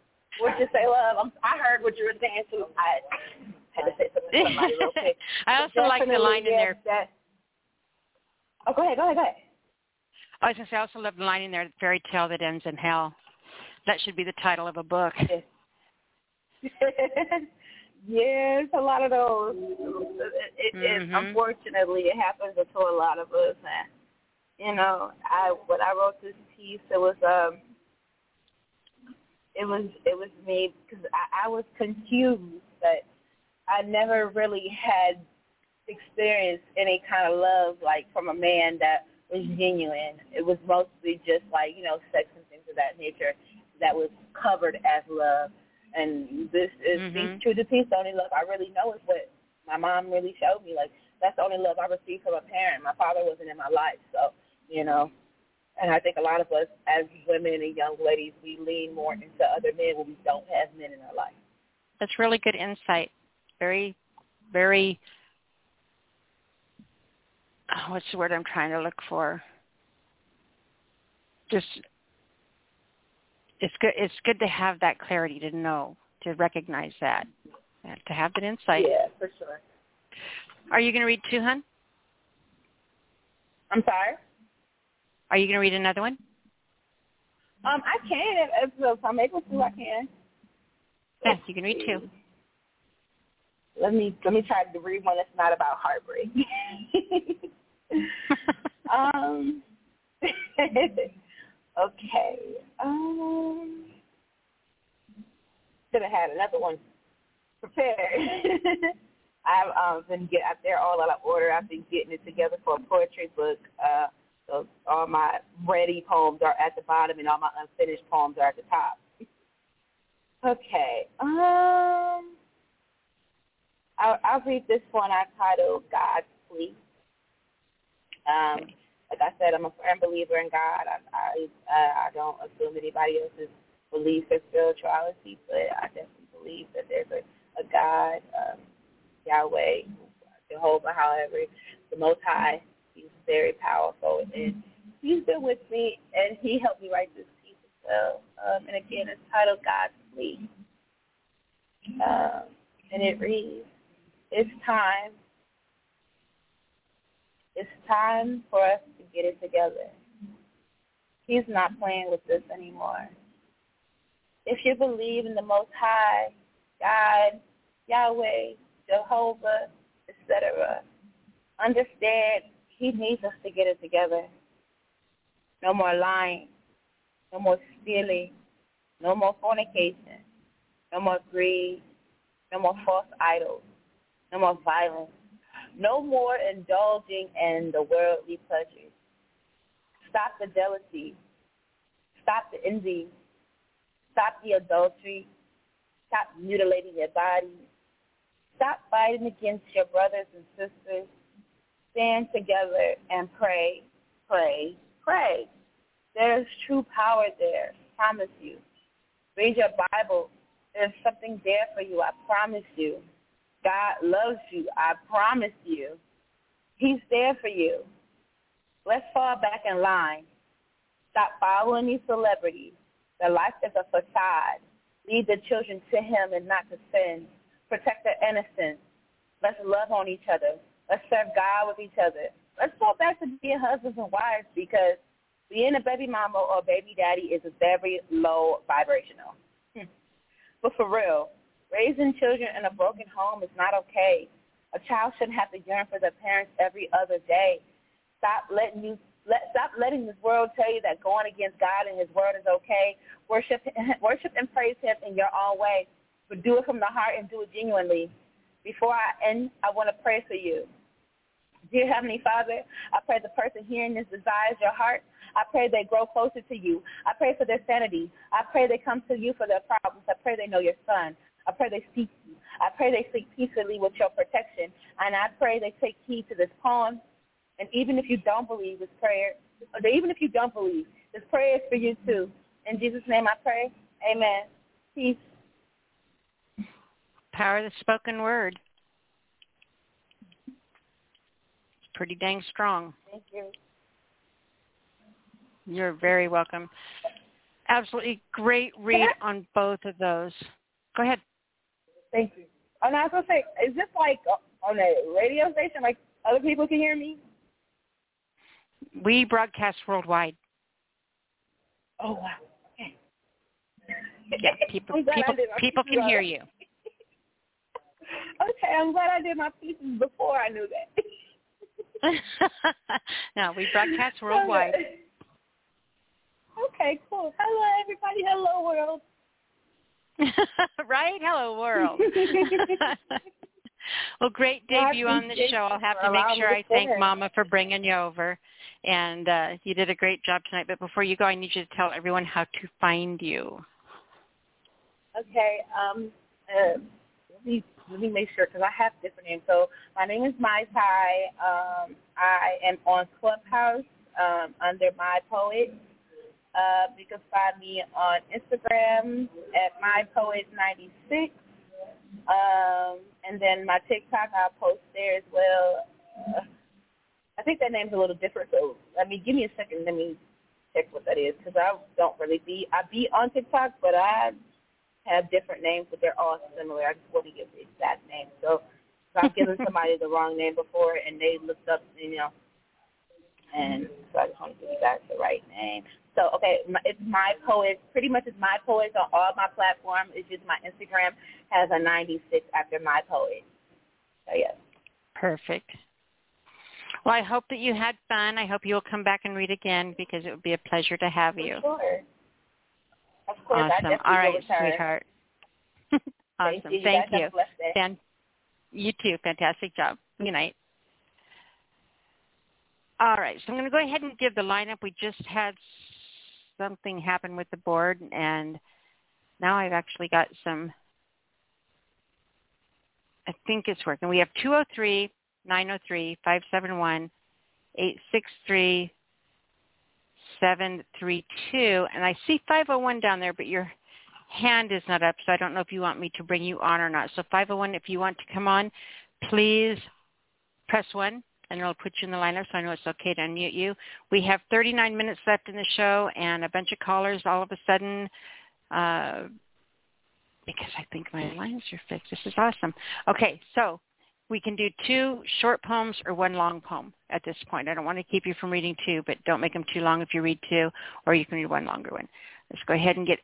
What you say, love? I'm, I heard what you were saying too. I had to say something to somebody real quick. <laughs> I also like the line in there. That, oh, go ahead, go ahead, go ahead. I was going to say, I also love the line in there, fairy tale that ends in hell. That should be the title of a book. <laughs> yes, a lot of those. It, it, it, unfortunately, it happens to a lot of us. And you know, I when I wrote this piece, it was um, it was it was me because I, I was confused that I never really had experienced any kind of love like from a man that was genuine. It was mostly just like you know sex and things of that nature that was covered as love. And this is Mhm. speaks true to peace. The only love I really know is what my mom really showed me. Like that's the only love I received from a parent. My father wasn't in my life, so you know. And I think a lot of us as women and young ladies, we lean more into other men when we don't have men in our life. That's really good insight. Very, very. Oh, What's the word I'm trying to look for? Just, it's good. It's good to have that clarity to know, to recognize that, to have that insight. Yeah, for sure. Are you going to read two, hun? I'm sorry. Are you going to read another one? Um, I can if, if I'm able to. I can. Yes, you can read two. Let me let me try to read one that's not about heartbreak. <laughs> um. <laughs> okay. Um. Should have had another one prepared. <laughs> I've um, been get out there all out of order. I've been getting it together for a poetry book. Uh, so all my ready poems are at the bottom, and all my unfinished poems are at the top. Okay. Um. I'll, I'll read this one I titled God's Plea. Um, like I said, I'm a firm believer in God. I I, uh, I don't assume anybody else's beliefs or spirituality, but I definitely believe that there's a, a God, um, Yahweh, Jehovah, however, the Most High. He's very powerful, and He's been with me, and He helped me write this piece as well. Um, and again, it's titled God's Plea. Um, and it reads, it's time. It's time for us to get it together. He's not playing with this anymore. If you believe in the Most High, God, Yahweh, Jehovah, etc., understand he needs us to get it together. No more lying. No more stealing. No more fornication. No more greed. No more false idols. No more violence. No more indulging in the worldly pleasures. Stop the jealousy. Stop the envy. Stop the adultery. Stop mutilating your body. Stop fighting against your brothers and sisters. Stand together and pray, pray, pray. There's true power there. I Promise you. Read your Bible. There's something there for you. I promise you. God loves you. I promise you. He's there for you. Let's fall back in line. Stop following these celebrities. Their life is a facade. Lead the children to him and not to sin. Protect their innocence. Let's love on each other. Let's serve God with each other. Let's go back to being husbands and wives because being a baby mama or baby daddy is very low vibrational. Hmm. But for real, raising children in a broken home is not okay. A child shouldn't have to yearn for their parents every other day. Stop letting you let stop letting this world tell you that going against God and His word is okay. Worship <laughs> worship and praise Him in your own way, but do it from the heart and do it genuinely. Before I end, I want to pray for you. Dear Heavenly Father, I pray the person hearing this desires your heart. I pray they grow closer to you. I pray for their sanity. I pray they come to you for their problems. I pray they know your son. I pray they seek you. I pray they sleep peacefully with your protection. And I pray they take heed to this poem. And even if you don't believe this prayer, even if you don't believe, this prayer is for you too. In Jesus' name I pray. Amen. Peace. Power of the spoken word. It's pretty dang strong. Thank you. You're very welcome. Absolutely great read on both of those. Go ahead. Thank you. Oh, and I was gonna say, is this like uh, on a radio station, like other people can hear me? We broadcast worldwide. Oh wow. Okay. Yeah, people I'm people people can hear you. <laughs> Okay, I'm glad I did my pieces before I knew that. <laughs> no, we broadcast worldwide. Okay, cool. Hello, everybody. Hello, world. <laughs> right? Hello, world. <laughs> well, great debut on the show. I'll have to make sure I thank. Mama for bringing you over. And uh, you did a great job tonight. But before you go, I need you to tell everyone how to find you. Okay. Um. Uh, let me let me make sure because I have different names. So my name is Mai Tai. Um. I am on Clubhouse um, under My Poet. Uh, you can find me on Instagram at mypoet96. Um, and then my TikTok, I'll post there as well. Uh, I think that name's a little different, so let me give me a second. Let me check what that is because I don't really be I be on TikTok, but I have different names, but they're all similar. I just want to give the exact name. So if I've given <laughs> somebody the wrong name before and they looked up, you know, and so I just want to give you guys the right name. So okay, it's my poet. Pretty much it's my poet on all my platforms. It's just my Instagram has a 96 after my poet. So yes. Perfect. Well, I hope that you had fun. I hope you will come back and read again because it would be a pleasure to have you. Sure. Of course, Awesome. All right, sweetheart. <laughs> Thank awesome. you. You Thank you. Fan- you too. Fantastic job. Good night. All right, so I'm going to go ahead and give the lineup. We just had something happen with the board, and now I've actually got some. I think it's working. We have 203 903 571 863 732, and I see 501 down there, but your hand is not up, so I don't know if you want me to bring you on or not. So 501, if you want to come on, please press 1, and it'll put you in the lineup so I know it's okay to unmute you. We have 39 minutes left in the show and a bunch of callers all of a sudden uh, because I think my lines are fixed. This is awesome. Okay, so we can do two short poems or one long poem at this point. I don't want to keep you from reading two, but don't make them too long if you read two, or you can read one longer one. Let's go ahead and get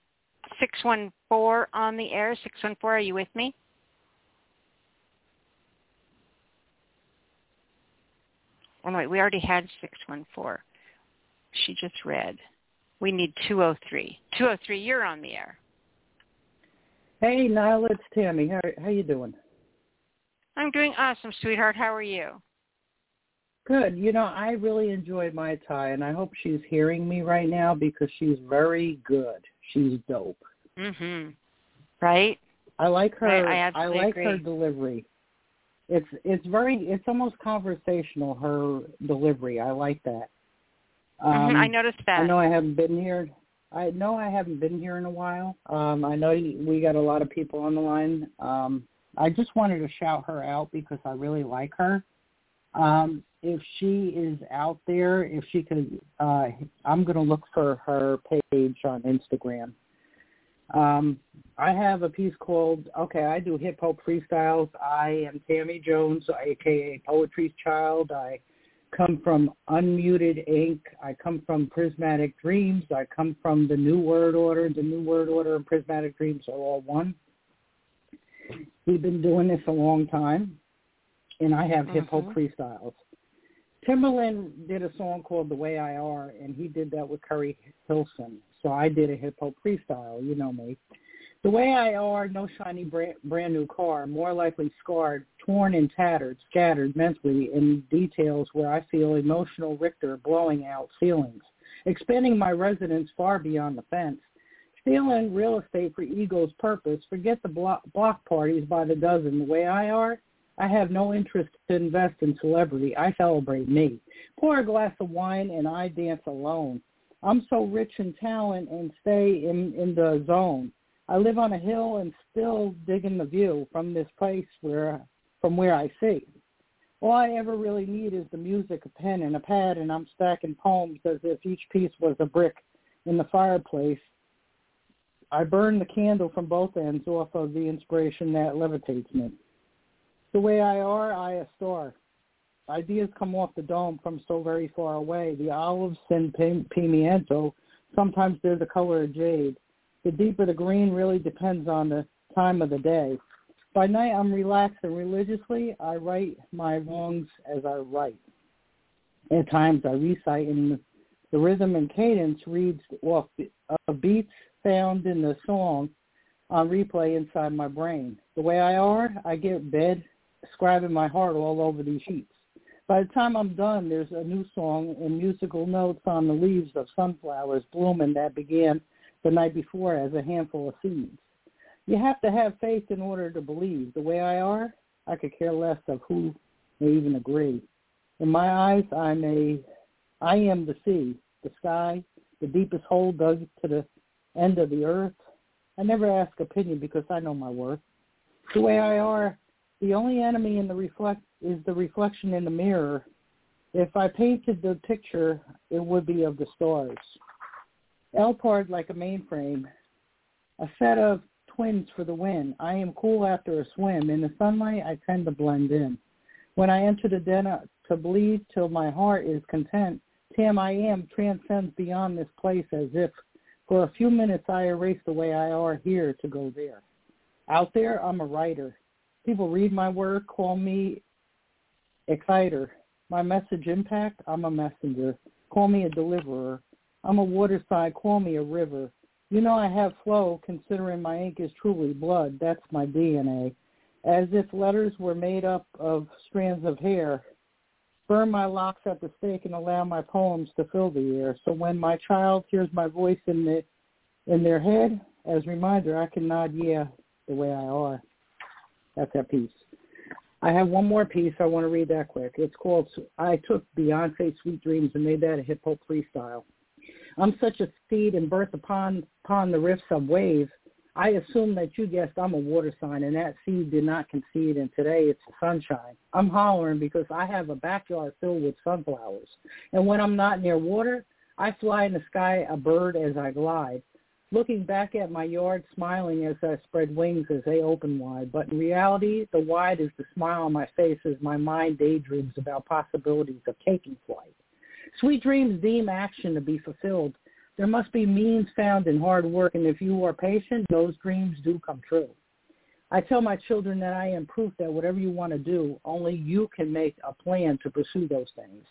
614 on the air. 614, are you with me? Oh, wait, we already had 614. She just read. We need 203. 203, you're on the air. Hey, Nyla, it's Tammy. How how you doing? I'm doing awesome, sweetheart. How are you? Good. You know, I really enjoyed Mai Tai, and I hope she's hearing me right now because she's very good. She's dope. Mhm. Right? I like her. I- I absolutely like her delivery. It's it's very it's almost conversational. Her delivery. I like that. Mhm, I noticed that. Um, I know I haven't been here. I know I haven't been here in a while. Um, I know we got a lot of people on the line. Um, I just wanted to shout her out because I really like her. Um, if she is out there, if she could, uh, I'm going to look for her page on Instagram. Um, I have a piece called, okay, I do hip hop freestyles. I am Tammy Jones, aka Poetry's Child. I come from Unmuted Inc. I come from Prysmatic Dreams. I come from the New Word Order. The New Word Order and Prysmatic Dreams are all one. We've been doing this a long time, and I have hip hop Mhm. freestyles. Timbaland did a song called "The Way I Are," and he did that with Keri Hilson. So I did a hip hop freestyle. You know me. The way I are, no shiny brand, brand new car, more likely scarred, torn and tattered, scattered mentally in details where I feel emotional Richter blowing out ceilings, expanding my residence far beyond the fence, stealing real estate for ego's purpose, forget the block, block parties by the dozen. The way I are, I have no interest to invest in celebrity. I celebrate me. Pour a glass of wine and I dance alone. I'm so rich in talent and stay in, in the zone. I live on a hill and still digging the view from this place where from where I see. All I ever really need is the music, a pen, and a pad, and I'm stacking poems as if each piece was a brick in the fireplace I burn the candle from both ends off of the inspiration that levitates me. The way I are, I a star. Ideas come off the dome from so very far away. The olives and pimiento, sometimes they're the color of jade. The deeper the green really depends on the time of the day. By night, I'm relaxed and religiously, I write my wrongs as I write. At times, I recite, and the rhythm and cadence reads off of beats found in the song on replay inside my brain. The way I are, I get bed scribing my heart all over these sheets. By the time I'm done, there's a new song and musical notes on the leaves of sunflowers blooming that began the night before as a handful of seeds. You have to have faith in order to believe. The way I are, I could care less of who may even agree. In my eyes, I'm a, I am the sea, the sky, the deepest hole dug to the end of the earth. I never ask opinion because I know my worth. The way I are, the only enemy in the reflect is the reflection in the mirror. If I painted the picture, it would be of the stars. L-part like a mainframe, a set of twins for the win. I am cool after a swim. In the sunlight, I tend to blend in. When I enter the den uh, to bleed till my heart is content, Tam I am transcends beyond this place as if for a few minutes I erase the way I are here to go there. Out there, I'm a writer. People read my work, call me exciter. My message impact, I'm a messenger. Call me a deliverer. I'm a waterside, call me a river. You know I have flow considering my ink is truly blood. That's my DNA. As if letters were made up of strands of hair. Burn my locks at the stake and allow my poems to fill the air. So when my child hears my voice in the in their head, as reminder, I can nod yeah the way I are. That's that piece. I have one more piece. I want to read that quick. It's called I took Beyonce Sweet Dreams and made that a hip hop freestyle. I'm such a seed and birth upon upon the rifts of waves. I assume that you guessed I'm a water sign, and that seed did not concede, and today it's sunshine. I'm hollering because I have a backyard filled with sunflowers, and when I'm not near water, I fly in the sky a bird as I glide looking back at my yard, smiling as I spread wings as they open wide. But in reality, the wide is the smile on my face as my mind daydreams about possibilities of taking flight. Sweet dreams deem action to be fulfilled. There must be means found in hard work, and if you are patient, those dreams do come true. I tell my children that I am proof that whatever you want to do, only you can make a plan to pursue those things.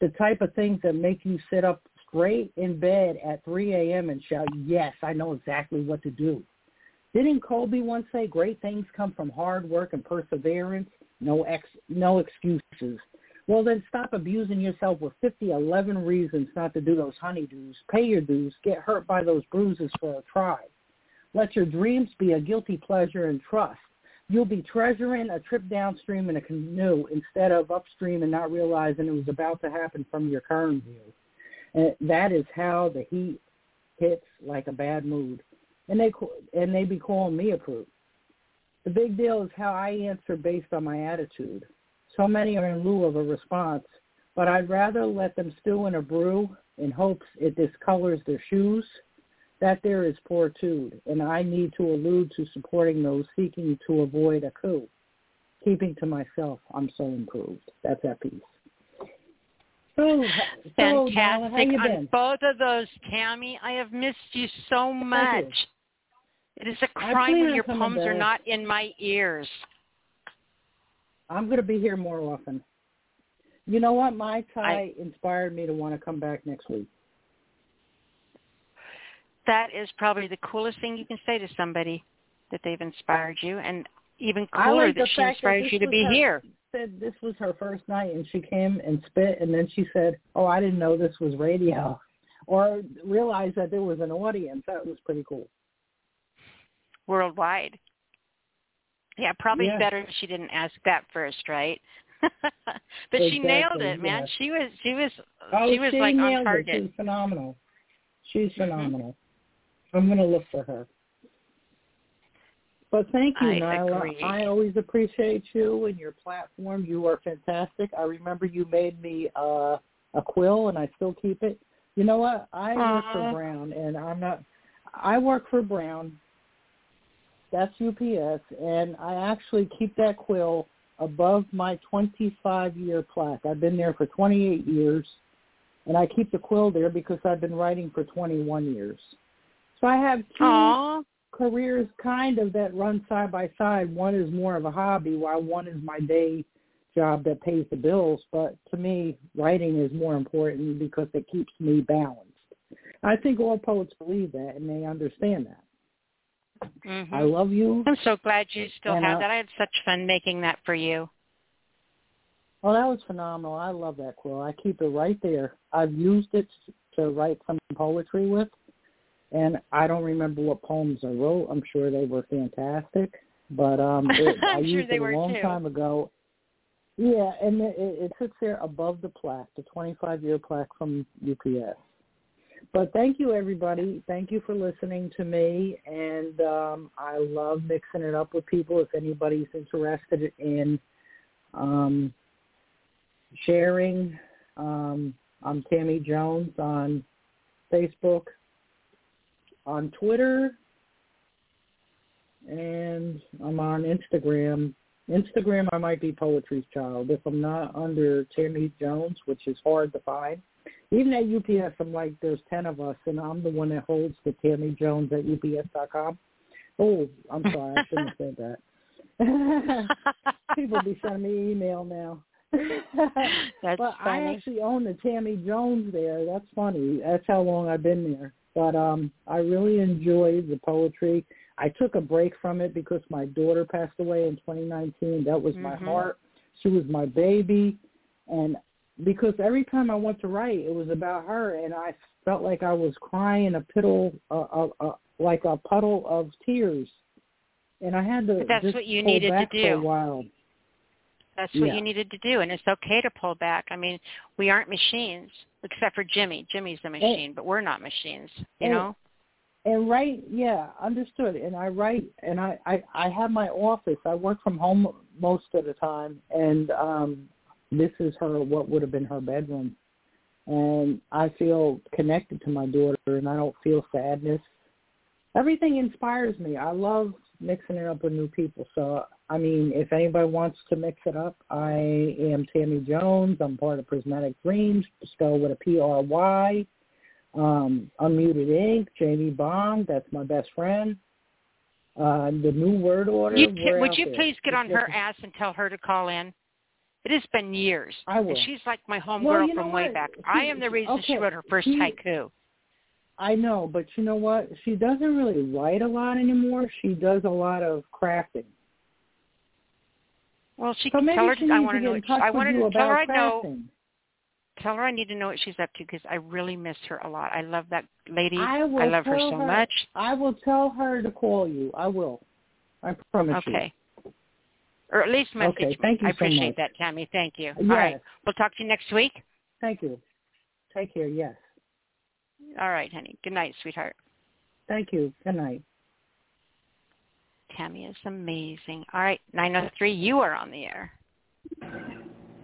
The type of things that make you sit up straight in bed at 3 a.m. and shout, yes, I know exactly what to do. Didn't Kobe once say great things come from hard work and perseverance? No ex- no excuses. Well, then stop abusing yourself with 50, 11 reasons not to do those honeydews. Pay your dues. Get hurt by those bruises for a try. Let your dreams be a guilty pleasure and trust. You'll be treasuring a trip downstream in a canoe instead of upstream and not realizing it was about to happen from your current view. And that is how the heat hits like a bad mood. And they and they be calling me a prude. The big deal is how I answer based on my attitude. So many are in lieu of a response, but I'd rather let them stew in a brew in hopes it discolors their shoes. That there is fortitude, and I need to allude to supporting those seeking to avoid a coup. Keeping to myself, I'm so improved. That's that piece. Oh, fantastic on both of those, Tammy. I have missed you so much. You. It is a crime when your poems are not in my ears. I'm going to be here more often. You know what? Mai Tai inspired me to want to come back next week. That is probably the coolest thing you can say to somebody that they've inspired you, and even cooler like that she inspired that you to be her, here said this was her first night and she came and spit and then she said, "Oh, I didn't know this was radio," or realized that there was an audience. That was pretty cool. Worldwide. Yeah, probably yeah. better if she didn't ask that first, right? <laughs> but exactly, she nailed it, man. Yeah. She was she was oh, she was she like on target. It. She's phenomenal. She's Mm-hmm. phenomenal. I'm gonna look for her. But thank you, I Nyla. agree. I always appreciate you and your platform. You are fantastic. I remember you made me uh, a quill, and I still keep it. You know what? I work for. Brown, and I'm not. I work for Brown. That's UPS, and I actually keep that quill above my 25-year plaque. I've been there for 28 years, and I keep the quill there because I've been writing for 21 years. So I have two Aww. Careers kind of that run side by side. One is more of a hobby, while one is my day job that pays the bills. But to me, writing is more important because it keeps me balanced. I think all poets believe that and they understand that. Mhm. I love you. I'm so glad you still have uh, that. I had such fun making that for you. Well, that was phenomenal. I love that quill. I keep it right there. I've used it to write some poetry with, and I don't remember what poems I wrote. I'm sure they were fantastic, but um, it, <laughs> I sure used it a long too. time ago. Yeah, and it, it it sits there above the plaque, the 25-year plaque from UPS. But thank you, everybody. Thank you for listening to me, and um, I love mixing it up with people. If anybody's interested in um, sharing, um, I'm Tammy Jones on Facebook, on Twitter, and I'm on Instagram. Instagram, I might be Poetry's Child. If I'm not under Tammy Jones, which is hard to find, even at UPS, I'm like, there's 10 of us, and I'm the one that holds the Tammy Jones at UPS.com. Oh, I'm sorry, I shouldn't have said that. <laughs> People be sending me email now. <laughs> That's but I actually own the Tammy Jones there. That's funny. That's how long I've been there. But um I really enjoyed the poetry. I took a break from it because my daughter passed away in 2019. That was my Mhm. heart. She was my baby, and because every time I went to write, it was about her, and I felt like I was crying a piddle, a, a, a, like a puddle of tears, and I had to But that's just what you needed to back for a do. while. That's what Yeah. you needed to do, and it's okay to pull back. I mean, we aren't machines, except for Jimmy. Jimmy's a machine, but we're not machines. You and- know. and write yeah understood and i write and i i i have my office i work from home most of the time and um this is her what would have been her bedroom and i feel connected to my daughter and i don't feel sadness everything inspires me i love mixing it up with new people so i mean if anybody wants to mix it up i am tammy jones i'm part of Prysmatic Dreams spelled with a p r y um, Unmuted Inc., Jamie Bond, that's my best friend. Uh, the New Word Order. You we're would you there. please get on her ass and tell her to call in? It has been years. I will. And she's like my homegirl Well, you know from way what? back. She- I am the reason she wrote her first she- haiku. I know, but you know what? She doesn't really write a lot anymore. She does a lot of crafting. Well, she So can tell her. she I want to know. What I wanted to tell her I know. Tell her I need to know what she's up to because I really miss her a lot. I love that lady. I will love her so her, much. I will tell her to call you. I will. I promise you. Okay. Or at least message Okay, me. thank you I so appreciate much. that, Tammy. Thank you. Yes. All right. We'll talk to you next week. Thank you. Take care. Yes. All right, honey. Good night, sweetheart. Thank you. Good night. Tammy is amazing. All right, 903, you are on the air.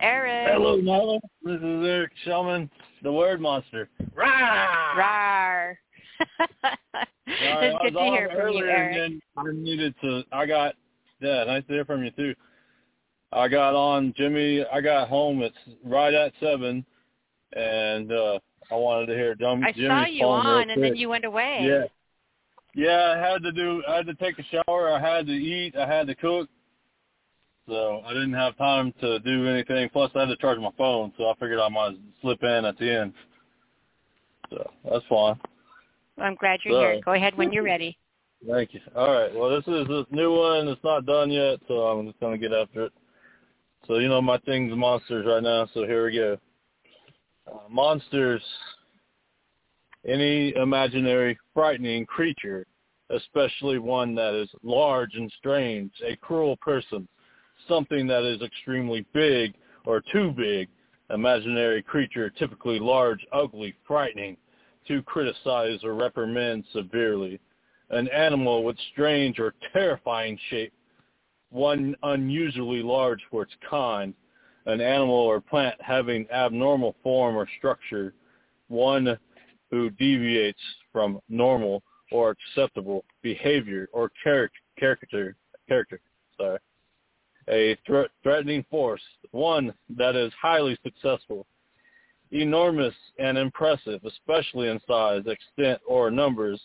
Eric. Hello, Nyla. This is Eric Shellman, the word monster. Rar. <laughs> Sorry, it's good to hear from you, Eric. I needed to. I got yeah, nice to hear from you too. I got on Jimmy. I got home. It's right at seven, and uh I wanted to hear Jim, I saw you on, and then you went away. Yeah. Yeah, I had to do. I had to take a shower. I had to eat. I had to cook. So I didn't have time to do anything. Plus, I had to charge my phone, so I figured I might slip in at the end. So that's fine. I'm glad you're Sorry. here. Go ahead when you're ready. Thank you. All right. Well, this is a new one. It's not done yet, so I'm just gonna get after it. So you know my thing's monsters right now. So here we go. Uh, monsters. Any imaginary, frightening creature, especially one that is large and strange, a cruel person, something that is extremely big or too big, imaginary creature, typically large, ugly, frightening, to criticize or reprimand severely, an animal with strange or terrifying shape, one unusually large for its kind, an animal or plant having abnormal form or structure, one who deviates from normal or acceptable behavior or character character character sorry. A thre- threatening force one that is highly successful enormous and impressive especially in size extent or numbers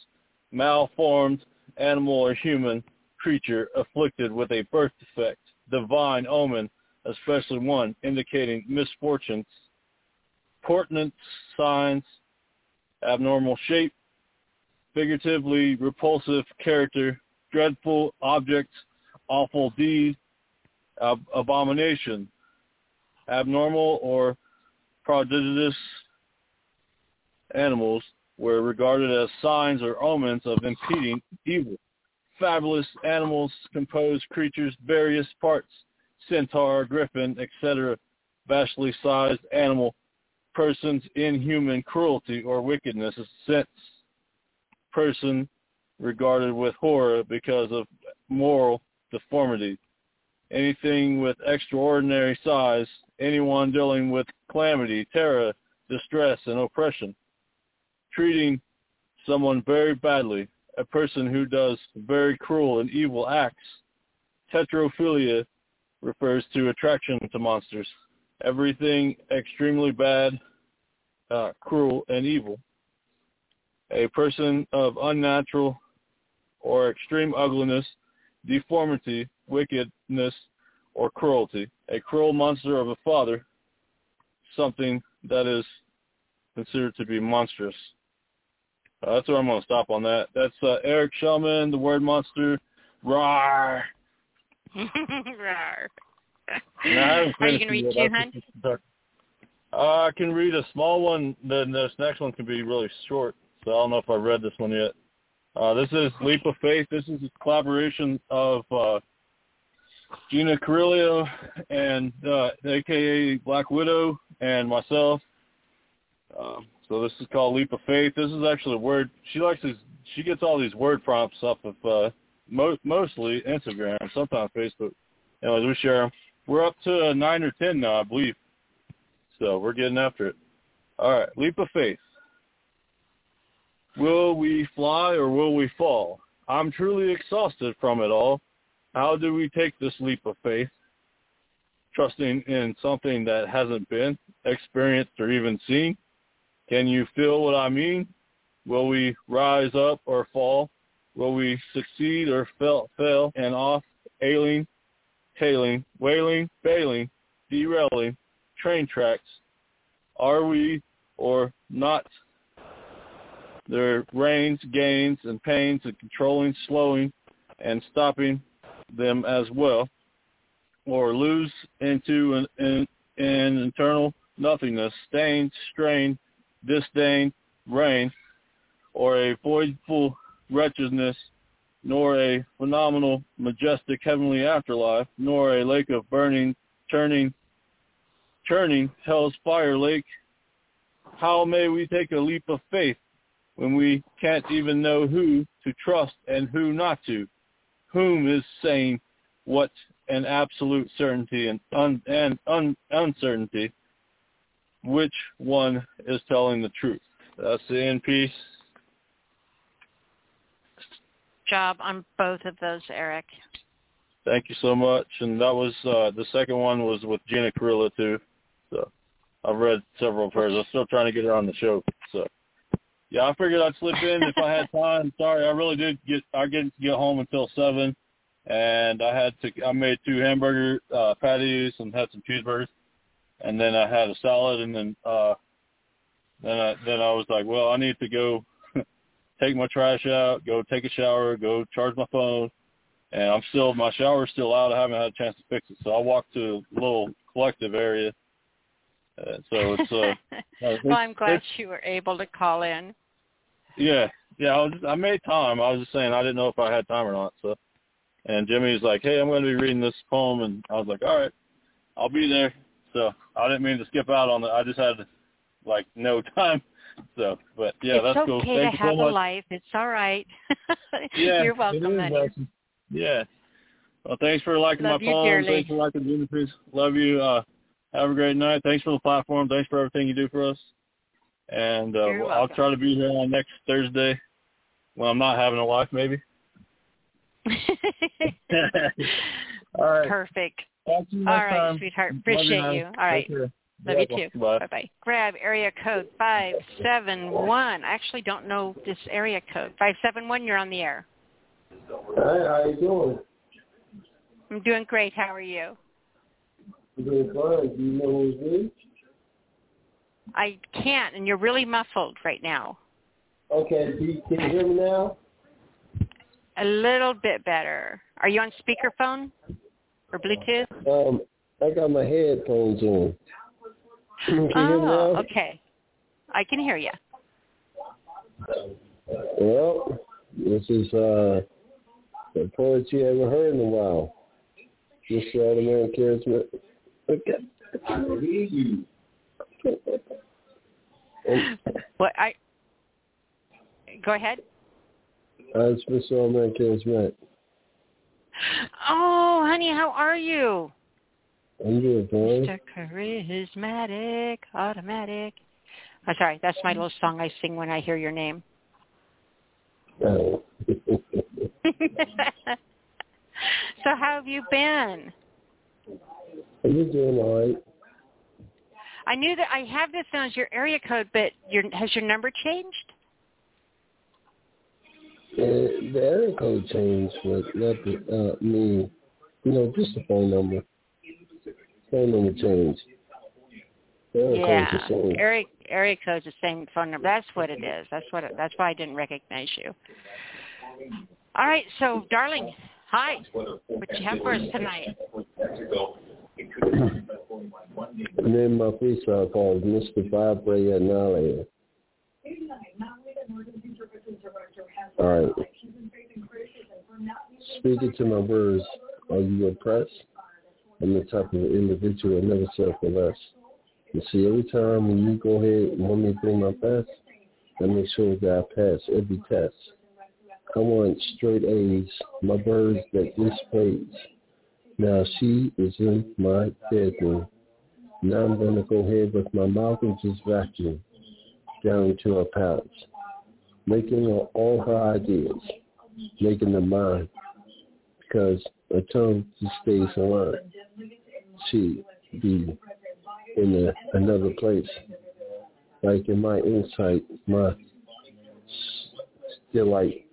malformed animal or human creature afflicted with a birth defect divine omen especially one indicating misfortunes portent signs abnormal shape figuratively repulsive character, dreadful object, awful deed, ab- abomination, abnormal or prodigious animals were regarded as signs or omens of impeding evil. Fabulous animals, composed creatures, various parts, centaur, griffin, etc., vastly sized animal, persons, inhuman cruelty or wickedness, sense person regarded with horror because of moral deformity. Anything with extraordinary size, anyone dealing with calamity, terror, distress, and oppression. Treating someone very badly, a person who does very cruel and evil acts. Teratophilia refers to attraction to monsters. Everything extremely bad, uh, cruel, and evil a person of unnatural or extreme ugliness, deformity, wickedness, or cruelty, a cruel monster of a father, something that is considered to be monstrous. Uh, that's where I'm going to stop on that. That's uh, Eric Shellman, the word monster. Rawr. <laughs> Rawr. No, <laughs> Are you going to read two, hun? Uh, I can read a small one. Then this next one can be really short. So I don't know if I've read this one yet. Uh, this is Leap of Faith. This is a collaboration of uh, Gina Carrillo and uh, AKA Black Widow and myself. Um, so this is called Leap of Faith. This is actually a word. She likes these. She gets all these word prompts off of uh, mo- mostly Instagram, sometimes Facebook. Anyways, we share them. We're up to nine or ten now, I believe. So we're getting after it. All right, Leap of Faith. Will we fly or will we fall? I'm truly exhausted from it all. How do we take this leap of faith? Trusting in something that hasn't been experienced or even seen? Can you feel what I mean? Will we rise up or fall? Will we succeed or fail, fail and off, ailing, tailing, wailing, bailing, derailing, train tracks? Are we or not their rains, gains, and pains and controlling, slowing, and stopping them as well, or lose into an, an, an internal nothingness, stain, strain, disdain, rain, or a voidful wretchedness, nor a phenomenal, majestic heavenly afterlife, nor a lake of burning, turning, churning hell's fire lake. How may we take a leap of faith when we can't even know who to trust and who not to? Whom is saying what an absolute certainty and, un, and un, uncertainty? Which one is telling the truth? That's the end peace. Job on both of those, Eric. Thank you so much. And that was uh, the second one was with Gina Carrillo too. So I've read several of hers. I'm still trying to get her on the show. So yeah, I figured I'd slip in if I had time. <laughs> Sorry, I really did get I didn't get home until seven, and I had to I made two hamburger uh, patties and had some cheeseburgers, and then I had a salad, and then uh, then I then I was like, well, I need to go take my trash out, go take a shower, go charge my phone, and I'm still my shower's still out. I haven't had a chance to fix it, so I walked to a little collective area. Uh, so it's uh, <laughs> uh well, I'm glad you were able to call in. Yeah, yeah. I was just, I made time. I was just saying I didn't know if I had time or not. So, and Jimmy's like, "Hey, I'm going to be reading this poem," and I was like, "All right, I'll be there." So I didn't mean to skip out on it. I just had like no <laughs> time. So, but yeah, it's that's okay cool. to Thank you have so a life. It's all right. <laughs> Yeah, You're welcome, is, honey. actually. Yeah. Well, thanks for liking Love my you poem. dearly. Thanks for liking Jimmy Please. Love you. Uh, have a great night. Thanks for the platform. Thanks for everything you do for us. And uh, You're I'll welcome. try to be here on next Thursday. when I'm not having a life, maybe. <laughs> <laughs> All right. Perfect. All right, to you All next right, time. sweetheart. Love Appreciate man. you. All right. Take care. Love Yeah, you too. Bye. Bye bye. Grab area code five seven one. I actually don't know this area code. Five seven one. You're on the air. Hi, how you doing? I'm doing great. How are you? I'm doing fine. Do you know who's me? I can't, and you're really muffled right now. Okay, do you, can you hear me now? A little bit better. Are you on speakerphone or Bluetooth? Um, I got my headphones on. Can you hear me oh, okay. I can hear you. Well, this is uh, the poetry I haven't heard in a while. Just uh, the man charisma. Okay. <laughs> What I go ahead. I'm Mr. All Man Charismatic. Oh, honey, how are you? I'm doing fine. Mr. Charismatic, automatic. I'm sorry, that's my little song I sing when I hear your name. Oh. <laughs> so how have you been? I'm doing all right. I knew that I have this as your area code, but your has your number changed? Uh, the area code changed, but not the, uh, me, you know, just the phone number. Phone number area yeah, area area code's the same phone number. That's what it is. That's what. It, that's why I didn't recognize you. All right, so darling, hi. What you have for us tonight? The name of my freestyle called Mr. Vibrate Annihilator. All right. Speaking to my words, are you impressed? I'm the type of individual that never settle for less. You see, every time when you go ahead and want me to bring my best, I make sure that I pass every test. I want straight A's, my birds that displays. Now she is in my bedroom. Now I'm going to go ahead with my mouth and just vacuum down to her pouch, making her all her ideas, making them mine, because her tongue to stays aligned. She be in a, another place, like in my insight, my still like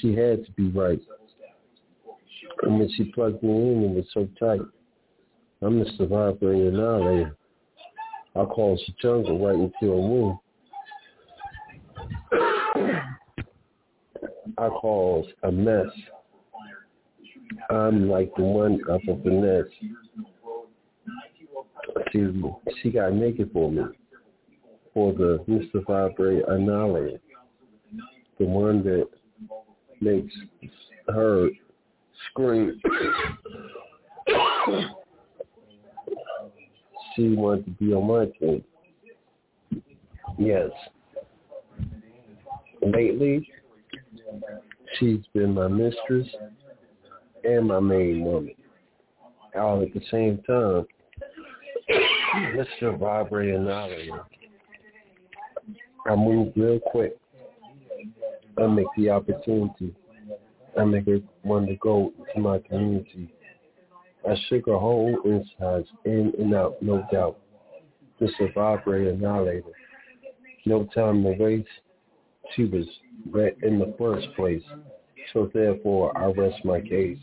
she had to be right. And when she plugged me in, it was so tight. I'm the survivor and annihilator. I cause the jungle right into a womb. I cause a mess. I'm like the one up of the nest. She, she got naked for me. For the Mr. Vibrate Annihilator. The one that makes her scream. <coughs> she wants to be on my team. Yes. Lately, she's been my mistress and my main woman. All at the same time. Mr. Vibrate Annihilator. I move real quick. I make the opportunity. I make it want to go to my community. I shook her whole insides in and out, no doubt. Just a annihilator. No time to waste. She was right in the first place. So therefore, I rest my case.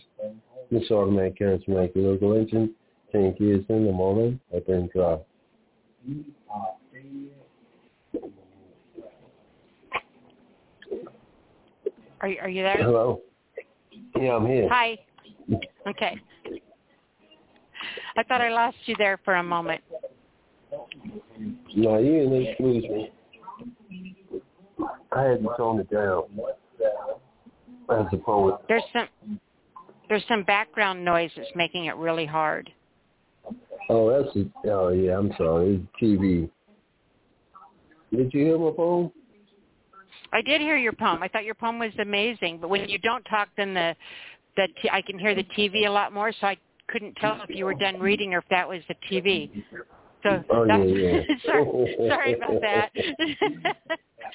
This automatic charismatic local engine, 10 years in the morning, I've been dry. Are you, are you there? Hello? Yeah, I'm here. Hi. Okay. I thought I lost you there for a moment. No, you didn't lose me. I had to tone it down. As a poet. There's some there's some background noise that's making it really hard. Oh, that's a, oh yeah, I'm sorry. TV. Did you hear my poem? I did hear your poem. I thought your poem was amazing, but when you don't talk, then the the t- I can hear the TV a lot more, so I couldn't tell if you were done reading or if that was the TV. So Oh, that's, yeah, yeah. <laughs> sorry, sorry about that. <laughs>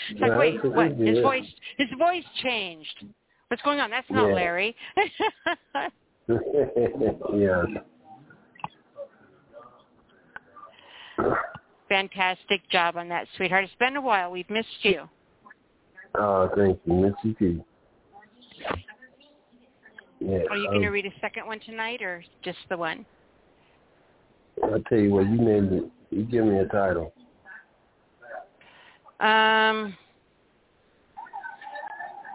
It's like, Yeah, wait, what? His voice, his voice changed. What's going on? That's not Yeah. Larry. <laughs> yes. Fantastic job on that, sweetheart. It's been a while. We've missed you. Oh, thank you, Missy P. Yeah, Are you going to um, read a second one tonight, or just the one? I'll tell you what, you named it. You give me a title. Um,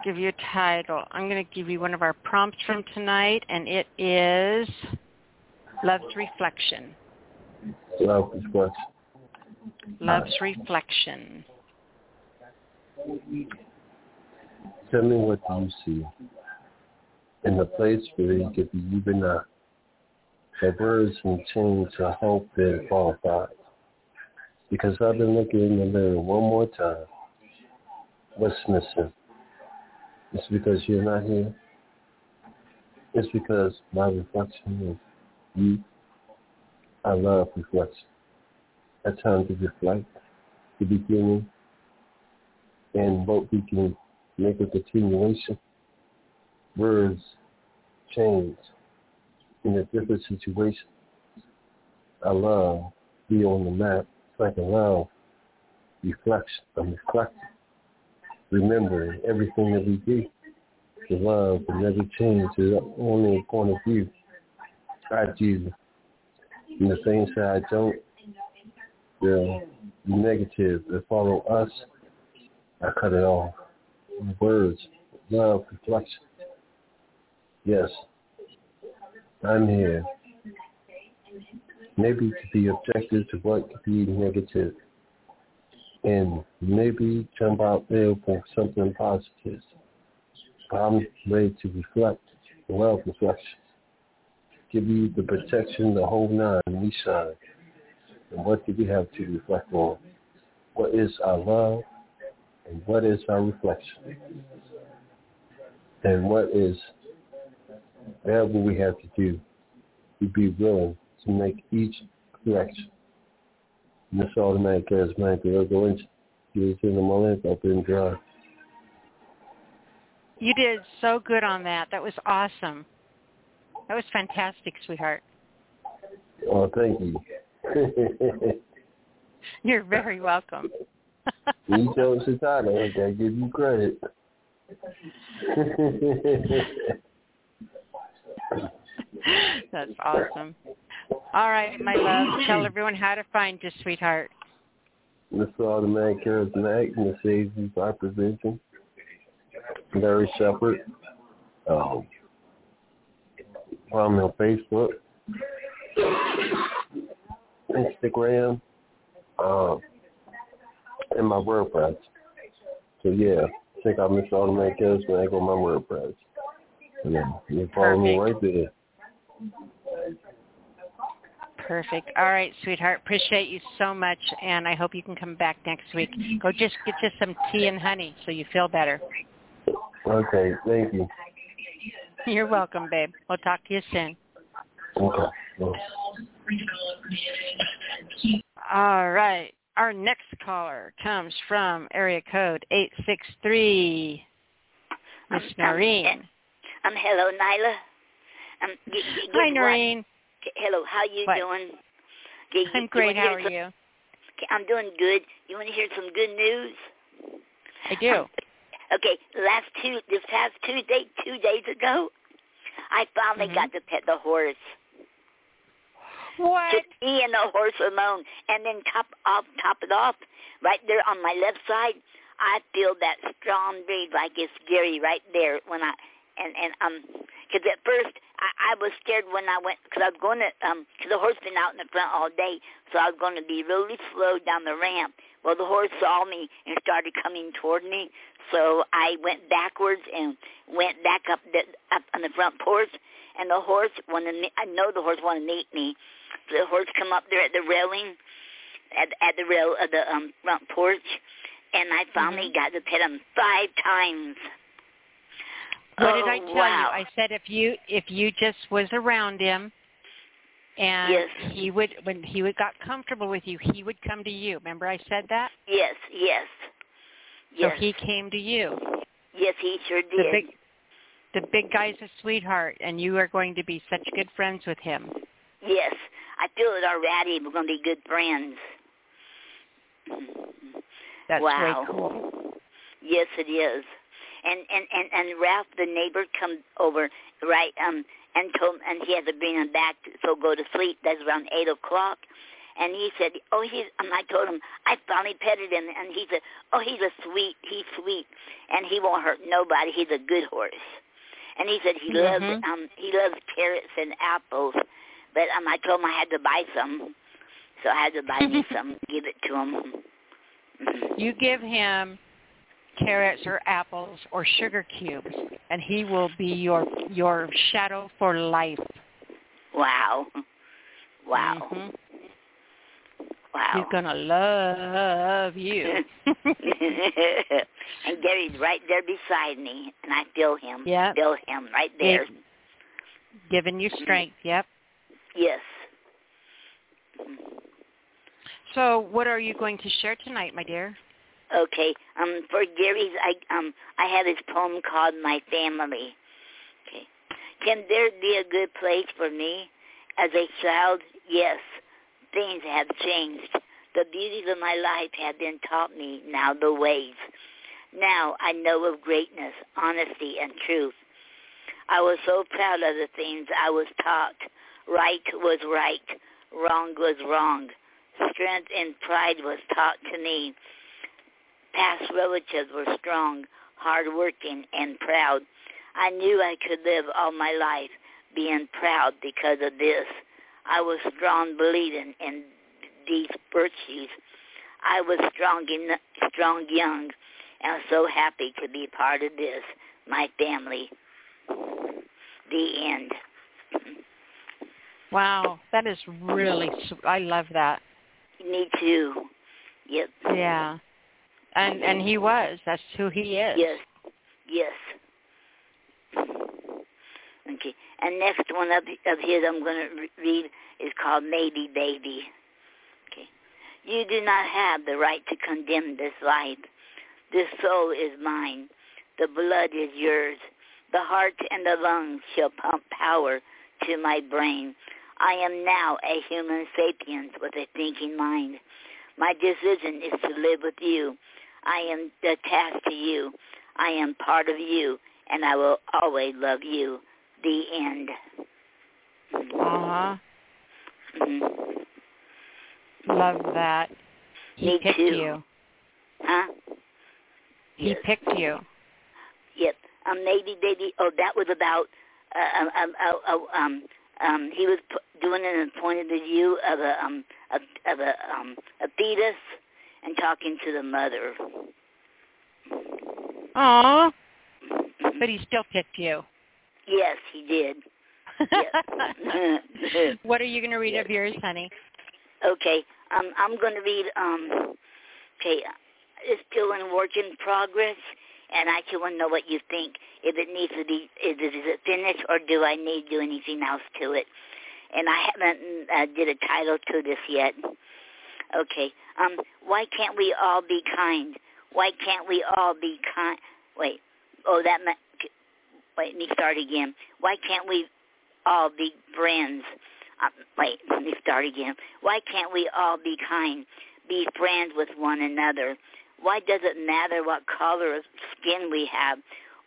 give you a title. I'm going to give you one of our prompts from tonight, and it is Love's Reflection. Love is what. Love's Reflection. Tell me what you see in the place where you could be even not. The words and change to hope and qualified. Because I've been looking in the mirror one more time. What's missing? It's because you're not here. It's because my reflection is you. I love reflection. A time to reflect, the beginning, and what we can make a continuation. Words change in a different situation. I love be on the map. A love reflection. I'm reflecting. Remembering everything that we do. The love and never change is only a point of view. I. And the things that I don't, the negative that follow us, I cut it off. Words, love, reflection. Yes, I'm here. Maybe to be objective to what could be negative. And maybe jump out there for something positive. I'm ready to reflect, love reflection. Give you the protection, the whole nine, we shine. And what do we have to reflect on? What is our love? And what is our reflection? And what is whatever we have to do to be willing to make each correction. This automatic charismatic will go into use in the moment open and dry. You did so good on that. That was awesome. That was fantastic, sweetheart. Oh, thank you. <laughs> You're very welcome. <laughs> you chose the title. I gotta give you credit. <laughs> <laughs> That's awesome. All right, my love. Tell everyone how to find you, sweetheart. This is automatic charismatic Savior by prevention. Larry Shepard. Um, I'm on Facebook, Instagram, um, and my WordPress. So yeah, check out Mr. Automatic Charismatic on my WordPress. And then you follow me right there. Perfect. All right, sweetheart. Appreciate you so much, and I hope you can come back next week. Go just get you some tea and honey so you feel better. Okay, thank you. You're welcome, babe. We'll talk to you soon. Okay. All right. Our next caller comes from area code 863. Miss Noreen. Um, hello, Nyla. Um, g- g- Hi, guess what? Noreen. Hello, how you What? doing? G- I'm great. How are some- you? I'm doing good. You want to hear some good news? I do. Okay, last two, this past Tuesday, two days ago, I finally Mm-hmm. got to pet the horse. What? Just me and the horse alone, and then top off, top it off, right there on my left side, I feel that strong breeze like it's Gary right there when I and and um, because at first I, I was scared when I went because I was going to um, because the horse been out in the front all day, so I was going to be really slow down the ramp. Well, the horse saw me and started coming toward me, so I went backwards and went back up the up on the front porch, and the horse wanted me. I know the horse wanted to meet me. The horse come up there at the railing, at at the rail of the um front porch, and I finally got to pet him five times. What did Oh, I tell wow. you? I said if you if you just was around him and Yes. he would when he would got comfortable with you, he would come to you. Remember I said that? Yes, yes, Yes. So he came to you. Yes, he sure did. The big the big guy's a sweetheart and you are going to be such good friends with him. Yes, I feel it already. We're going to be good friends. That's wow. cool. Yes, it is. And and and and Ralph, the neighbor, come over right um and told and he had to bring him back to, so go to sleep. That's around eight o'clock. And he said, "Oh, he's." And I told him I finally petted him, and he said, "Oh, he's a sweet. He's sweet, and he won't hurt nobody. He's a good horse." And he said he loves Mhm. um he loves carrots and apples, but um I told him I had to buy some, so I had to buy me <laughs> some, give it to him. You give him carrots or apples or sugar cubes and he will be your your shadow for life. Wow, wow, Mhm. wow. He's to love you. <laughs> and Gary's right there beside me, and I feel him. Yep. Feel him right there. It- Giving you strength. Yep. Yes. So, what are you going to share tonight, my dear? Okay. Um, for Gary's, I um, I have his poem called "My Family." Okay. Can there be a good place for me as a child? Yes. Things have changed. The beauties of my life have been taught me now the ways. Now I know of greatness, honesty, and truth. I was so proud of the things I was taught. Right was right, wrong was wrong. Strength and pride was taught to me. Past relatives were strong, hardworking, and proud. I knew I could live all my life being proud because of this. I was strong believing in these virtues. I was strong, in, strong young, and I'm so happy to be part of this, my family. The end. Wow, that is really sw- I love that. Me too. Yep. Yeah. And and he was. That's who he is. Yes. Yes. Okay. And next one of, of his I'm going to re- read is called Maybe Baby. Okay. You do not have the right to condemn this life. This soul is mine. The blood is yours. The heart and the lungs shall pump power to my brain. I am now a human sapient with a thinking mind. My decision is to live with you. I am attached to you. I am part of you, and I will always love you. The end. Aw, Mhm. love that. He Me picked too. you. Huh? He Yes. picked you. Yep. Um, maybe, baby. Oh, that was about. Uh, um, um, uh, uh, um, um, he was p- doing an point of view of a um of, of a um a fetus and talking to the mother. Aw. <laughs> But he still picked you. Yes, he did. Yep. <laughs> what are you going to read of yours, honey? Okay. Um, I'm going to read. Um, okay, it's still in work in progress, and I just want to know what you think. If it needs to be, is it, is it finished, or do I need to do anything else to it? And I haven't uh, did a title to this yet. Okay. Um, why can't we all be kind? Why can't we all be kind? Wait. Oh, that. Ma- wait. Let me start again. Why can't we all be friends? Um, wait, let me start again. Why can't we all be kind, be friends with one another? Why does it matter what color of skin we have,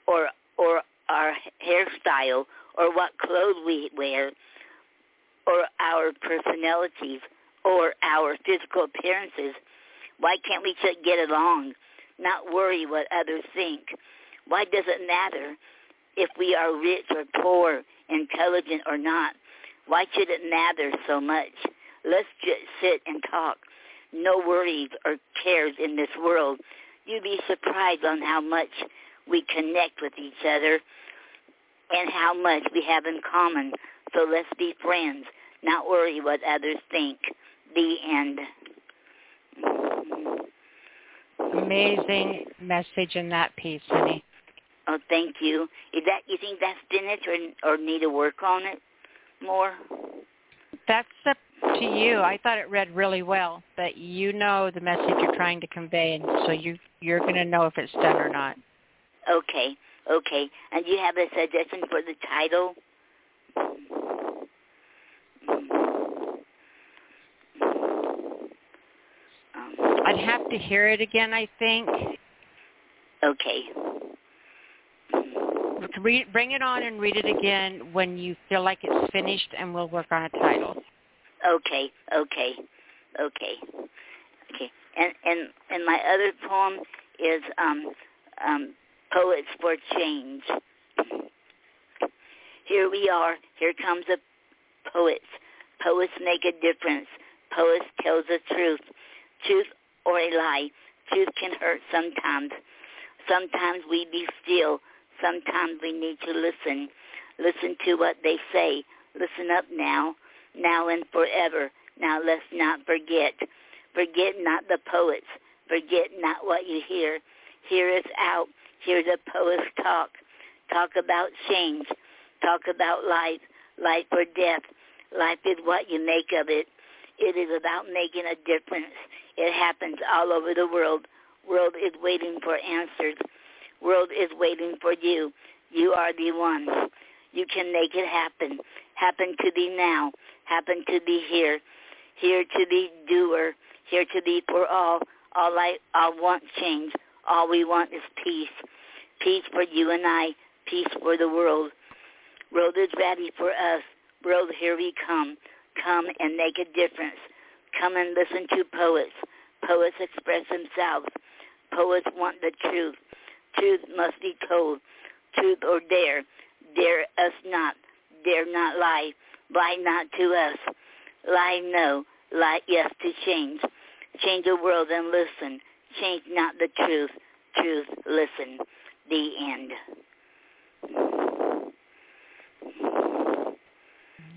or or our hairstyle, or what clothes we wear, or our personalities, or our physical appearances? Why can't we just get along, not worry what others think? Why does it matter if we are rich or poor, intelligent or not? Why should it matter so much? Let's just sit and talk. No worries or cares in this world. You'd be surprised on how much we connect with each other and how much we have in common. So let's be friends, not worry what others think. The end. Amazing message in that piece, honey. Oh, thank you. Is that you think that's finished or or need to work on it more? That's up to you. I thought it read really well, but you know the message you're trying to convey, and so you you're going to know if it's done or not. Okay, okay. And you have a suggestion for the title? I'd have to hear it again, I think. Okay. Read, bring it on and read it again when you feel like it's finished, and we'll work on a title. Okay, okay, okay, okay. And and and my other poem is um um Poets for Change. Here we are. Here comes the poets. Poets make a difference. Poets tell the truth. Truth or a lie. Truth can hurt sometimes. Sometimes we be still. Sometimes we need to listen. Listen to what they say. Listen up now. Now and forever. Now let's not forget. Forget not the poets. Forget not what you hear. Hear us out. Hear the poets talk. Talk about change. Talk about life. Life or death. Life is what you make of it. It is about making a difference. It happens all over the world. World is waiting for answers. World is waiting for you. You are the one. You can make it happen. Happen to be now. Happen to be here. Here to be doer. Here to be for all. All I all want change. All we want is peace. Peace for you and I. Peace for the world. World is ready for us. World, here we come. Come and make a difference. Come and listen to poets. Poets express themselves. Poets want the truth. Truth must be told. Truth or dare. Dare us not. Dare not lie. Lie not to us. Lie no. Lie yes to change. Change the world and listen. Change not the truth. Truth, listen. The end.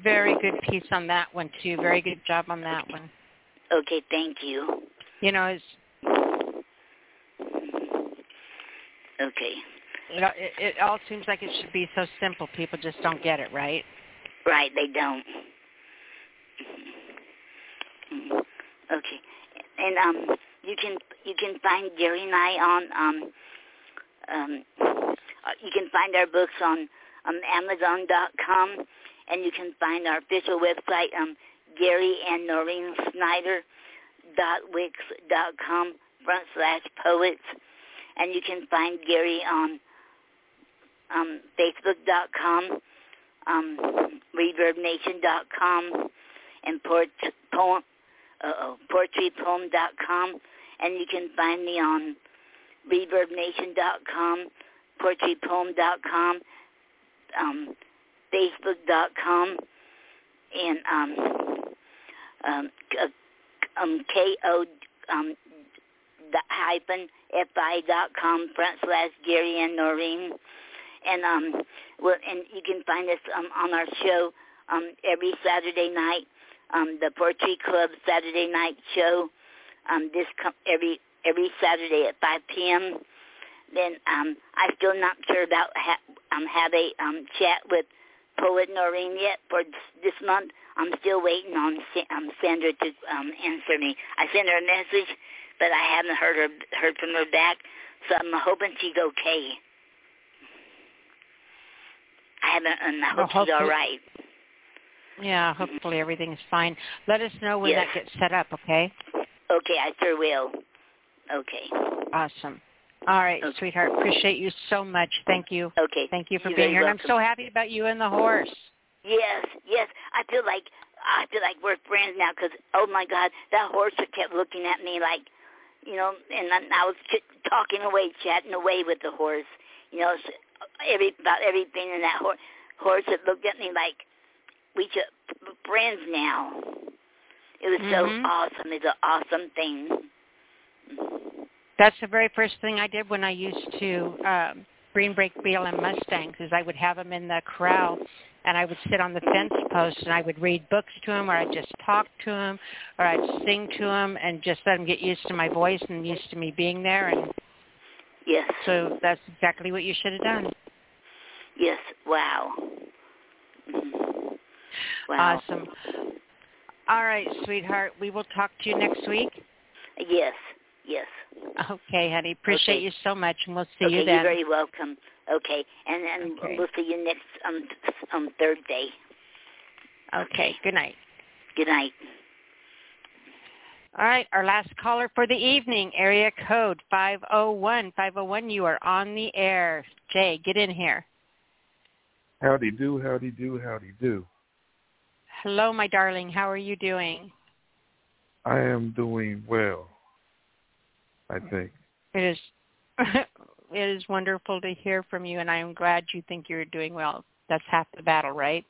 Very good piece on that one too. Very good job on that one. Okay, thank you. You know, it's Okay. it, it, it all seems like it should be so simple. People just don't get it, right? Right, they don't. Okay. And um you can you can find Gary and I on um um uh, you can find our books on um amazon.com and you can find our official website um Gary and Noreen Snyder dot wix dot com front slash poets. And you can find Gary on um Facebook dot com, um ReverbNation dot com and port poem uh oh poetrypoem dot com. And you can find me on ReverbNation dot com, poetrypoem dot com, um Facebook dot com and um um uh, um K O um dot hyphen fi dot com front slash Gary and Noreen. And um well and you can find us um on our show um every Saturday night, um the Poetry Club Saturday night show. Um this com- every every Saturday at five PM. Then um I'm still not sure about ha- um have a um chat with Poet Noreen yet for this month. I'm still waiting on um, Sandra to um, answer me. I sent her a message, but I haven't heard her heard from her back. So I'm hoping she's okay. I haven't, and I Well, hope she's all right. Yeah, hopefully everything's fine. Let us know when Yes. that gets set up, okay? Okay, I sure will. Okay. Awesome. All right, sweetheart. Appreciate you so much. Thank you. Okay. Thank you for You're being here. And I'm so happy about you and the horse. Yes, yes. I feel like I feel like we're friends now because oh my God, that horse kept looking at me like, you know, and I, I was ch- talking away, chatting away with the horse. You know, s- every about everything in that horse. Horse that looked at me like we just friends now. It was Mhm. so awesome. It's an awesome thing. That's the very first thing I did when I used to um, green break and Mustangs is I would have them in the corral and I would sit on the fence post and I would read books to them or I'd just talk to them or I'd sing to them and just let them get used to my voice and used to me being there. And Yes. so that's exactly what you should have done. Yes. Wow. Mhm. Wow. Awesome. All right, sweetheart. We will talk to you next week. Yes. Yes. Okay, honey. Appreciate Okay. you so much, and we'll see okay, you then. You're very welcome. Okay, and and Okay. we'll see you next um um Thursday. Okay. Good night. Good night. All right, our last caller for the evening, area code 501. 501, you are on the air. Jay, get in here. Howdy do, howdy do, howdy do. Hello, my darling. How are you doing? I am doing well. I think. It is <laughs> it is wonderful to hear from you and I am glad you think you're doing well. That's half the battle, right?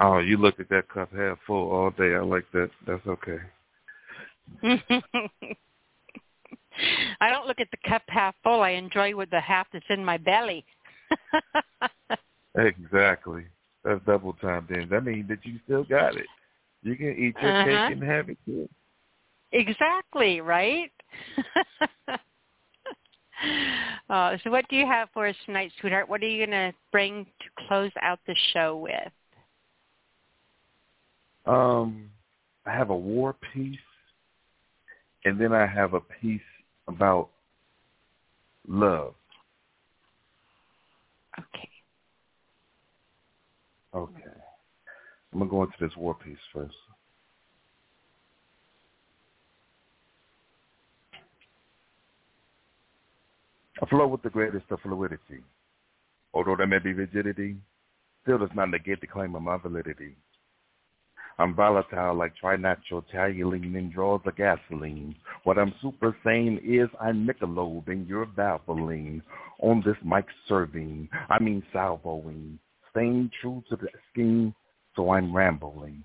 Oh, you look at that cup half full all day. I like that. That's okay. <laughs> I don't look at the cup half full. I enjoy with the half that's in my belly. <laughs> Exactly. That's double time then. That means that you still got it. You can eat your Uh-huh. cake and have it too. Exactly, right? <laughs> uh, so what do you have for us tonight, sweetheart? What are you going to bring to close out the show with? Um, I have a war piece, and then I have a piece about love. Okay. Okay. I'm gonna go into this war piece first. I flow with the greatest of fluidity. Although there may be rigidity, still does not negate the claim of my validity. I'm volatile like trinitral and draws the gasoline. What I'm super saying is I'm Michelob and you're Valvoline. On this mic serving, I mean salvoing. Staying true to the scheme, so I'm rambling.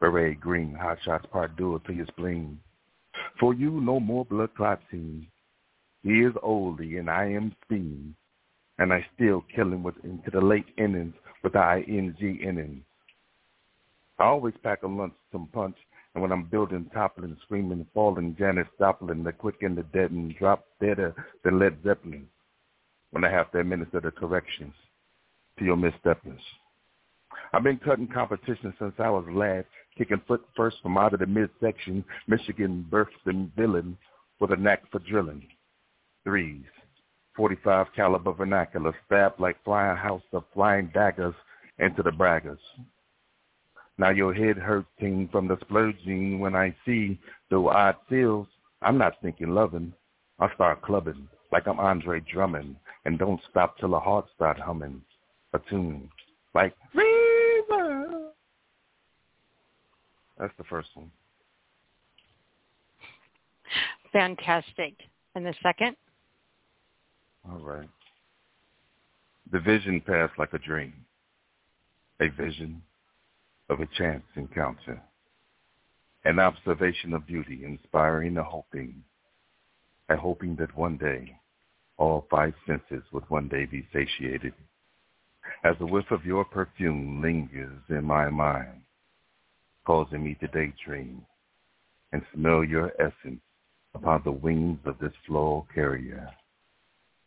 Beret green, hot shots part dual to your spleen. For you, no more blood clotting. He is oldie and I am speed. And I still kill him with into the late innings with the ing innings. I always pack a lunch, some punch, and when I'm building, toppling, screaming, falling, Janis Joplin, the quick and the dead and drop deader uh, than Led Zeppelin. When I have to administer the corrections to your missteppings. I've been cutting competition since I was lad, kicking foot first from out of the midsection, Michigan birthed the villain with a knack for drilling. Threes, 45 caliber vernacular, stabbed like flying house of flying daggers into the braggers. Now your head hurting from the splurging when I see though odd feels, I'm not thinking loving. I start clubbing like I'm Andre Drummond and don't stop till the heart start humming. A tune like River. That's the first one. Fantastic. And the second? All right. The vision passed like a dream. A vision of a chance encounter. An observation of beauty inspiring a hoping. A hoping that one day all five senses would one day be satiated. As the whiff of your perfume lingers in my mind, causing me to daydream and smell your essence upon the wings of this floral carrier.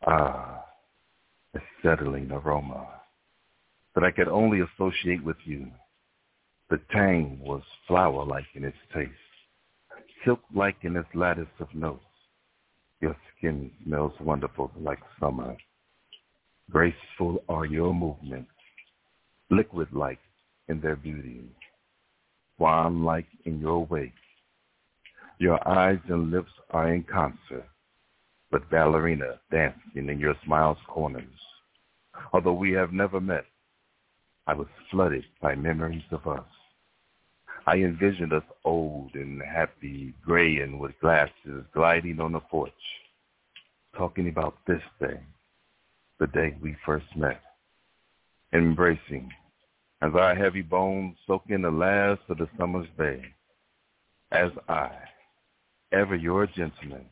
Ah, a settling aroma that I could only associate with you. The tang was flower-like in its taste, silk-like in its lattice of notes. Your skin smells wonderful like summer. Graceful are your movements, liquid-like in their beauty, wine-like in your wake. Your eyes and lips are in concert, but ballerina dancing in your smile's corners. Although we have never met, I was flooded by memories of us. I envisioned us old and happy, gray and with glasses, gliding on the porch, talking about this day, the day we first met, embracing as our heavy bones soak in the last of the summer's day, as I, ever your gentleman,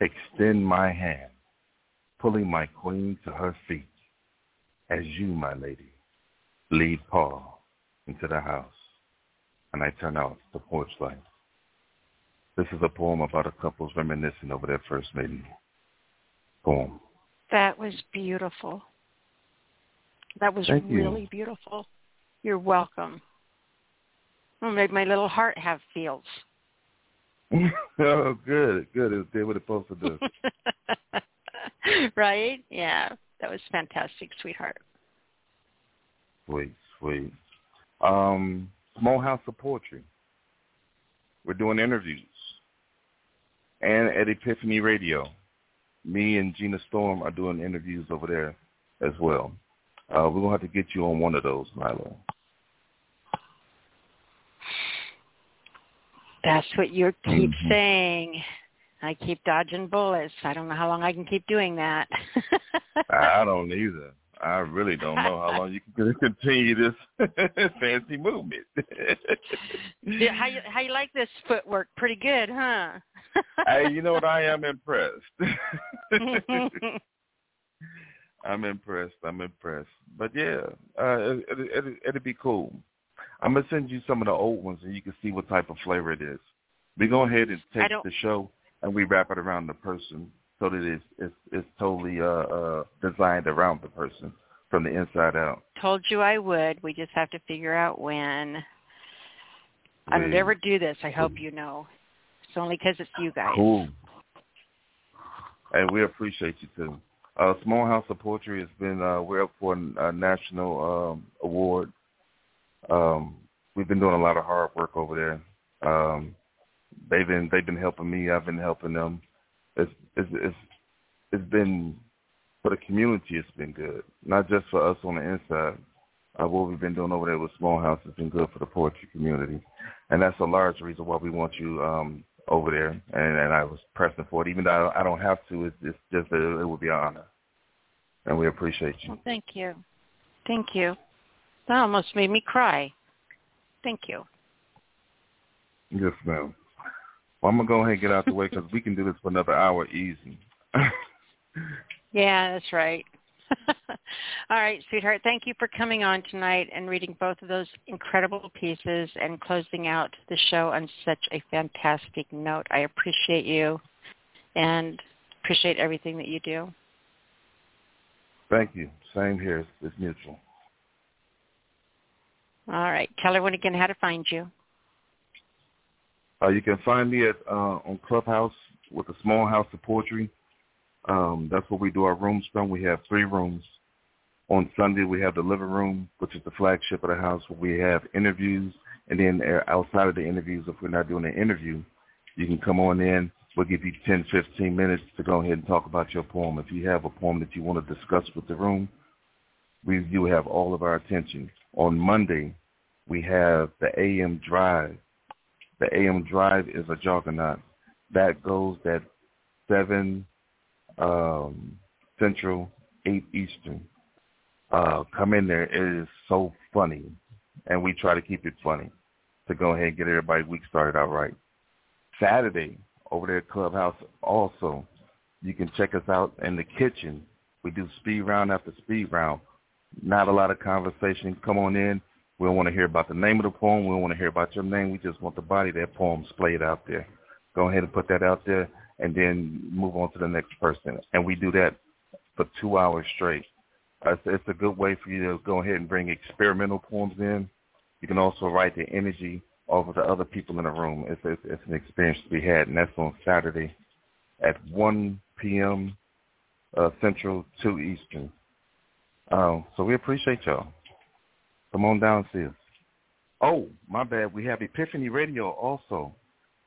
extend my hand, pulling my queen to her feet, as you, my lady, lead Paul into the house, and I turn out the porch light. This is a poem about a couple's reminiscing over their first meeting. Poem. That was beautiful. That was Thank you. really beautiful. You're welcome. It made my little heart have feels. <laughs> oh, good, good. It did what it's supposed to do. right? Yeah, that was fantastic, sweetheart. Sweet, sweet. Um, Small House of Poetry. We're doing interviews. And at Epiphany Radio, me and Gina Storm are doing interviews over there as well. Uh, we're gonna have to get you on one of those, Milo. That's what you keep Mhm. saying. I keep dodging bullets. I don't know how long I can keep doing that. I don't either. I really don't know how long you can <laughs> continue this <laughs> fancy movement. Yeah, how you how you like this footwork? Pretty good, huh? hey, you know what? I am impressed. <laughs> I'm impressed. I'm impressed. But yeah, uh, it, it, it, it'd be cool. I'm gonna send you some of the old ones, and you can see what type of flavor it is. We go ahead and take the show, and we wrap it around the person, so that it's it's, it's totally uh, uh, designed around the person from the inside out. Told you I would. We just have to figure out when. I would Please. never do this. I hope you know. It's only because it's you guys. Cool. Hey, we appreciate you too. Uh, Small House of Poetry has been uh, we're up for a national um, award. Um, we've been doing a lot of hard work over there. Um, they've been they've been helping me. I've been helping them. It's it's it's, it's been for the community. It's been good, not just for us on the inside. Uh, what we've been doing over there with Small House has been good for the poetry community, and that's a large reason why we want you um, over there. And, and I was pressing for it, even though I don't, have to. It's, it's just that it would be an honor, and we appreciate you. Well, thank you. Thank you. That almost made me cry. Thank you. Yes, ma'am. Well, I'm gonna go ahead and get out the way because we can do this for another hour easy. <laughs> Yeah, that's right. <laughs> All right, sweetheart. Thank you for coming on tonight and reading both of those incredible pieces and closing out the show on such a fantastic note. I appreciate you and appreciate everything that you do. Thank you. Same here. It's, it's mutual. All right. Tell everyone again how to find you. Uh, you can find me at uh, on Clubhouse with a small house of poetry. Um, that's where we do our rooms from. We have three rooms. On Sunday, we have the living room, which is the flagship of the house, where we have interviews. And then uh, outside of the interviews, if we're not doing an interview, you can come on in. We'll give you 10, 15 minutes to go ahead and talk about your poem. If you have a poem that you want to discuss with the room, we you have all of our attention. On Monday, we have the AM Drive. The AM Drive is a juggernaut. That goes at 7 um, Central, 8 Eastern. Uh, come in there. It is so funny. And we try to keep it funny to go ahead and get everybody week started out right. Saturday, over there at Clubhouse also, you can check us out in the kitchen. We do speed round after speed round. Not a lot of conversation. Come on in. We don't want to hear about the name of the poem. We don't want to hear about your name. We just want the body of that poem splayed out there. Go ahead and put that out there and then move on to the next person. And we do that for two hours straight. Uh, it's, a good way for you to go ahead and bring experimental poems in. You can also write the energy over the other people in the room. It's, it's, it's an experience to be had, and that's on Saturday at 1 p.m. Uh, Central, 2 Eastern. Um, so we appreciate y'all. Come on down, see us. Oh, my bad. We have Epiphany Radio also.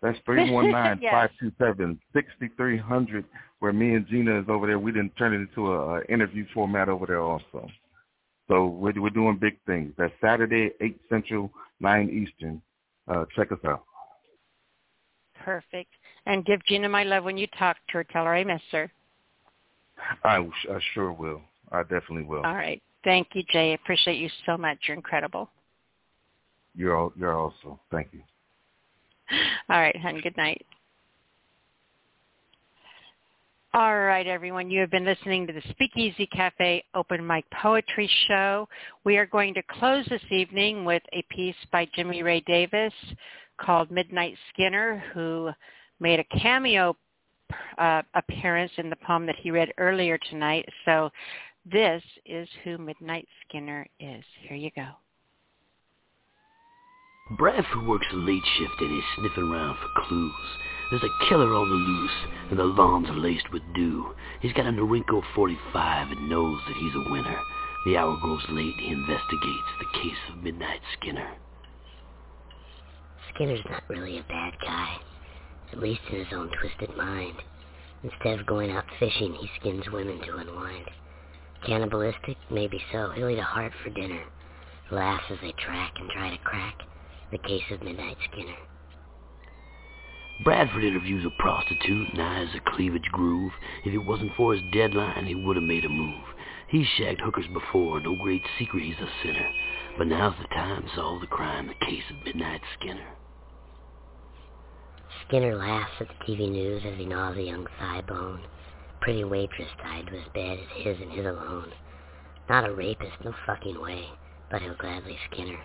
That's <laughs> 319-527-6300, where me and Gina is over there. We didn't turn it into a, a interview format over there also. So we're, we're doing big things. That's Saturday, 8 Central, 9 Eastern. Uh, check us out. Perfect. And give Gina my love when you talk to her. Tell her I miss her. I, I sure will. I definitely will. All right. Thank you, Jay. I appreciate you so much. You're incredible. You're all, you're also. Thank you. <laughs> All right, hon. Good night. All right, everyone. You have been listening to the Speakeasy Cafe Open Mic Poetry Show. We are going to close this evening with a piece by Jimmy Ray Davis called Midnight Skinner, who made a cameo uh, appearance in the poem that he read earlier tonight. So this is who Midnight Skinner is. Here you go. Bradford works a late shift and is sniffing around for clues. There's a killer on the loose, and the lawns are laced with dew. He's got a Norinco 45 and knows that he's a winner. The hour grows late, he investigates the case of Midnight Skinner. Skinner's not really a bad guy, at least in his own twisted mind. Instead of going out fishing, he skins women to unwind. Cannibalistic? Maybe so. He'll eat a heart for dinner. Laughs as they track and try to crack the case of Midnight Skinner. Bradford interviews a prostitute and eyes a cleavage groove. If it wasn't for his deadline, he would have made a move. He's shagged hookers before, no great secret he's a sinner. But now's the time to solve the crime, the case of Midnight Skinner. Skinner laughs at the TV news as he gnaws a young thigh bone. Pretty waitress tied to his bed is his and his alone. Not a rapist, no fucking way, but he'll gladly skin her.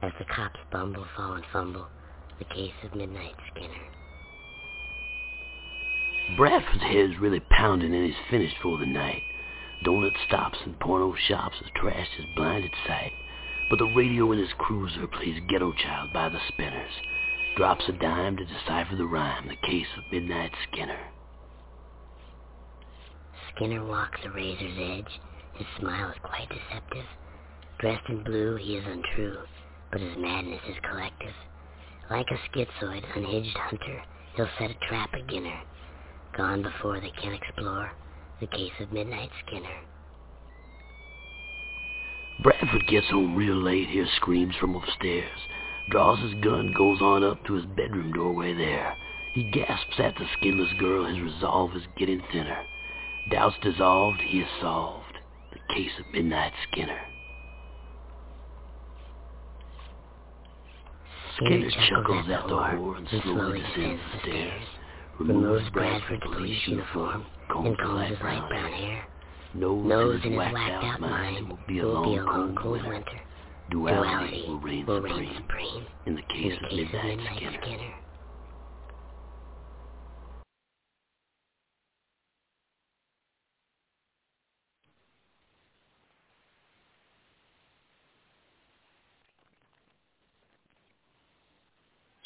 As the cops bumble, fall, and fumble, the case of Midnight Skinner. Bradford's head's really pounding and he's finished for the night. Donut stops and porno shops has trashed his blinded sight. But the radio in his cruiser plays Ghetto Child by the Spinners. Drops a dime to decipher the rhyme, the case of Midnight Skinner. Skinner walks a razor's edge. His smile is quite deceptive. Dressed in blue, he is untrue, but his madness is collective. Like a schizoid, unhinged hunter, he'll set a trap beginner. Gone before they can explore the case of Midnight Skinner. Bradford gets home real late, hears screams from upstairs. Draws his gun, goes on up to his bedroom doorway there. He gasps at the skinless girl, his resolve is getting thinner. Doubts dissolved, he is solved. The case of Midnight Skinner. Skinner chuckles at the whore and slowly descends the stairs. Removes Bradford's police uniform his light brown hair. Knows in his whacked out mind will be a long, cold winter. Duality will reign supreme in the case of Midnight. Skinner.